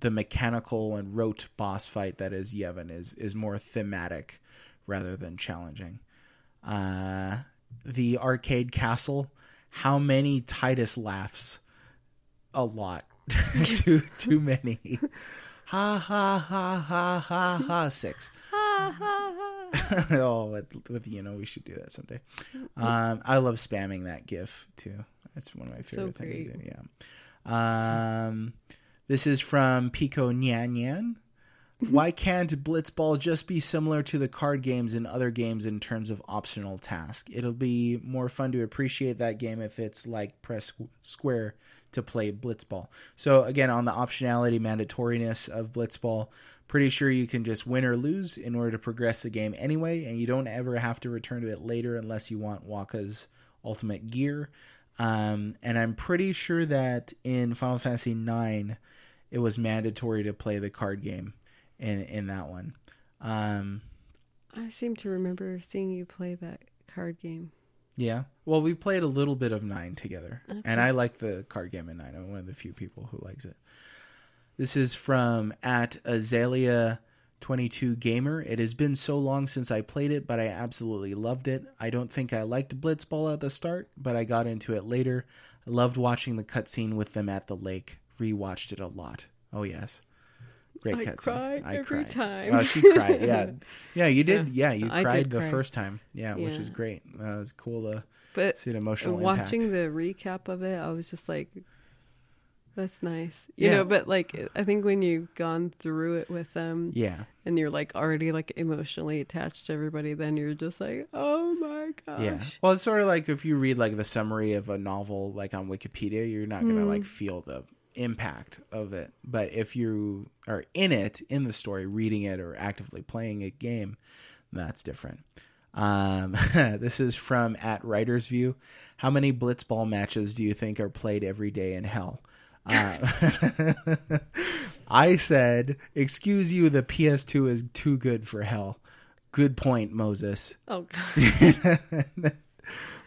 the mechanical and rote boss fight that is Yevon is is more thematic rather than challenging. Uh, the arcade castle, how many Tidus laughs? A lot. too too many. ha ha ha ha ha ha six. oh, with, with you know, we should do that someday. Um, I love spamming that GIF too. That's one of my favorite things to do. Yeah. Um, this is from Pico Nyan Nyan. Why can't Blitzball just be similar to the card games and other games in terms of optional task? It'll be more fun to appreciate that game if it's like press square to play Blitzball. So again, on the optionality mandatoriness of Blitzball, pretty sure you can just win or lose in order to progress the game anyway, and you don't ever have to return to it later unless you want Wakka's ultimate gear. Um, and I'm pretty sure that in Final Fantasy IX, it was mandatory to play the card game in in that one. Um, I seem to remember seeing you play that card game. yeah. Well, we played a little bit of Nine together, and I like the card game in Nine. I'm one of the few people who likes it. This is from at Azalea. 22 Gamer. It has been so long since I played it, but I absolutely loved it. I don't think I liked Blitzball at the start, but I got into it later. I loved watching the cutscene with them at the lake. Rewatched it a lot. Oh yes, great I cutscene. cry every time. Oh, she cried. Yeah, yeah, you did. Yeah, you I cried the cry. first time. Yeah, which Yeah. is great. Uh, it was cool to But see an emotional watching impact. the recap of it, I was just like, "That's nice," you Yeah. know. But like, I think when you've gone through it with them, yeah, and you're like already like emotionally attached to everybody, then you're just like, "Oh my gosh!" yeah. Well, it's sort of like if you read like the summary of a novel, like on Wikipedia, you're not gonna Hmm. like feel the impact of it. But if you are in it, in the story, reading it or actively playing a game, that's different. Um, this is from at Writer's View. How many Blitzball matches do you think are played every day in hell? Uh, I said, excuse you, the PS2 is too good for hell. Good point, Moses. Oh god.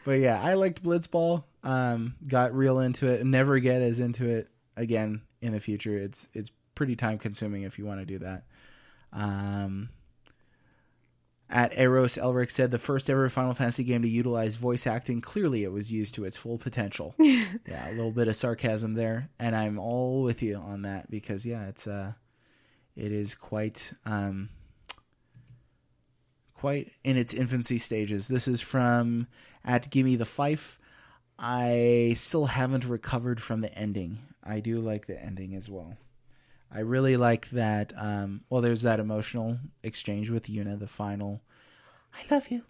but yeah, I liked Blitzball. Um, got real into it. Never get as into it again in the future. It's it's pretty time consuming if you want to do that. Um, at Eros, Elric said the first ever Final Fantasy game to utilize voice acting. Clearly, it was used to its full potential. yeah, a little bit of sarcasm there, and I'm all with you on that because yeah, it's uh, it is quite um, quite in its infancy stages. This is from at Gimme the Fife. I still haven't recovered from the ending. I do like the ending as well. I really like that. Um, well, there's that emotional exchange with Yuna, the final. I love you.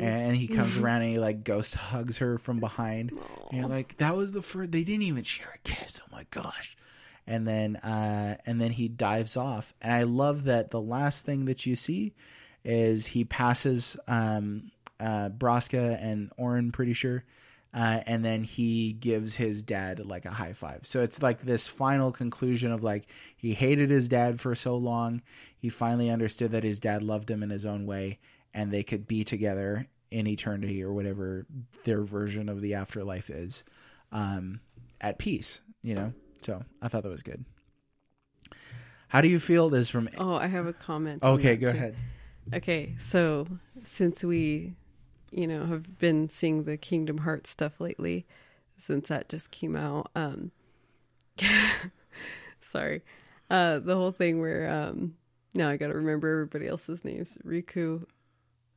And he comes around and he like ghost hugs her from behind. And you're like, that was the first. They didn't even share a kiss. Oh my gosh. And then, uh, and then he dives off. And I love that the last thing that you see is he passes um, uh, Braska and Auron, pretty sure, uh, and then he gives his dad like a high five. So it's like this final conclusion of like he hated his dad for so long, he finally understood that his dad loved him in his own way, and they could be together in eternity or whatever their version of the afterlife is, um, at peace. You know, so I thought that was good. How do you feel? This from Oh, I have a comment. okay, go too. ahead. Okay, so since we, you know, have been seeing the Kingdom Hearts stuff lately, since that just came out, um, Sorry. Uh, the whole thing where um, now I got to remember everybody else's names: Riku,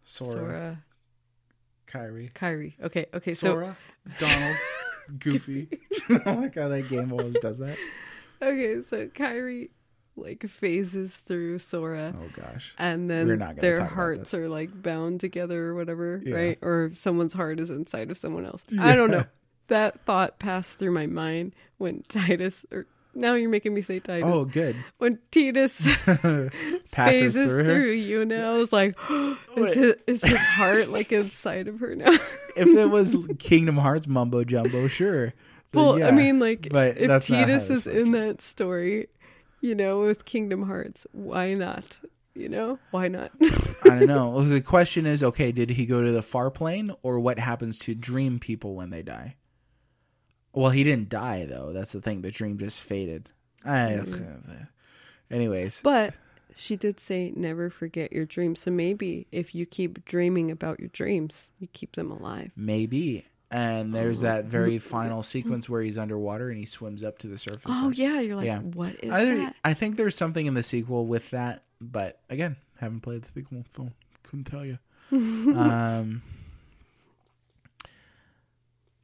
Sora, Sora, Kairi, Kairi. Okay, okay. So Sora, Donald, Goofy. oh my god, that game always does that. okay, so Kairi like phases through Sora. Oh gosh. and then We're not gonna their hearts are like bound together or whatever, Yeah. right? Or someone's heart is inside of someone else. I don't know. That thought passed through my mind when Titus, or now you're making me say Titus. Oh, good. When Titus Passes phases through through, you now, I was like, is his, is his heart like inside of her now? If it was Kingdom Hearts mumbo jumbo, sure. Well, yeah. I mean, like, But if that's not how Titus is in that story, you know, with Kingdom Hearts, why not? You know, why not? I don't know. The question is, okay, did he go to the far plane, or what happens to dream people when they die? Well, he didn't die though. That's the thing. The dream just faded. Ah, I, anyways, But she did say never forget your dreams. So maybe if you keep dreaming about your dreams, you keep them alive. maybe. And there's that very final sequence where he's underwater and he swims up to the surface. Oh yeah, you're like, Yeah. what is I, that? I think there's something in the sequel with that, but again, haven't played the sequel, so couldn't tell you. um,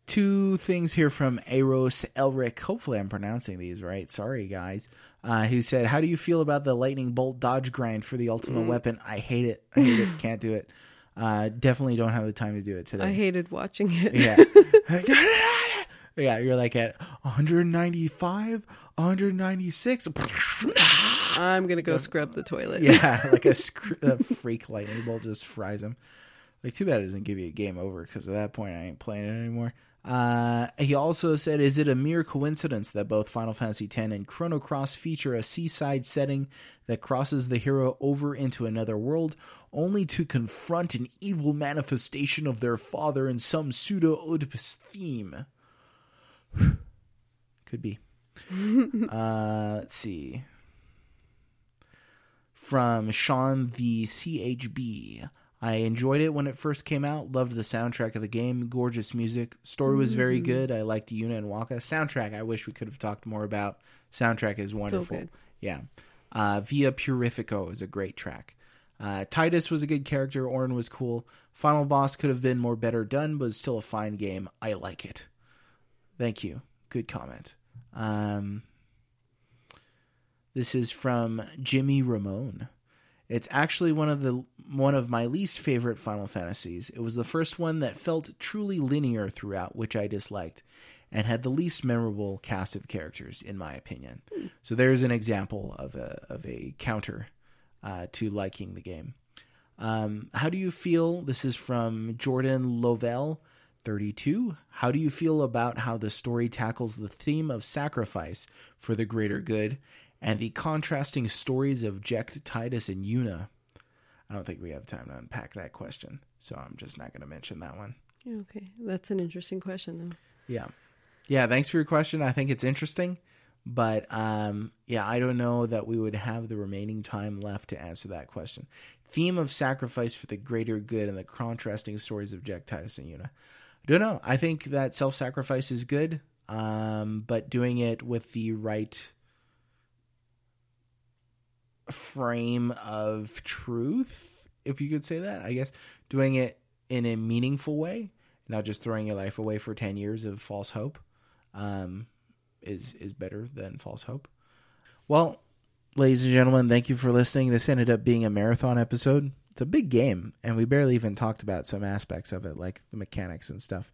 two things here from Eros Elric. Hopefully, I'm pronouncing these right. Sorry, guys. Uh, who said, "How do you feel about the lightning bolt dodge grind for the ultimate weapon? I hate it. I hate it. Can't do it. Uh, definitely don't have the time to do it today. I hated watching it. Yeah. yeah, you're like at 195, 196. I'm gonna go scrub the toilet. yeah, like a, sc- a freak lightning bolt just fries him. Like, too bad it doesn't give you a game over because at that point I ain't playing it anymore. Uh, he also said, "Is it a mere coincidence that both Final Fantasy X and Chrono Cross feature a seaside setting that crosses the hero over into another world, only to confront an evil manifestation of their father in some pseudo Oedipus theme?" Could be. uh, let's see from Sean the CHB. I enjoyed it when it first came out. Loved the soundtrack of the game. Gorgeous music. Story was very good. I liked Yuna and Wakka. Soundtrack, I wish we could have talked more about. Soundtrack is wonderful. good. Yeah. Uh, Via Purifico is a great track. Uh, Titus was a good character. Auron was cool. Final boss could have been more better done, but still a fine game. I like it. Thank you. Good comment. Um, this is from Jimmy Ramone. It's actually one of the one of my least favorite Final Fantasies. It was the first one that felt truly linear throughout, which I disliked, and had the least memorable cast of characters, in my opinion. So there's an example of a of a counter uh, to liking the game. Um, how do you feel? This is from Jordan Lovell, 32. How do you feel about how the story tackles the theme of sacrifice for the greater good and the contrasting stories of Jecht, Titus, and Yuna? I don't think we have time to unpack that question, so I'm just not going to mention that one. Okay, that's an interesting question though. Yeah. Yeah, thanks for your question. I think it's interesting, but um yeah, I don't know that we would have the remaining time left to answer that question. Theme of sacrifice for the greater good and the contrasting stories of Jecht Titus and Yuna. I don't know. I think that self-sacrifice is good, um but doing it with the right frame of truth, if you could say that, I guess doing it in a meaningful way, not just throwing your life away for 10 years of false hope um, is is better than false hope. Well, ladies and gentlemen, thank you for listening. This ended up being a marathon episode. It's a big game, and we barely even talked about some aspects of it, like the mechanics and stuff.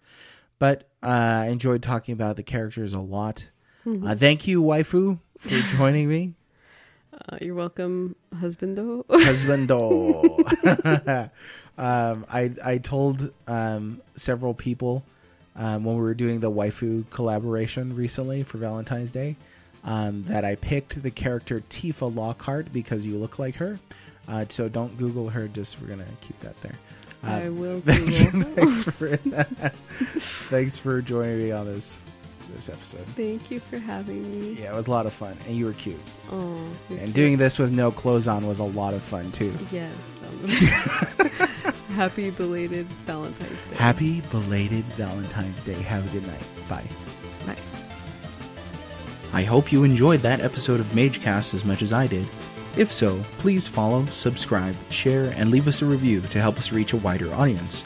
But uh, I enjoyed talking about the characters a lot. Uh, thank you, waifu, for joining me. Uh, you're welcome, husbando. Husbando. um, I I told um, several people um, when we were doing the waifu collaboration recently for Valentine's Day um, that I picked the character Tifa Lockhart because you look like her. Uh, so don't Google her. Just we're gonna keep that there. Uh, I will thanks, Google. thanks for thanks for joining me on this this episode. Thank you for having me. Yeah, it was a lot of fun, and you were cute. Oh, And cute. doing this with no clothes on was a lot of fun too. yes. Happy belated Valentine's Day. Happy belated Valentine's Day. Have a good night. Bye. Bye. I hope you enjoyed that episode of MageCast as much as I did. If so, please follow, subscribe, share, and leave us a review to help us reach a wider audience.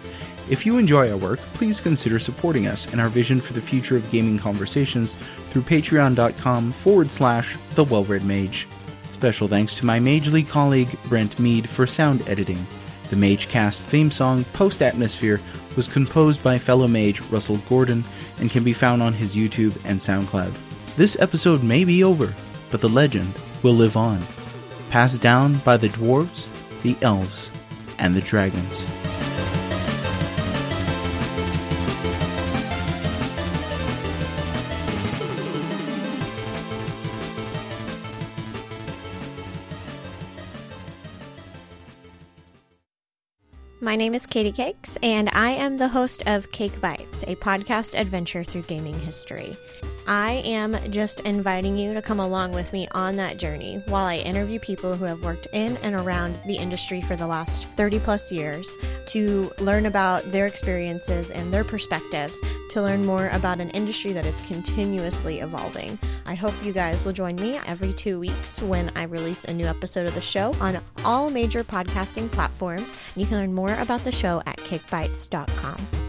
If you enjoy our work, please consider supporting us and our vision for the future of gaming conversations through patreon.com forward slash the well-red mage. Special thanks to my Magely colleague Brent Mead for sound editing. The MageCast theme song, Post Atmosphere, was composed by fellow mage Russell Gordon and can be found on his YouTube and SoundCloud. This episode may be over, but the legend will live on. Passed down by the dwarves, the elves, and the dragons. My name is Katie Cakes, and I am the host of Cake Bites, a podcast adventure through gaming history. I am just inviting you to come along with me on that journey while I interview people who have worked in and around the industry for the last 30 plus years to learn about their experiences and their perspectives, to learn more about an industry that is continuously evolving. I hope you guys will join me every two weeks when I release a new episode of the show on all major podcasting platforms. You can learn more about the show at cakebites.com.